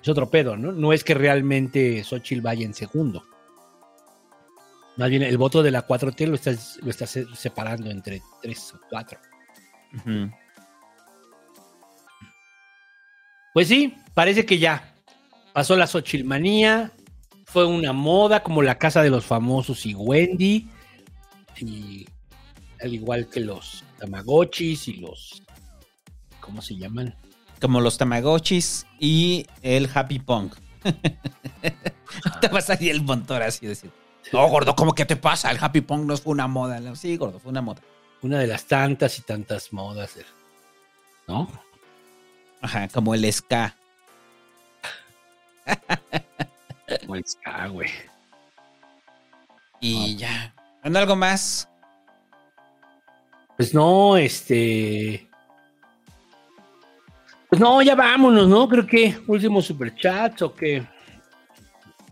es otro pedo, ¿no? No es que realmente Xochitl vaya en segundo. Más bien, el voto de la 4T lo estás, lo estás se- separando entre 3 o 4. Ujú. Pues sí, parece que ya. Pasó la Xochilmanía. Fue una moda como la casa de los famosos y Wendy. Y al igual que los Tamagotchis y los. ¿Cómo se llaman? Como los Tamagotchis y el Happy Punk. Te vas a ir el montón así decir. No, gordo, ¿cómo que te pasa? El Happy Punk no fue una moda. Sí, gordo, fue una moda. Una de las tantas y tantas modas. ¿No? Ajá, como el ska. Como el ska, güey. Y ya. ¿Ando algo más? Pues no, este. Pues no, ya vámonos, ¿no? Creo que últimos superchats o qué.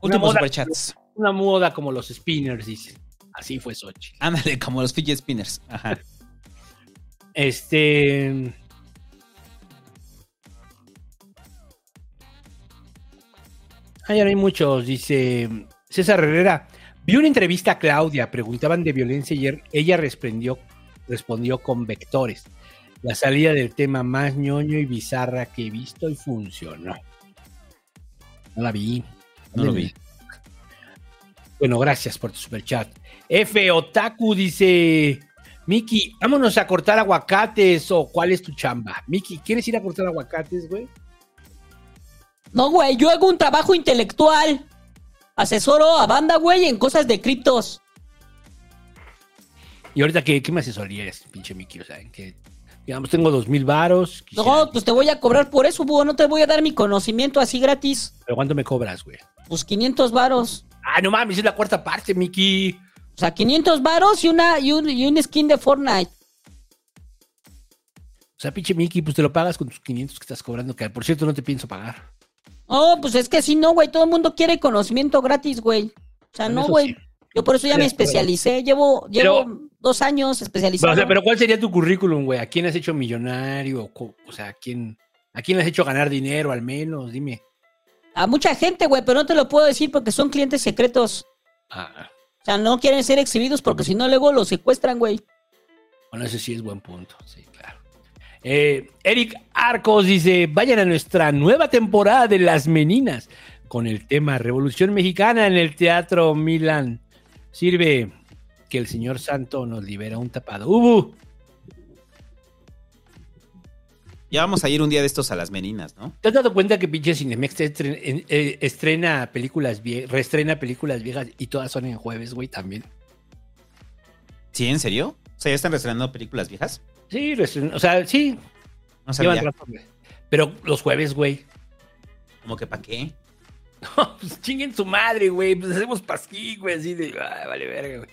Moda- superchats. Una moda como los spinners, dice. Así fue Sochi. Ándale, como los fidget spinners. Ajá. Este. No hay muchos. Dice César Herrera. Vi una entrevista a Claudia. Preguntaban de violencia ayer. Ella respondió, respondió con vectores. La salida del tema más ñoño y bizarra que he visto y funcionó. No la vi. No lo vi. Bueno, gracias por tu superchat. F. Otaku dice: Miki, vámonos a cortar aguacates o cuál es tu chamba. Miki, ¿quieres ir a cortar aguacates, güey? No, güey, yo hago un trabajo intelectual. Asesoro a banda, güey, en cosas de criptos. Y ahorita, ¿qué, qué me asesorías, pinche Miki? O sea, en que, digamos, tengo dos mil varos. No, pues te voy a cobrar por eso, búho. No te voy a dar mi conocimiento así gratis. ¿Pero cuánto me cobras, güey? Pues 500 varos. Ah, no mames, es la cuarta parte, Miki. O sea, 500 varos y, una, y, un, y un skin de Fortnite. O sea, pinche Miki, pues te lo pagas con tus 500 que estás cobrando, que por cierto no te pienso pagar. Oh, pues es que si no, güey. Todo el mundo quiere conocimiento gratis, güey. O sea, Bueno, no, güey. sí. Yo por eso ya me especialicé. Llevo, llevo dos años especializado. Pero, o sea, pero ¿cuál sería tu currículum, güey? ¿A quién has hecho millonario? O sea, ¿a quién, ¿a quién has hecho ganar dinero al menos? Dime. A mucha gente, güey, pero no te lo puedo decir porque son clientes secretos. Ah, O sea, no quieren ser exhibidos porque si no, luego los secuestran, güey. bueno, ese sí es buen punto. Sí, claro. Eh, Eric Arcos dice: Vayan a nuestra nueva temporada de Las Meninas con el tema Revolución Mexicana en el Teatro Milán. Sirve que el señor Santo nos libera un tapado. ¡Ubu! Ya vamos a ir un día de estos a las meninas, ¿no? ¿Te has dado cuenta que pinche Cinemex eh, estrena películas viejas, reestrena películas viejas y todas son en jueves, güey, también? ¿Sí, en serio? O sea, ¿ya están estrenando películas viejas? Sí, o sea, sí. No sabía. rato. Pero los jueves, güey. ¿Cómo que para qué? pues chinguen su madre, güey. Pues hacemos pasquí, güey, así de. Ay, vale, verga, güey.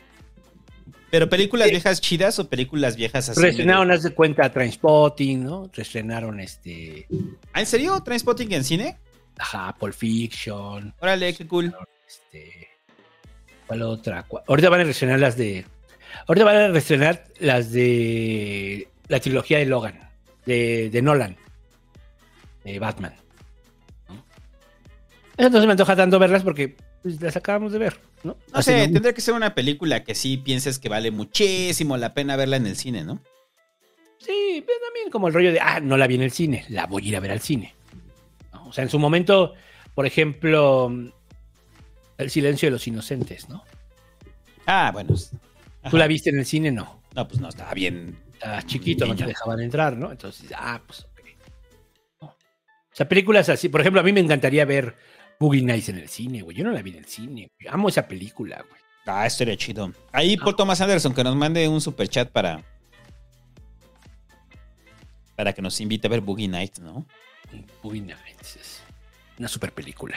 ¿Pero películas viejas chidas o películas viejas así? Reestrenaron, haz de cuenta, Trainspotting, ¿no? Reestrenaron este. ¿Ah, en serio? ¿Trainspotting en cine? Ajá, Pulp Fiction. Órale, qué cool. Este. ¿Cuál otra? ¿Cuál- Ahorita van a reestrenar las de. Ahorita van a reestrenar las de. La trilogía de Logan. De, de Nolan. De Batman. se me antoja tanto verlas porque pues, las acabamos de ver, ¿no? No Hace sé, no- tendría que ser una película que sí pienses que vale muchísimo la pena verla en el cine, ¿no? Sí, pero también como el rollo de, ah, no la vi en el cine, la voy a ir a ver al cine. ¿no? O sea, en su momento, por ejemplo, El silencio de los inocentes, ¿no? Ah, bueno. ¿Tú la viste en el cine? No. No, pues no, estaba bien. Estabas chiquito, no te dejaban entrar, ¿no? Entonces, ah, pues ok. ¿No? O sea, películas así, por ejemplo, a mí me encantaría ver Boogie Nights en el cine, güey. Yo no la vi en el cine. güey. Amo esa película, güey. Ah, estaría chido. Ahí por Thomas Anderson que nos mande un super chat para. Para que nos invite a ver Boogie Nights, ¿no? Boogie Nights es una super película.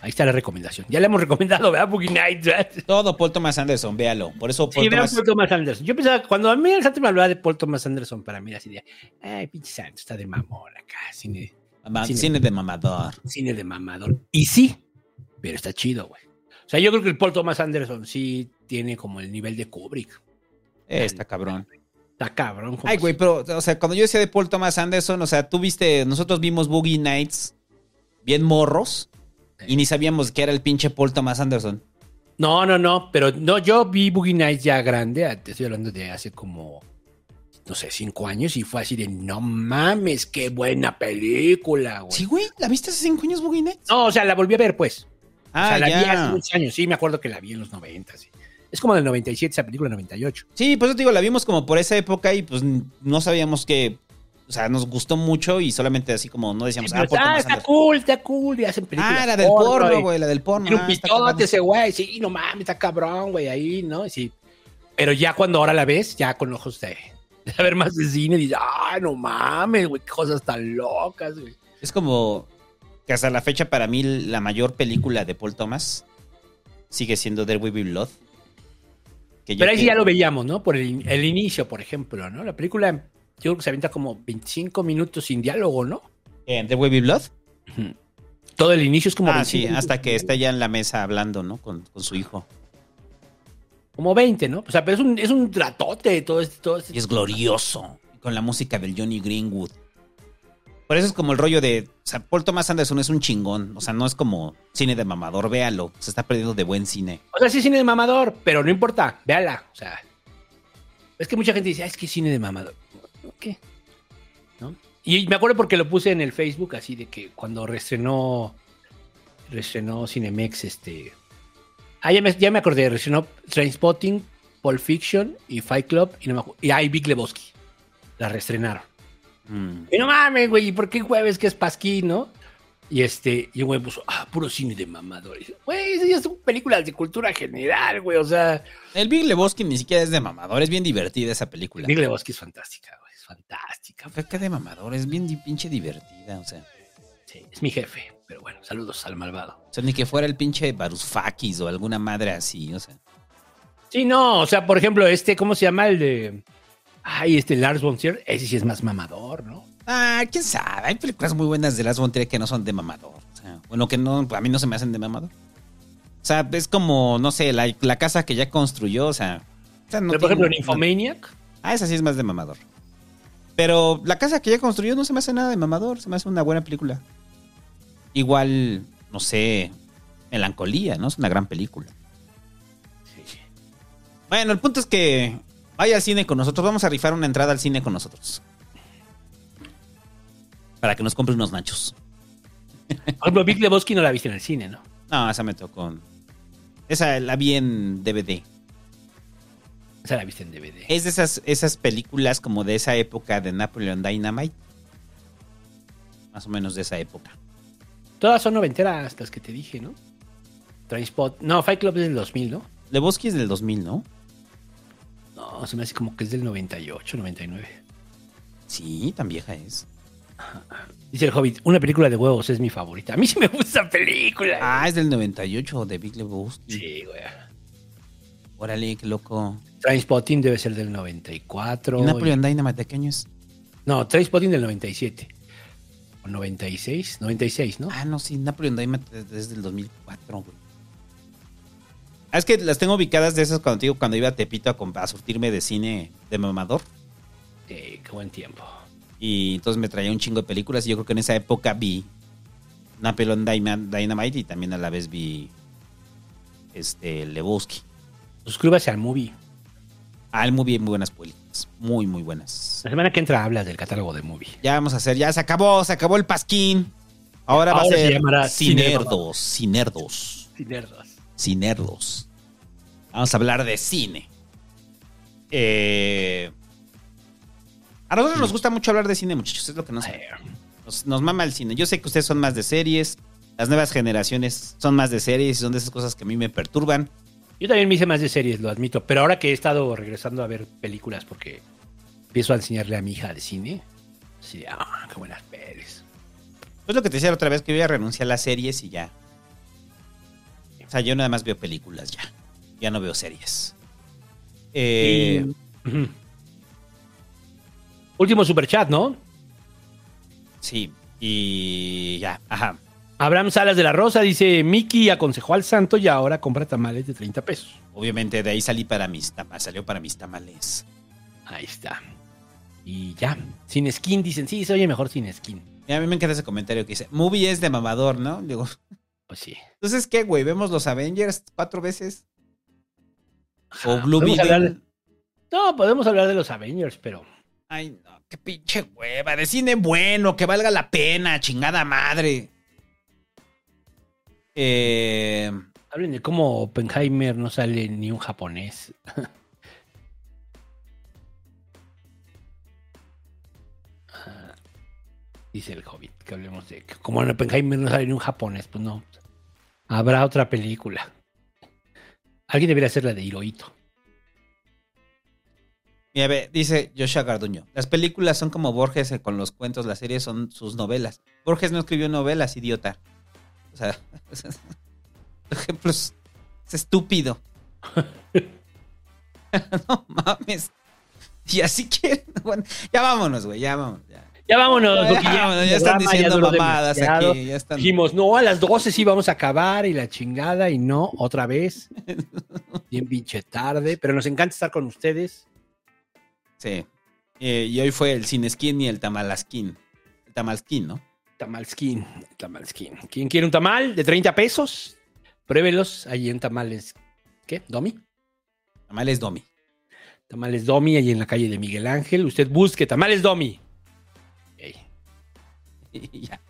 Ahí está la recomendación. Ya le hemos recomendado, ¿verdad? Boogie Nights. ¿verdad? Todo Paul Thomas Anderson, véalo. Por eso Paul Sí, Thomas. Paul Thomas Anderson. Yo pensaba, cuando a mí el Santo me hablaba de Paul Thomas Anderson, para mí era así de, ay, pinche Santo, está de mamón acá, cine. Cine de mamador. Cine de mamador. Y sí, pero está chido, güey. O sea, yo creo que el Paul Thomas Anderson sí tiene como el nivel de Kubrick. Eh, está cabrón. Está cabrón. Ay, güey, pero, o sea, cuando yo decía de Paul Thomas Anderson, o sea, tú viste, nosotros vimos Boogie Nights bien morros y ni sabíamos que era el pinche Paul Thomas Anderson. No, no, no, pero no, yo vi Boogie Nights ya grande, te estoy hablando de hace como, no sé, cinco años y fue así de, no mames, qué buena película, güey. Sí, güey, ¿la viste hace cinco años Boogie Nights? No, o sea, la volví a ver, pues. Ah, o sea, la vi hace muchos años, sí, me acuerdo que la vi en los 90, sí. Es como del 97, esa película 98. Sí, pues yo te digo, la vimos como por esa época y pues no sabíamos que, o sea, nos gustó mucho y solamente así como no decíamos, ah, Paul ah, Thomas está cool, está cool, y hacen películas. Ah, la del porno, güey, la del porno. Tiene un ah, pitote ese güey, sí, no mames, está cabrón, güey, ahí, ¿no? Sí. Pero ya cuando ahora la ves, ya con ojos de, a ver más de cine y dices, ah, no mames, güey, qué cosas tan locas, güey. Es como que hasta la fecha para mí la mayor película de Paul Thomas sigue siendo There Will Be Blood. Que Pero ahí sí que- ya lo veíamos, ¿no? Por el, el inicio, por ejemplo, ¿no? La película, yo creo que se avienta como 25 minutos sin diálogo, ¿no? ¿En The Will Be Blood? Todo el inicio es como Ah, 25 sí, hasta que está ya en la mesa hablando, ¿no? Con, con su hijo. Como 20, ¿no? O sea, pero es un, es un tratote todo este, todo este- Y es glorioso. Con la música del Johnny Greenwood. Por eso es como el rollo de. O sea, Paul Thomas Anderson es un chingón. O sea, no es como cine de mamador. Véalo. Se está perdiendo de buen cine. O sea, sí es cine de mamador, pero no importa, véala. O sea, es que mucha gente dice, "Ah, es que es cine de mamador. ¿Qué? ¿No? Y me acuerdo porque lo puse en el Facebook, así de que cuando reestrenó, reestrenó Cinemex, este... Ah, ya me, ya me acordé, reestrenó Trainspotting, Pulp Fiction y Fight Club y, no me y ah, y Big Lebowski. La reestrenaron. Mm. Y no mames, güey, ¿y por qué jueves que es Pasquín, no? Y este, y un güey puso, ah, puro cine de mamadores. Güey, esas ya son películas de cultura general, güey, o sea... El Big Lebowski ni siquiera es de mamador. Es bien divertida esa película. Big Lebowski es fantástica, güey, es fantástica. Fue que de mamador. Es bien pinche divertida. O sea. Sí, es mi jefe, pero bueno, saludos al malvado. O sea, ni que fuera el pinche Barusfakis o alguna madre así. O sea. Sí, no, o sea, por ejemplo, este, ¿cómo se llama el de... Ay, este Lars von Trier, ese sí es más mamador, ¿no? Ah, quién sabe. Hay películas muy buenas de Lars von Trier que no son de mamador. O sea, bueno, que no, a mí no se me hacen de mamador. O sea, es como, no sé, la, la casa que ya construyó, o sea. o sea, no pero, por ejemplo, Nymphomaniac, Ah, esa sí es más de mamador. Pero la casa que ya construyó no se me hace nada de mamador, se me hace una buena película. Igual, no sé, Melancolía, ¿no? Es una gran película. Bueno, el punto es que vaya al cine con nosotros. Vamos a rifar una entrada al cine con nosotros. Para que nos compre unos nachos. por ejemplo, Big Lebowski no la viste en el cine, ¿no? No, esa me tocó. Esa la vi en DVD. Esa la viste en DVD. Es de esas, esas películas como de esa época de Napoleon Dynamite. Más o menos de esa época. Todas son noventeras las que te dije, ¿no? Trainspot, no, Fight Club es del 2000, ¿no? Lebowski es del 2000, ¿no? No, se me hace como que es del 98, 99. Sí, tan vieja es. Dice el Hobbit, una película de huevos es mi favorita. A mí sí me gusta esa película. Ah, es del 98 de Big Lebowski. Sí, güey. Órale, qué loco. Trainspotting debe ser del 94. ¿Y Napoleon Dynamite de qué año es? No, Trainspotting del 97. O 96, 96, ¿no? Ah, no, sí, Napoleon Dynamite es desde el 2004, güey. Ah, es que las tengo ubicadas de esas cuando digo, cuando iba a Tepito a, a surtirme de cine de mamador. Sí, qué buen tiempo. Y entonces me traía un chingo de películas y yo creo que en esa época vi Napoleon Dyma- Dynamite y también a la vez vi este Lebowski. Suscríbase al movie. Ah, el movie muy buenas películas. Muy, muy buenas. La semana que entra hablas del catálogo de movie. Ya vamos a hacer, ya se acabó, se acabó el pasquín. Ahora, va a se ser llamará Cinerdos, Cinerdos, Cinerdos. Cinerdos. Vamos a hablar de cine. Eh, a nosotros nos gusta mucho hablar de cine, muchachos. Es lo que nos, nos, nos mama el cine. Yo sé que ustedes son más de series. Las nuevas generaciones son más de series y son de esas cosas que a mí me perturban. Yo también me hice más de series, lo admito. Pero ahora que he estado regresando a ver películas porque empiezo a enseñarle a mi hija de cine. Sí, ah, qué buenas pelis. Es lo que te decía la otra vez que yo ya renuncié a las series y ya. O sea, yo nada más veo películas ya. Ya no veo series. Eh, Y-. Último superchat, ¿no? Sí, y ya, ajá. Abraham Salas de la Rosa dice, Miki aconsejó al santo y ahora compra tamales de 30 pesos. Obviamente de ahí salí para mis tamales, salió para mis tamales. Ahí está. Y ya, sin skin, dicen, sí, se oye mejor sin skin. Y a mí me encanta ese comentario que dice, movie es de mamador, ¿no? Digo, Pues sí. entonces, ¿qué, güey? ¿Vemos los Avengers cuatro veces? O Blue No, podemos hablar de los Avengers, pero... Ay, no, qué pinche hueva. De cine bueno, que valga la pena, chingada madre. Eh, Hablen de cómo Oppenheimer no sale ni un japonés. Ah, Dice el Hobbit, que hablemos de que como en Oppenheimer no sale ni un japonés, pues no. Habrá otra película. Alguien debería hacer la de Hirohito. Mira, ve, dice Joshua Garduño. Las películas son como Borges con los cuentos, las series son sus novelas. Borges no escribió novelas, idiota. O sea, ejemplo, es, es estúpido. no mames. Y así quieren. Bueno, ya vámonos, güey, ya vámonos. Ya. Ya vámonos, Ya, ya, vámonos, ya están diciendo duró mamadas aquí, ya están- Dijimos, no, a las 12 sí vamos a acabar y la chingada, y no, otra vez. Bien pinche tarde, pero nos encanta estar con ustedes. Sí. Eh, y hoy fue el Cineskin y el Tamalaskin. El Tamalskin, ¿no? Tamalskin, tamalskin. ¿Quién quiere un tamal de 30 pesos? Pruébelos ahí en Tamales. ¿Qué? ¿Domi? Tamales Domi. Tamales Domi, ahí en la calle de Miguel Ángel. Usted busque Tamales Domi. Y ya.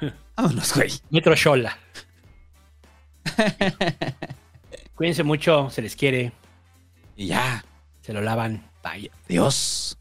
Vámonos, güey. Metro Shola. Cuídense mucho, se les quiere. Y ya. Se lo lavan. Bye. Dios.